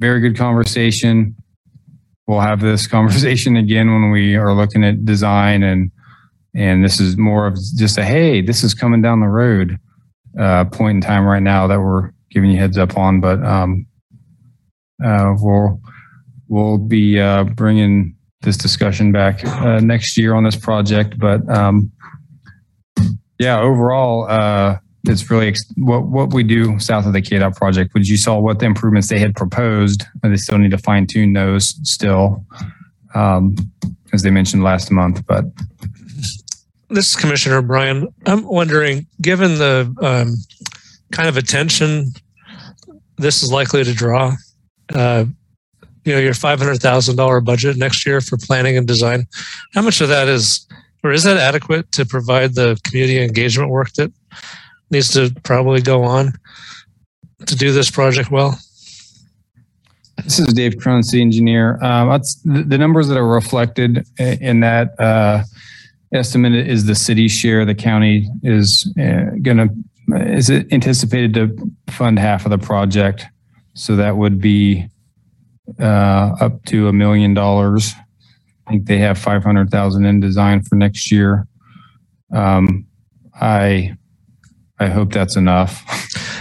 [SPEAKER 15] very good conversation. We'll have this conversation again when we are looking at design and and this is more of just a hey, this is coming down the road uh, point in time right now that we're giving you heads up on. But um, uh, we'll we'll be uh, bringing this discussion back uh, next year on this project. But um, yeah, overall, uh, it's really ex- what what we do south of the KDOT project. Which you saw what the improvements they had proposed, and they still need to fine tune those still, um, as they mentioned last month. But
[SPEAKER 9] this is Commissioner Bryan. I'm wondering, given the um, kind of attention this is likely to draw, uh, you know, your five hundred thousand dollar budget next year for planning and design, how much of that is, or is that adequate to provide the community engagement work that needs to probably go on to do this project well?
[SPEAKER 15] This is Dave city engineer. Um, that's the, numbers that are reflected in that uh, estimate is the city share. The county is uh, going to is it anticipated to fund half of the project, so that would be uh, up to a million dollars. Think they have five hundred thousand in design for next year. Um, I I hope that's enough.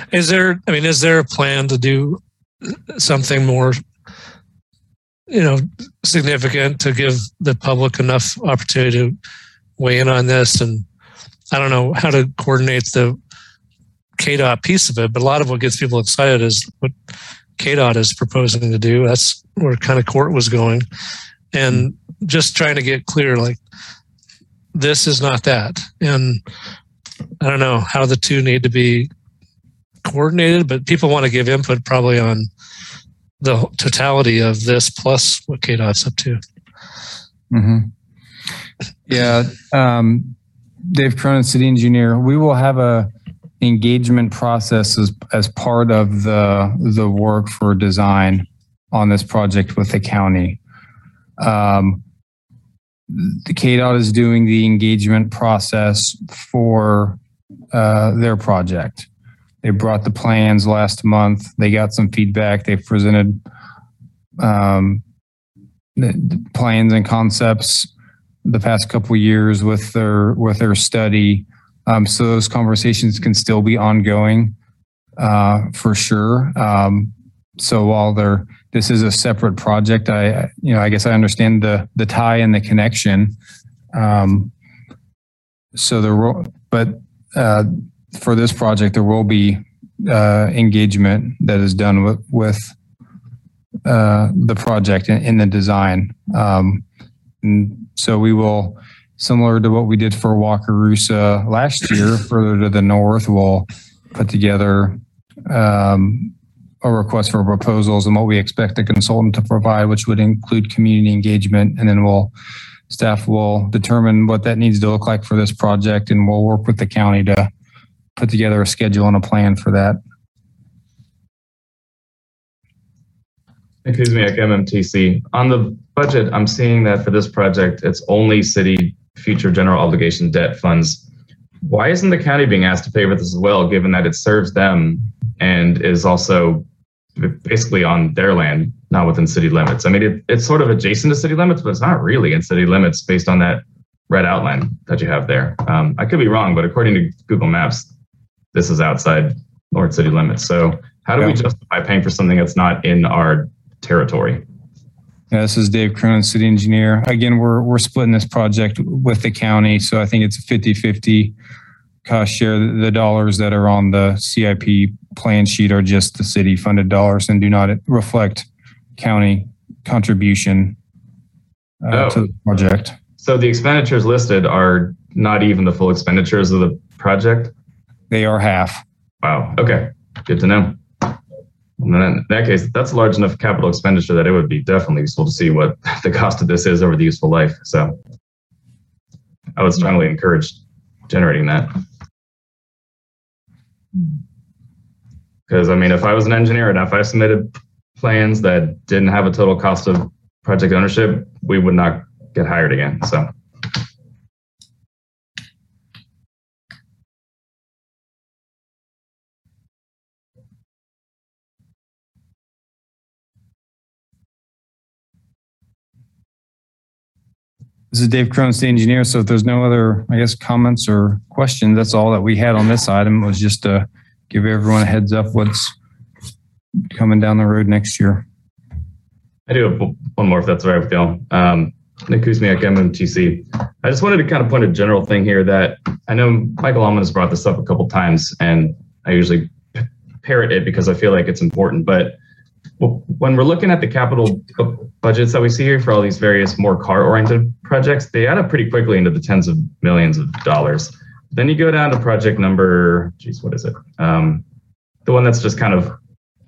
[SPEAKER 9] Is there, I mean, is there a plan to do something more, you know, significant to give the public enough opportunity to weigh in on this? And I don't know how to coordinate the KDOT piece of it, but a lot of what gets people excited is what KDOT is proposing to do. That's where kind of Court was going. And just trying to get clear, like, this is not that. And I don't know how the two need to be coordinated, but people want to give input probably on the totality of this plus what KDOT's up to.
[SPEAKER 15] hmm Yeah, um, Dave Cronin, city engineer. We will have a engagement process as, as part of the the work for design on this project with the county. Um, the KDOT is doing the engagement process for uh, their project. They brought the plans last month. They got some feedback. They presented um, plans and concepts the past couple years with their with their study. Um, so those conversations can still be ongoing uh, for sure. Um, so while they're this is a separate project, I you know I guess I understand the the tie and the connection. Um, so the but uh, for this project there will be uh, engagement that is done with with uh, the project in, in the design. Um, and so we will, similar to what we did for Wakarusa last year, further to the north, we'll put together um, a request for proposals and what we expect the consultant to provide, which would include community engagement. And then we'll, staff will determine what that needs to look like for this project and we'll work with the county to put together a schedule and a plan for that.
[SPEAKER 11] Nick Kuzmiak, MMTC. On the budget, I'm seeing that for this project, it's only city future general obligation debt funds. Why isn't the county being asked to pay for this as well, given that it serves them and is also basically on their land, not within city limits? I mean, it, it's sort of adjacent to city limits, but it's not really in city limits based on that red outline that you have there. Um, I could be wrong, but according to Google Maps, this is outside North city limits. So how do we justify paying for something that's not in our territory?
[SPEAKER 15] Yeah, this is Dave Cronin, city engineer. Again, we're, we're splitting this project with the county. So I think it's a 50-50 cost share. The dollars that are on the CIP plan sheet are just the city funded dollars and do not reflect county contribution uh,
[SPEAKER 11] Oh.
[SPEAKER 15] to the project.
[SPEAKER 11] So the expenditures listed are not even the full expenditures of the project?
[SPEAKER 15] They are half.
[SPEAKER 11] Wow. Okay. Good to know. And then in that case, that's a large enough capital expenditure that it would be definitely useful to see what the cost of this is over the useful life. So I would strongly encourage generating that. Because I mean, if I was an engineer and if I submitted plans that didn't have a total cost of project ownership, we would not get hired again. So.
[SPEAKER 15] This is Dave Crones, the engineer. So if there's no other, I guess, comments or questions, that's all that we had on this item. It was just a give everyone a heads up what's coming down the road next year.
[SPEAKER 11] I do have one more, if that's all right with y'all. Um, Nick Kuzmiak, MMTC. I just wanted to kind of point a general thing here that I know Michael Almon has brought this up a couple times, and I usually parrot it because I feel like it's important. But when we're looking at the capital budgets that we see here for all these various more car-oriented projects, they add up pretty quickly into the tens of millions of dollars. Then you go down to project number, geez, what is it? Um, the one that's just kind of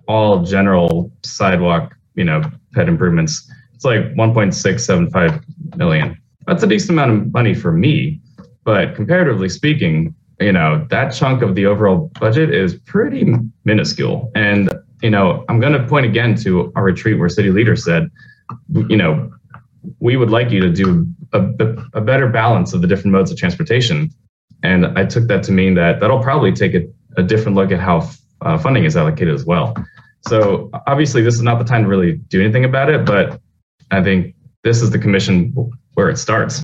[SPEAKER 11] all general sidewalk, you know, pet improvements. It's like 1.675 million. That's a decent amount of money for me, but comparatively speaking, you know, that chunk of the overall budget is pretty minuscule. And, you know, I'm going to point again to our retreat where city leaders said, you know, we would like you to do a, a better balance of the different modes of transportation. And I took that to mean that that'll probably take a, a different look at how uh, funding is allocated as well. So obviously, this is not the time to really do anything about it, but I think this is the commission where it starts,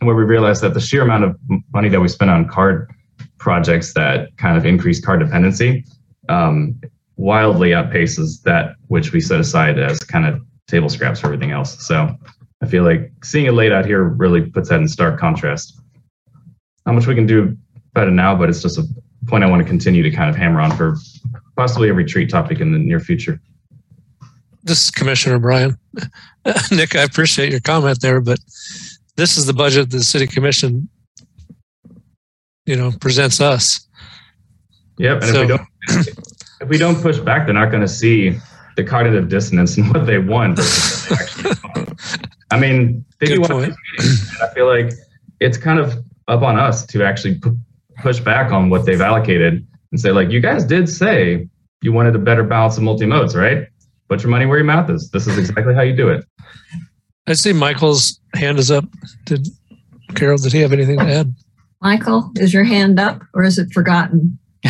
[SPEAKER 11] where we realize that the sheer amount of money that we spend on card projects that kind of increase card dependency um, wildly outpaces that which we set aside as kind of table scraps for everything else. So I feel like seeing it laid out here really puts that in stark contrast. How much we can do about it now, but it's just a point I want to continue to kind of hammer on for possibly a retreat topic in the near future.
[SPEAKER 9] This is Commissioner Bryan. Nick, I appreciate your comment there, but this is the budget the city commission, you know, presents us.
[SPEAKER 11] Yep, and
[SPEAKER 9] So-
[SPEAKER 11] if we don't if we don't push back, they're not going to see the cognitive dissonance and what they want. versus what they actually want. I mean, they do want I feel like it's kind of up on us to actually pu- push back on what they've allocated and say, like, you guys did say you wanted a better balance of multi modes, right? Put your money where your mouth is. This is exactly how you do it.
[SPEAKER 9] I see Michael's hand is up. Did Carol, did he have anything to add?
[SPEAKER 3] Michael, is your hand up or is it forgotten?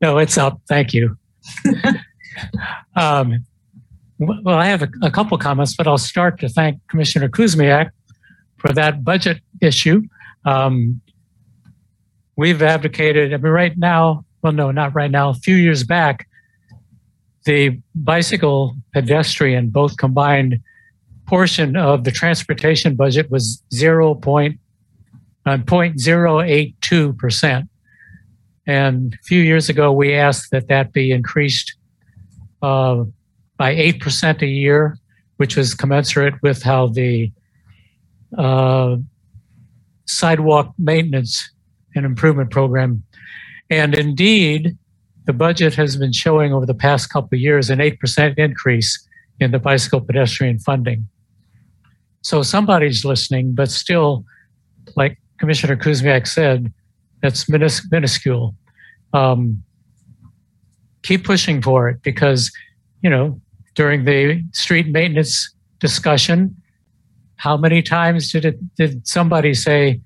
[SPEAKER 13] No, it's up. Thank you. um, well, I have a, a couple comments, but I'll start to thank Commissioner Kuzmiak for that budget issue. Um, we've advocated, I mean, right now, well, no, not right now, a few years back, the bicycle pedestrian, both combined portion of the transportation budget was 0. Point, uh, 0.082%. And a few years ago, we asked that that be increased uh, by 8% a year, which was commensurate with how the uh, sidewalk maintenance and improvement program. And indeed, the budget has been showing over the past couple of years an 8% increase in the bicycle pedestrian funding. So somebody's listening, but still, like Commissioner Kuzmiak said, that's minis- minuscule. Um, keep pushing for it because, you know, during the street maintenance discussion, how many times did it did somebody say,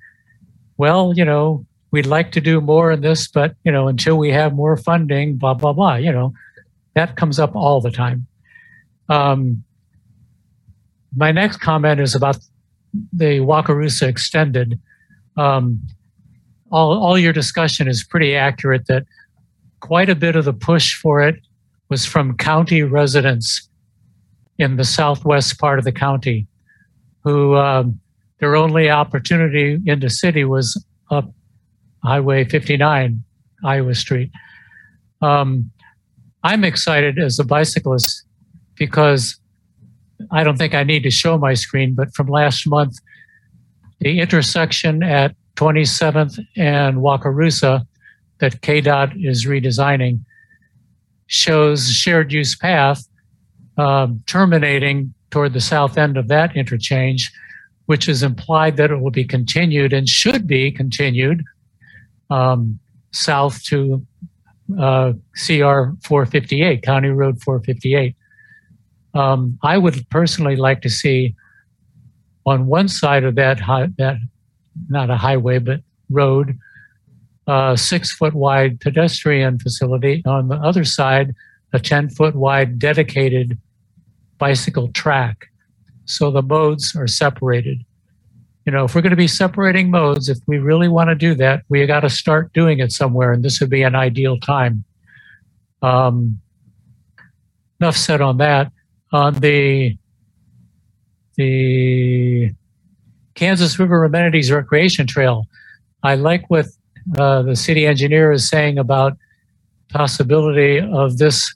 [SPEAKER 13] well, you know, we'd like to do more in this, but you know, until we have more funding, blah blah blah. You know, that comes up all the time. Um, my next comment is about the Wakarusa extended. Um, all, all your discussion is pretty accurate that quite a bit of the push for it was from county residents in the southwest part of the county who um, their only opportunity in the city was up Highway 59, Iowa Street. Um, I'm excited as a bicyclist because I don't think I need to show my screen, but from last month, the intersection at 27th and Wakarusa that KDOT is redesigning shows shared use path um, terminating toward the south end of that interchange, which is implied that it will be continued and should be continued um, south to uh, CR 458, County Road 458. Um, I would personally like to see on one side of that high, that not a highway but road, a six foot wide pedestrian facility. On the other side, a 10 foot wide dedicated bicycle track. so the modes are separated. You know, if we're going to be separating modes, if we really want to do that, we got to start doing it somewhere, and this would be an ideal time. Um, enough said on that. On the the Kansas River Amenities Recreation Trail, I like what uh, the city engineer is saying about possibility of this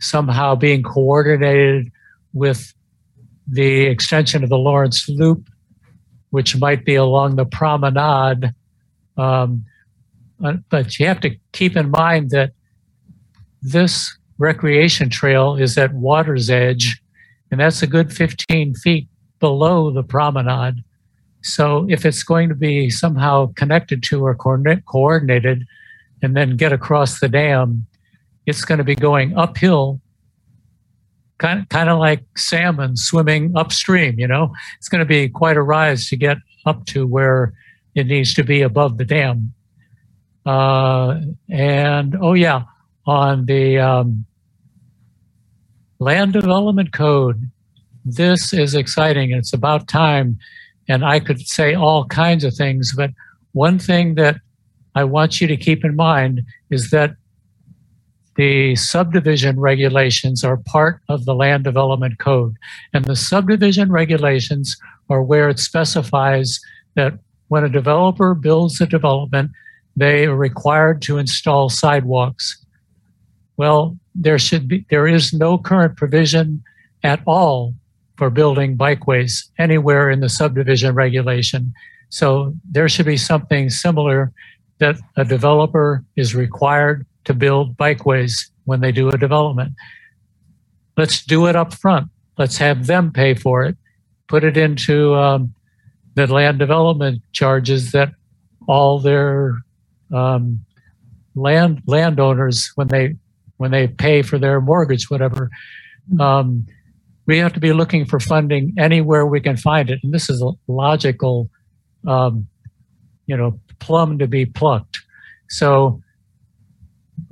[SPEAKER 13] somehow being coordinated with the extension of the Lawrence Loop, which might be along the promenade. Um, but you have to keep in mind that this recreation trail is at water's edge, and that's a good 15 feet below the promenade. So if it's going to be somehow connected to or coordinated and then get across the dam, it's going to be going uphill, kind of, kind of like salmon swimming upstream, you know? It's going to be quite a rise to get up to where it needs to be above the dam. Uh, and oh, yeah, on the um, land development code, this is exciting. It's about time and I could say all kinds of things, but one thing that I want you to keep in mind is that the subdivision regulations are part of the land development code. And the subdivision regulations are where it specifies that when a developer builds a development, they are required to install sidewalks. Well, there should be there is no current provision at all for building bikeways anywhere in the subdivision regulation. So there should be something similar that a developer is required to build bikeways when they do a development. Let's do it up front. Let's have them pay for it. Put it into um, the land development charges that all their um, land landowners when they when they pay for their mortgage, whatever. Um, we have to be looking for funding anywhere we can find it. And this is a logical, um, you know, plum to be plucked. So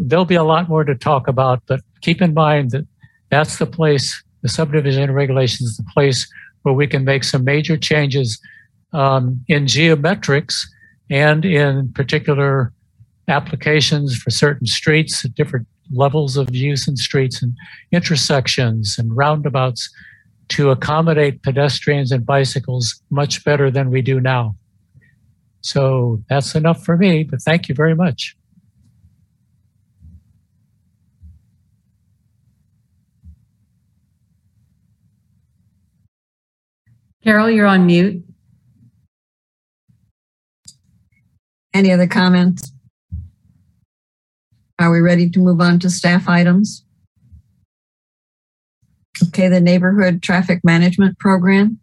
[SPEAKER 13] there'll be a lot more to talk about, but keep in mind that that's the place, the subdivision regulations, the place where we can make some major changes um, in geometrics and in particular applications for certain streets at different levels of use in streets and intersections and roundabouts to accommodate pedestrians and bicycles much better than we do now. So that's enough for me, but thank you very much.
[SPEAKER 19] Carol, you're on mute.
[SPEAKER 3] Any other comments? Are we ready to move on to staff items? Okay, the Neighborhood Traffic Management Program.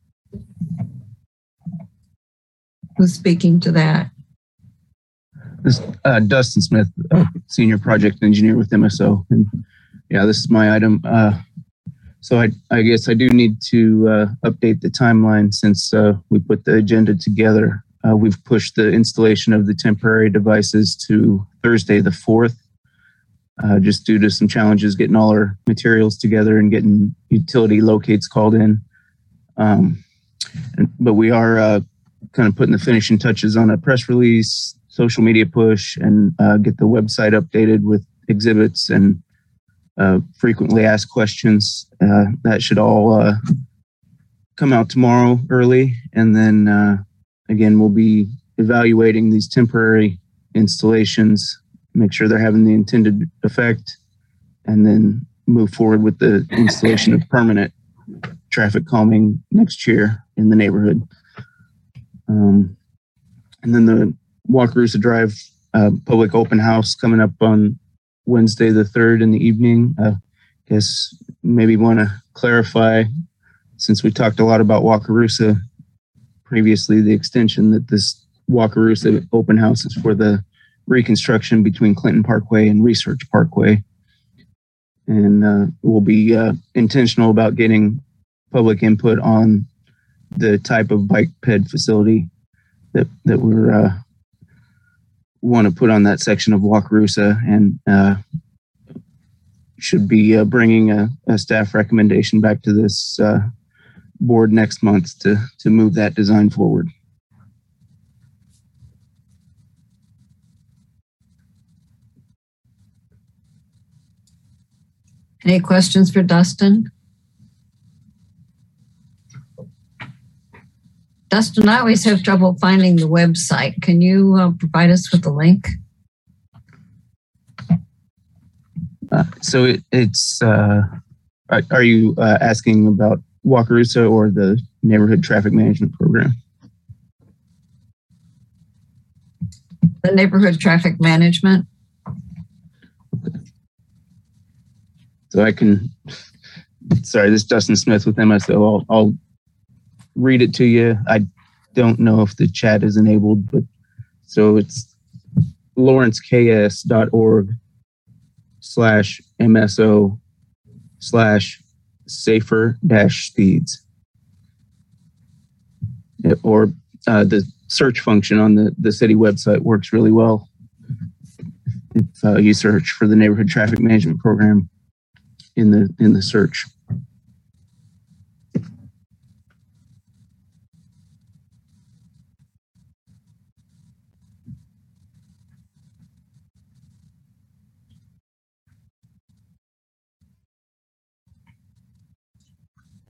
[SPEAKER 3] Who's speaking to that?
[SPEAKER 21] This uh, Dustin Smith, uh, senior project engineer with MSO, and yeah, this is my item. Uh, so I, I guess I do need to uh, update the timeline since uh, we put the agenda together. Uh, we've pushed the installation of the temporary devices to Thursday the fourth uh, just due to some challenges getting all our materials together and getting utility locates called in. Um, and, but we are uh, kind of putting the finishing touches on a press release, social media push, and uh, get the website updated with exhibits and uh, frequently asked questions. Uh, that should all uh, come out tomorrow early. And then again, we'll be evaluating these temporary installations make sure they're having the intended effect, and then move forward with the installation of permanent traffic calming next year in the neighborhood. Um, and then the Wakarusa Drive uh, public open house coming up on Wednesday the 3rd in the evening. I uh, guess maybe want to clarify, since we talked a lot about Wakarusa previously, the extension that this Wakarusa open house is for the reconstruction between Clinton Parkway and Research Parkway. And uh, we'll be uh, intentional about getting public input on the type of bike ped facility that, that we're uh, want to put on that section of Wakarusa and uh, should be uh, bringing a, a, staff recommendation back to this uh, board next month to, to move that design forward.
[SPEAKER 3] Any questions for Dustin? Dustin, I always have trouble finding the website. Can you uh, provide us with the link?
[SPEAKER 21] Uh, so it, it's, uh, are, are you uh, asking about Wakarusa or the neighborhood traffic management program?
[SPEAKER 3] The neighborhood traffic management?
[SPEAKER 21] So I can, sorry, this is Dustin Smith with MSO. I'll, I'll read it to you. I don't know if the chat is enabled, but so it's lawrenceks.org slash MSO slash safer dash speeds. Or uh, the search function on the, the city website works really well. If uh, you search for the neighborhood traffic management program in the in the search.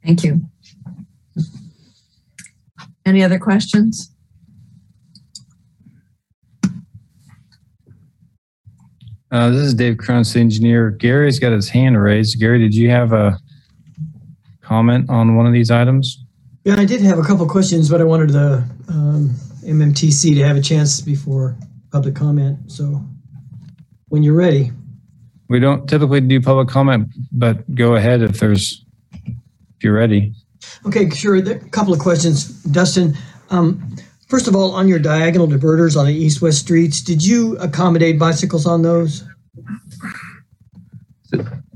[SPEAKER 3] Thank you. Any other questions?
[SPEAKER 15] Uh, this is Dave Cronin, the engineer. Gary's got his hand raised. Gary, did you have a comment on one of these items?
[SPEAKER 14] Yeah, I did have a couple questions, but I wanted the um, MMTC to have a chance before public comment. So when you're ready.
[SPEAKER 15] We don't typically do public comment, but go ahead if there's, if you're ready.
[SPEAKER 14] Okay, sure. A couple of questions, Dustin. Um, first of all, on your diagonal diverters on the east-west streets, did you accommodate bicycles on those?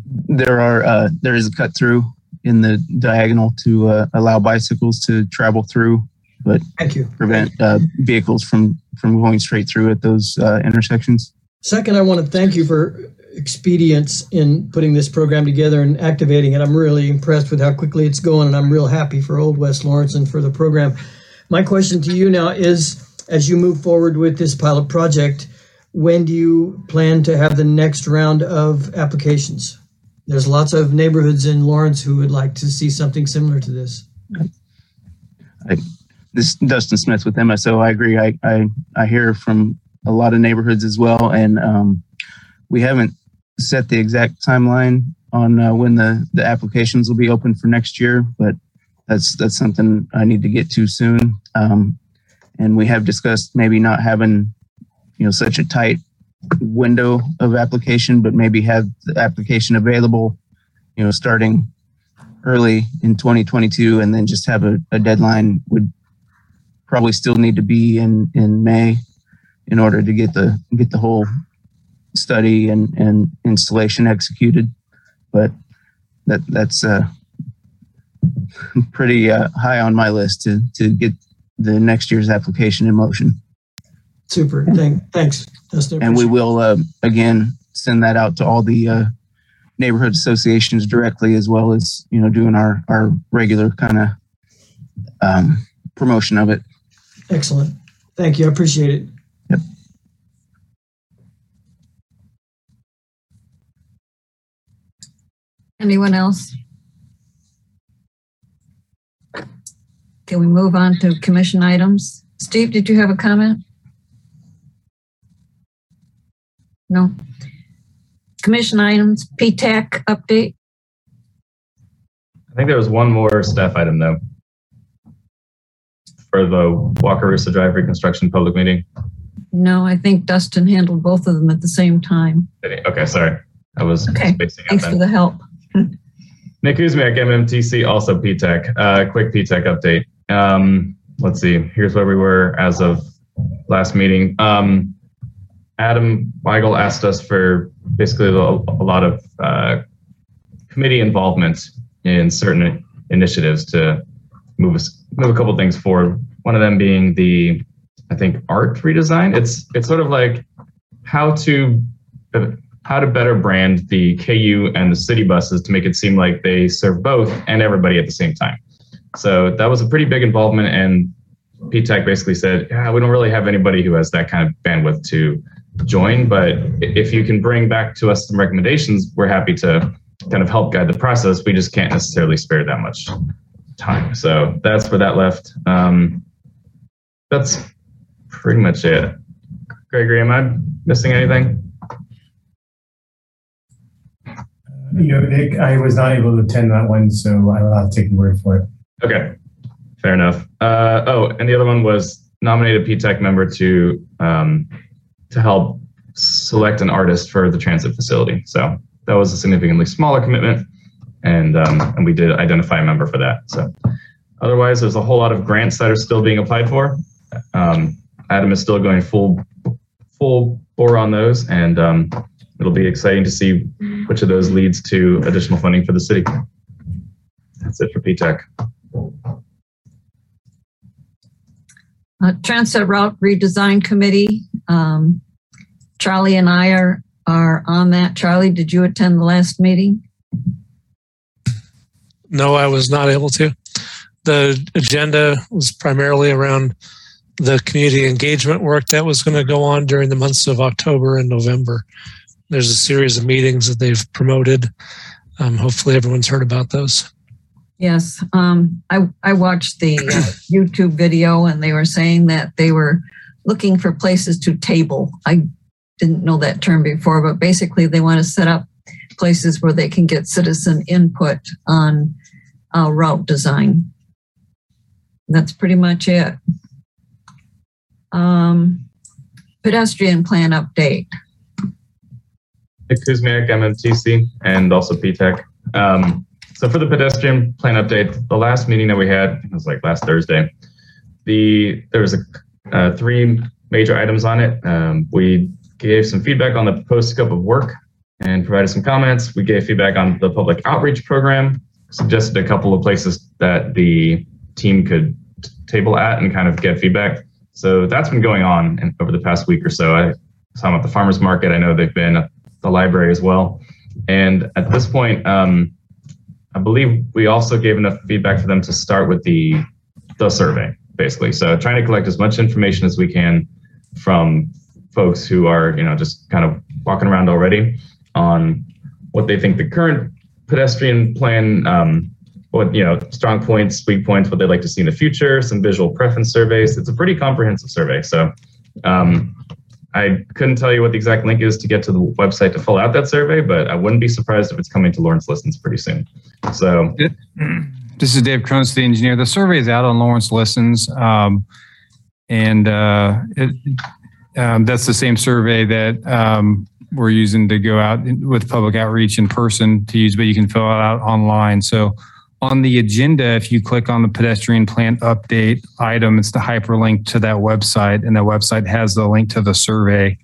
[SPEAKER 21] There are uh, there is a cut through in the diagonal to uh, allow bicycles to travel through, but
[SPEAKER 14] Thank you.
[SPEAKER 21] prevent uh, vehicles from from going straight through at those uh, intersections.
[SPEAKER 14] Second, I want to thank you for expedience in putting this program together and activating it. I'm really impressed with how quickly it's going, and I'm real happy for Old West Lawrence and for the program. My question to you now is, as you move forward with this pilot project, when do you plan to have the next round of applications? There's lots of neighborhoods in Lawrence who would like to see something similar to this.
[SPEAKER 21] I, this is Dustin Smith with MSO. I agree. I, I, I hear from a lot of neighborhoods as well, and um, we haven't set the exact timeline on uh, when the, the applications will be open for next year, but that's that's something I need to get to soon. Um, and we have discussed maybe not having you know such a tight window of application, but maybe have the application available, you know, starting early in 2022, and then just have a, a deadline would probably still need to be in in May in order to get the get the whole study and, and installation executed. But that that's uh, pretty uh, high on my list to to get the next year's application in motion.
[SPEAKER 14] Super. Thank, thanks.
[SPEAKER 21] And we will uh, again send that out to all the uh, neighborhood associations directly, as well as you know doing our our regular kind of um, promotion of it.
[SPEAKER 14] Excellent. Thank you. I appreciate it.
[SPEAKER 3] Anyone else? Can we move on to commission items? Steve, did you have a comment? No. Commission items, P-TAC update?
[SPEAKER 11] I think there was one more staff item though. For the Wakarusa Drive reconstruction public meeting.
[SPEAKER 3] No, I think Dustin handled both of them at the same time.
[SPEAKER 11] Okay, sorry. I was
[SPEAKER 3] Okay,
[SPEAKER 11] spacing out
[SPEAKER 3] thanks for the help.
[SPEAKER 11] Nick Kuzmiak, MMTC, also PTAC. Uh, quick PTAC update. Um, let's see. Here's where we were as of last meeting. Um, Adam Weigel asked us for basically a, a lot of uh, committee involvement in certain initiatives to move us, move a couple things forward. One of them being the, I think, art redesign. It's it's sort of like how to how to better brand the KU and the city buses to make it seem like they serve both and everybody at the same time. So that was a pretty big involvement, and PTAC basically said, "Yeah, we don't really have anybody who has that kind of bandwidth to join, but if you can bring back to us some recommendations, we're happy to kind of help guide the process. We just can't necessarily spare that much time. So that's where that left. Um, that's pretty much it. Gregory, am I missing anything?
[SPEAKER 22] You know, Nick, I was not able to attend that one, so I will have to take your word for it.
[SPEAKER 11] Okay, fair enough. Uh, oh, and the other one was nominate a PTAC member to um, to help select an artist for the transit facility. So that was a significantly smaller commitment, and um, and we did identify a member for that. So otherwise, there's a whole lot of grants that are still being applied for. Um, Adam is still going full full bore on those, and um, it'll be exciting to see which of those leads to additional funding for the city. That's it for PTAC.
[SPEAKER 3] Uh, Transit Route Redesign Committee, um, Charlie and I are, are on that. Charlie, did you attend the last meeting?
[SPEAKER 9] No, I was not able to. The agenda was primarily around the community engagement work that was going to go on during the months of October and November. There's a series of meetings that they've promoted. Um, hopefully, everyone's heard about those.
[SPEAKER 3] Yes, um, I, I watched the uh, YouTube video and they were saying that they were looking for places to table. I didn't know that term before, but basically they want to set up places where they can get citizen input on uh, route design. That's pretty much it. Um, pedestrian plan update.
[SPEAKER 11] Nick Kuzmiak, MMTC, and also PTAC. Um, so for the pedestrian plan update, the last meeting that we had it was like last Thursday. The there was a uh, three major items on it. Um, we gave some feedback on the proposed scope of work and provided some comments. We gave feedback on the public outreach program, suggested a couple of places that the team could table at and kind of get feedback. So that's been going on over the past week or so. I saw them at the farmers market. I know they've been at the library as well. And at this point, um, I believe we also gave enough feedback for them to start with the the survey, basically. So trying to collect as much information as we can from folks who are, you know, just kind of walking around already on what they think the current pedestrian plan, um, what you know, strong points, weak points, what they'd like to see in the future, some visual preference surveys. It's a pretty comprehensive survey. So um, I couldn't tell you what the exact link is to get to the website to fill out that survey, but I wouldn't be surprised if it's coming to Lawrence Listens pretty soon. So
[SPEAKER 15] this is Dave Cronin, the engineer. The survey is out on Lawrence Listens. Um, and uh, it, um, that's the same survey that um, we're using to go out with public outreach in person to use, but you can fill it out online. So on the agenda, if you click on the pedestrian plan update item, it's the hyperlink to that website, and that website has the link to the survey.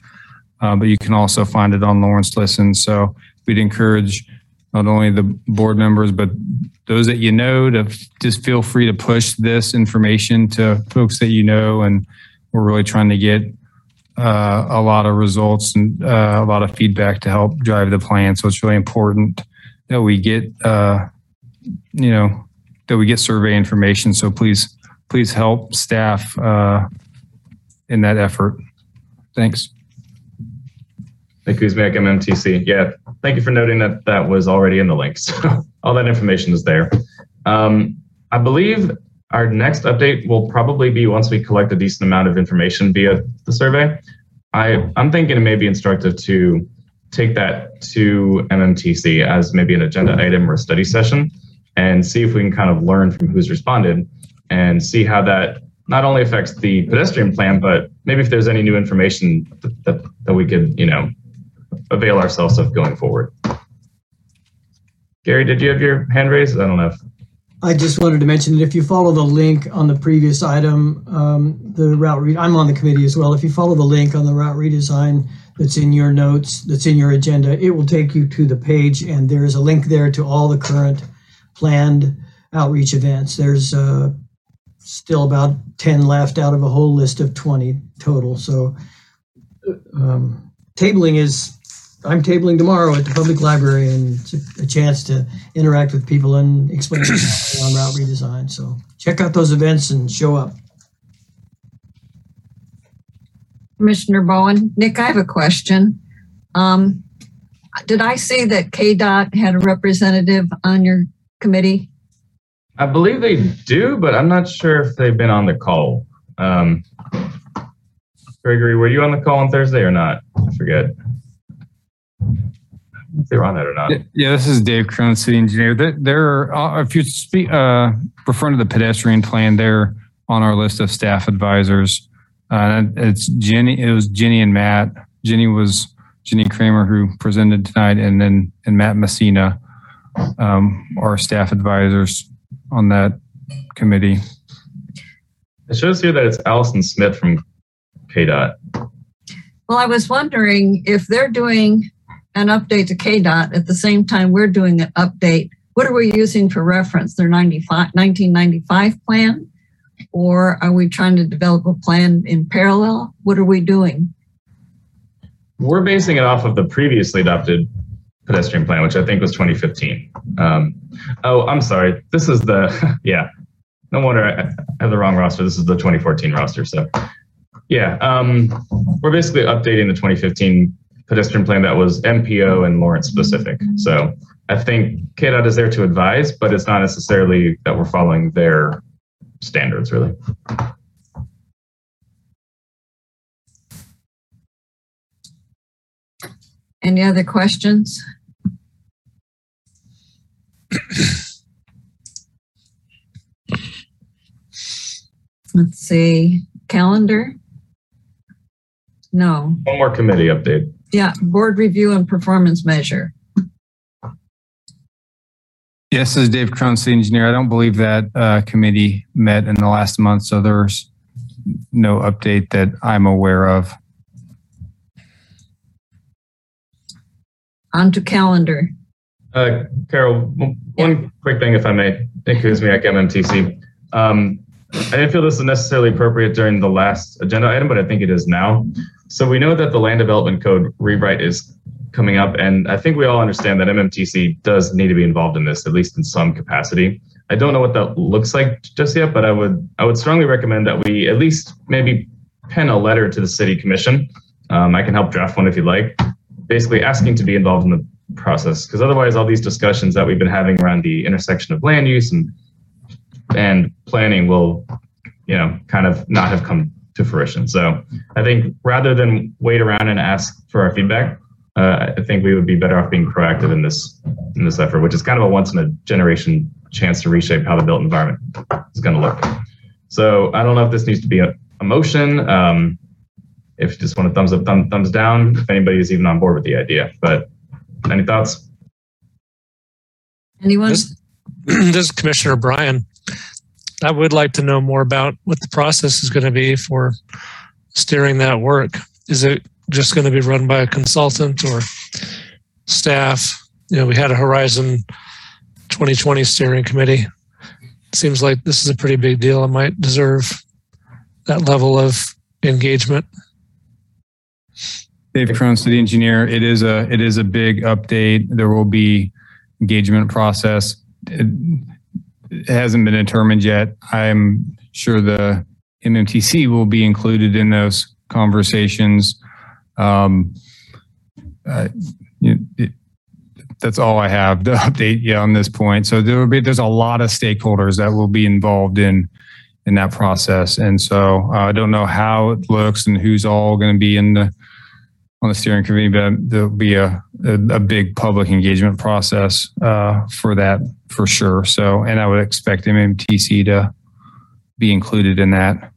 [SPEAKER 15] Uh, but you can also find it on Lawrence Listen. So we'd encourage not only the board members, but those that you know to just feel free to push this information to folks that you know. And we're really trying to get uh, a lot of results and uh, a lot of feedback to help drive the plan. So it's really important that we get uh, you know, that we get survey information. So please, please help staff uh, in that effort. Thanks.
[SPEAKER 11] Nick Kuzmiak, MMTC. Yeah, thank you for noting that that was already in the link. So all that information is there. Um, I believe our next update will probably be once we collect a decent amount of information via the survey. I, I'm thinking it may be instructive to take that to MMTC as maybe an agenda item or a study session and see if we can kind of learn from who's responded and see how that not only affects the pedestrian plan, but maybe if there's any new information that, that, that we could, you know, avail ourselves of going forward. Gary, did you have your hand raised? I don't know if
[SPEAKER 14] I just wanted to mention that if you follow the link on the previous item, um, the route read, I'm on the committee as well. If you follow the link on the route redesign that's in your notes, that's in your agenda, it will take you to the page and there is a link there to all the current planned outreach events. There's uh, still about 10 left out of a whole list of 20 total. So um, tabling is I'm tabling tomorrow at the public library and a- chance to interact with people and explain on route redesign. So check out those events and show up.
[SPEAKER 3] Commissioner Bowen, Nick, I have a question. Um, did I see that KDOT had a representative on your committee?
[SPEAKER 11] I believe they do, but I'm not sure if they've been on the call. Um, Gregory, were you on the call on Thursday or not? I forget. If they were on that or not.
[SPEAKER 15] Yeah, Yeah, this is Dave Cronin, city engineer. There, there are, uh, if you speak, uh, referring to the pedestrian plan, they're on our list of staff advisors. Uh, it's Jenny, it was Jenny and Matt. Jenny was Jenny Kramer who presented tonight and then, and Matt Messina, um, are staff advisors on that committee.
[SPEAKER 11] It shows here that it's Allison Smith from KDOT.
[SPEAKER 3] Well, I was wondering if they're doing an update to KDOT at the same time we're doing an update. What are we using for reference? Their 1995 plan? Or are we trying to develop a plan in parallel? What are we doing?
[SPEAKER 11] We're basing it off of the previously adopted pedestrian plan, which I think was 2015. Um, oh, I'm sorry. This is the, yeah. No wonder I have the wrong roster. This is the 2014 roster. So, yeah, um, we're basically updating the 2015 pedestrian plan that was MPO and Lawrence specific. So, I think KDOT is there to advise, but it's not necessarily that we're following their standards, really.
[SPEAKER 3] Any other questions? Let's see, calendar? No,
[SPEAKER 11] One more committee update.
[SPEAKER 3] yeah, board review and performance measure.
[SPEAKER 15] Yes, this is Dave Cronin, city engineer. I don't believe that, uh, committee met in the last month, so there's no update that I'm aware of.
[SPEAKER 3] On to calendar.
[SPEAKER 11] Uh, Carol, one- one quick thing, if I may. Nick Kuzmiak, MMTC. Um, I didn't feel this was necessarily appropriate during the last agenda item, but I think it is now. So we know that the land development code rewrite is coming up, and I think we all understand that MMTC does need to be involved in this, at least in some capacity. I don't know what that looks like just yet, but I would I would strongly recommend that we at least maybe pen a letter to the city commission. Um, I can help draft one if you'd like, basically asking to be involved in the process, because otherwise, all these discussions that we've been having around the intersection of land use and and planning will, you know, kind of not have come to fruition. So I think rather than wait around and ask for our feedback, uh, I think we would be better off being proactive in this in this effort, which is kind of a once in a generation chance to reshape how the built environment is going to look. So I don't know if this needs to be a, a motion. Um, if you just want a thumbs up, thumb, thumbs down, if anybody is even on board with the idea. But any thoughts?
[SPEAKER 3] Anyone?
[SPEAKER 9] This, this is Commissioner Bryan. I would like to know more about what the process is going to be for steering that work. Is it just going to be run by a consultant or staff? You know, we had a Horizon 2020 steering committee. Seems like this is a pretty big deal. It might deserve that level of engagement.
[SPEAKER 15] Dave Cronin, city engineer. It is a, it is a big update. There will be engagement process. It, it hasn't been determined yet. I'm sure the MMTC will be included in those conversations. Um, uh, you- it- that's all I have to update you on this point. So there will be, there's a lot of stakeholders that will be involved in, in that process. And so uh, I don't know how it looks and who's all going to be in the, on the steering committee, but there'll be a, a, a big public engagement process uh, for that for sure. So, and I would expect MMTC to be included in that.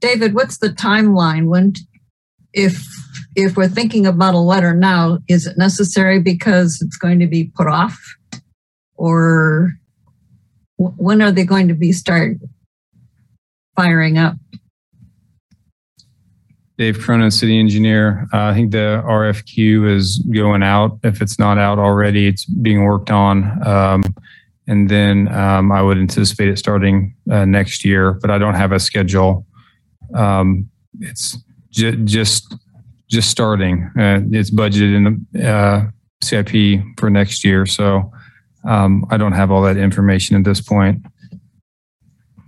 [SPEAKER 3] David, what's the timeline when, if, if we're thinking about a letter now, is it necessary because it's going to be put off? Or when are they going to be start firing up?
[SPEAKER 15] Dave Cronin, city engineer. Uh, I think the RFQ is going out. If it's not out already, it's being worked on. Um, and then um, I would anticipate it starting uh, next year, but I don't have a schedule. Um, it's ju- just just starting. Uh, it's budgeted in the uh, CIP for next year, so um, I don't have all that information at this point.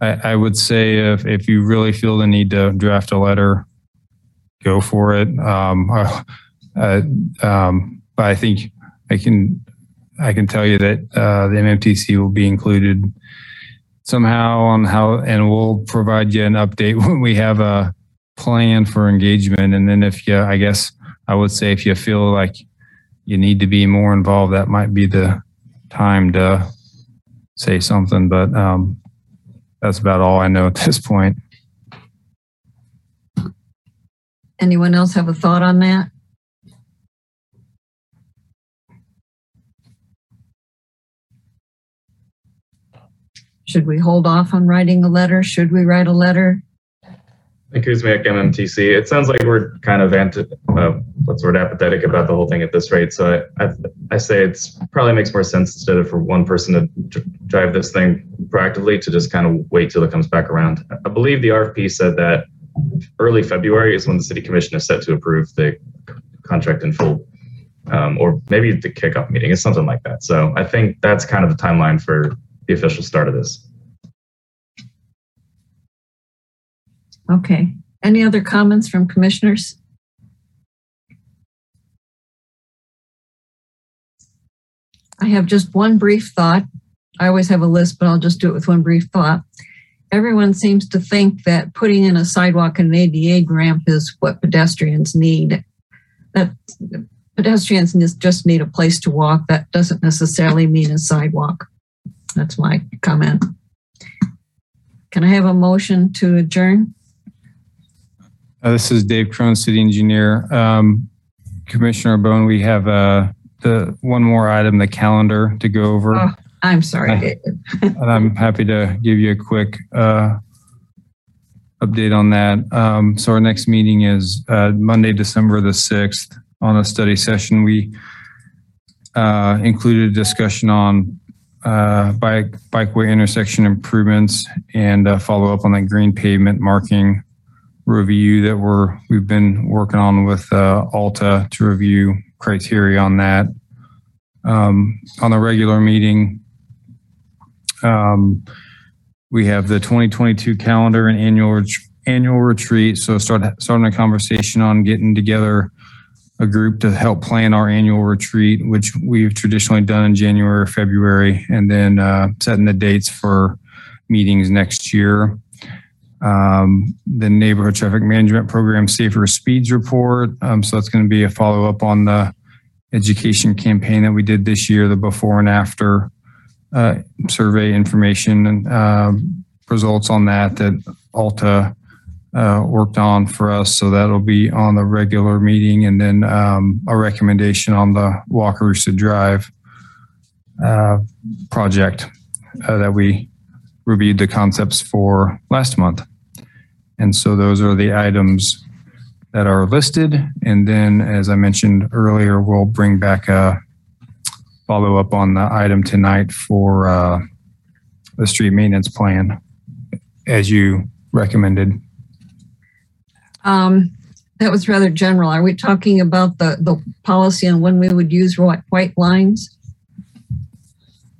[SPEAKER 15] I, I would say if, if you really feel the need to draft a letter, go for it. Um, uh, um, but I think I can I can tell you that uh, the MMTC will be included somehow on how, and we'll provide you an update when we have a plan for engagement. And then if you, I guess I would say if you feel like you need to be more involved, that might be the time to say something. But um, that's about all I know at this point.
[SPEAKER 3] Anyone else have a thought on that? Should we hold off on writing a letter? Should we write a letter?
[SPEAKER 11] Kuzmiak, MMTC. It sounds like we're kind of anti, uh, what's word, apathetic about the whole thing at this rate. So I, I, I say it's probably makes more sense instead of for one person to drive this thing proactively to just kind of wait till it comes back around. I believe the RFP said that early February is when the city commission is set to approve the contract in full. Um, or maybe the kickoff meeting is something like that. So I think that's kind of the timeline for the official start of this.
[SPEAKER 3] Okay. Any other comments from commissioners? I have just one brief thought. I always have a list, but I'll just do it with one brief thought. Everyone seems to think that putting in a sidewalk and an ADA ramp is what pedestrians need. That pedestrians just need a place to walk. That doesn't necessarily mean a sidewalk. That's my comment. Can I have a motion to adjourn?
[SPEAKER 15] Uh, this is Dave Cronin, city engineer. Um, Commissioner Bowen, we have uh, the one more item, the calendar to go over.
[SPEAKER 3] Oh, I'm sorry.
[SPEAKER 15] Uh,
[SPEAKER 3] David.
[SPEAKER 15] and I'm happy to give you a quick uh, update on that. Um, so our next meeting is uh, Monday, December the 6th on a study session. We uh, included a discussion on uh, bike bikeway intersection improvements and uh, follow up on that green pavement marking review that we're we've been working on with uh, Alta to review criteria on that. Um, on the regular meeting, um, we have the 2022 calendar and annual ret- annual retreat. So start starting a conversation on getting together a group to help plan our annual retreat, which we've traditionally done in January or February, and then uh, setting the dates for meetings next year. Um, the neighborhood traffic management program safer speeds report. Um, so that's going to be a follow up on the education campaign that we did this year, the before and after uh, survey information and uh, results on that that Alta uh, worked on for us. So that'll be on the regular meeting and then um, a recommendation on the Wakarusa Drive uh, project uh, that we reviewed the concepts for last month. And so those are the items that are listed. And then, as I mentioned earlier, we'll bring back a follow up on the item tonight for uh, the street maintenance plan as you recommended.
[SPEAKER 3] Um, that was rather general. Are we talking about the, the policy on when we would use white, white lines?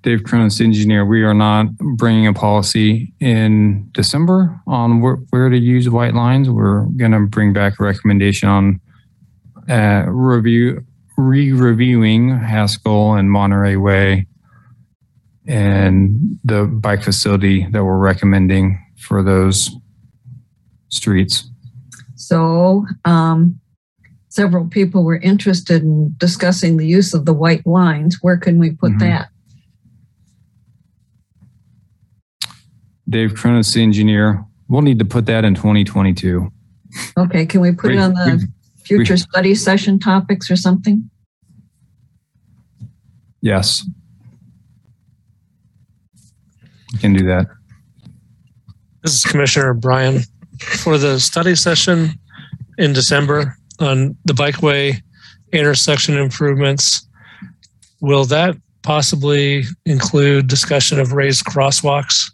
[SPEAKER 15] Dave Cronin, engineer, we are not bringing a policy in December on where, where to use white lines. We're going to bring back a recommendation on uh, review, re-reviewing Haskell and Monterey Way and the bike facility that we're recommending for those streets.
[SPEAKER 3] So, um, several people were interested in discussing the use of the white lines. Where can we put that?
[SPEAKER 15] Dave Cronin, the engineer, we'll need to put that in 2022.
[SPEAKER 3] Okay, can we put it on the future study session topics or something?
[SPEAKER 15] Yes. We can do that.
[SPEAKER 9] This is Commissioner Bryan. For the study session in December on the bikeway intersection improvements, will that possibly include discussion of raised crosswalks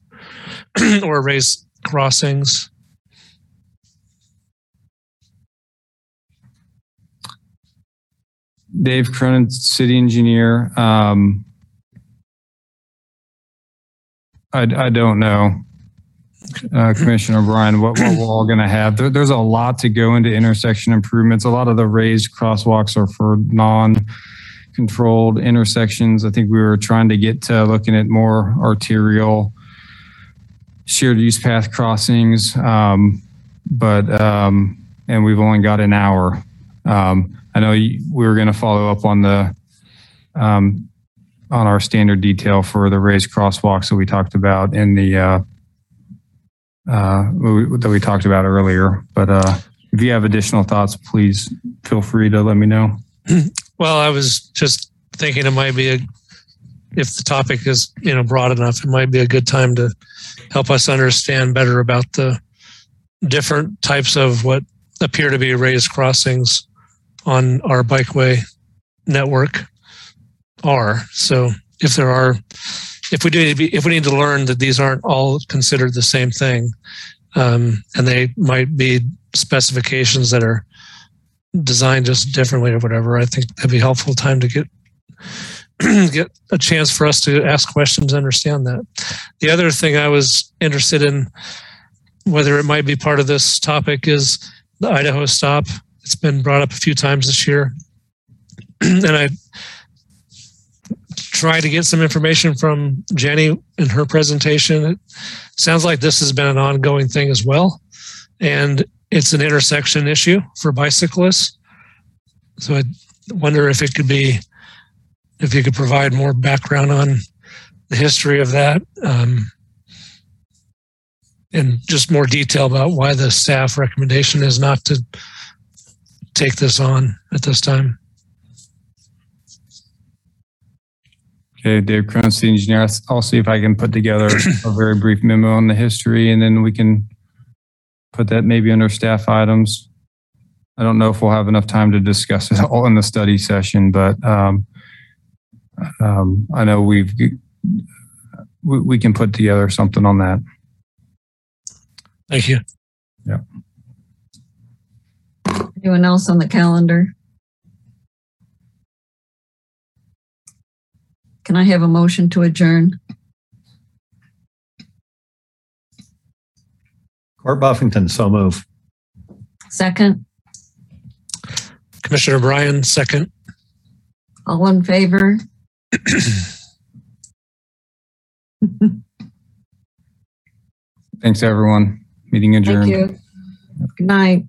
[SPEAKER 9] or raised crossings?
[SPEAKER 15] Dave Cronin, city engineer. Um, I, I don't know, uh, Commissioner Bryan, what, what we're all going to have. There, there's a lot to go into intersection improvements. A lot of the raised crosswalks are for non-controlled intersections. I think we were trying to get to looking at more arterial shared use path crossings. Um, but, um, and we've only got an hour. Um, I know we were going to follow up on the, um, on our standard detail for the raised crosswalks that we talked about in the, uh, uh, that we talked about earlier. But, uh, if you have additional thoughts, please feel free to let me know.
[SPEAKER 9] Well, I was just thinking it might be a, if the topic is, you know, broad enough, it might be a good time to help us understand better about the different types of what appear to be raised crossings on our bikeway network are. So if there are, if we do, need to be- if we need to learn that these aren't all considered the same thing, um, and they might be specifications that are designed just differently or whatever, I think that'd be helpful time to get get a chance for us to ask questions, understand that. The other thing I was interested in, whether it might be part of this topic, is the Idaho stop. It's been brought up a few times this year, and I tried to get some information from Jenny in her presentation. It sounds like this has been an ongoing thing as well, and it's an intersection issue for bicyclists. So I wonder if it could be, if you could provide more background on the history of that, um, and just more detail about why the staff recommendation is not to take this on at this time.
[SPEAKER 15] Okay, Dave Cronin, city engineer. I'll see if I can put together a very brief memo on the history and then we can put that maybe under staff items. I don't know if we'll have enough time to discuss it all in the study session, but um, um, I know we've, we, we can put together something on that.
[SPEAKER 9] Thank you.
[SPEAKER 15] Yeah.
[SPEAKER 3] Anyone else on the calendar? Can I have a motion to adjourn?
[SPEAKER 16] Court Buffington, so move.
[SPEAKER 3] Second,
[SPEAKER 9] Commissioner Bryan, second.
[SPEAKER 3] all in favor?
[SPEAKER 15] Thanks, everyone. Meeting
[SPEAKER 3] Thank
[SPEAKER 15] adjourned.
[SPEAKER 3] you. Good night.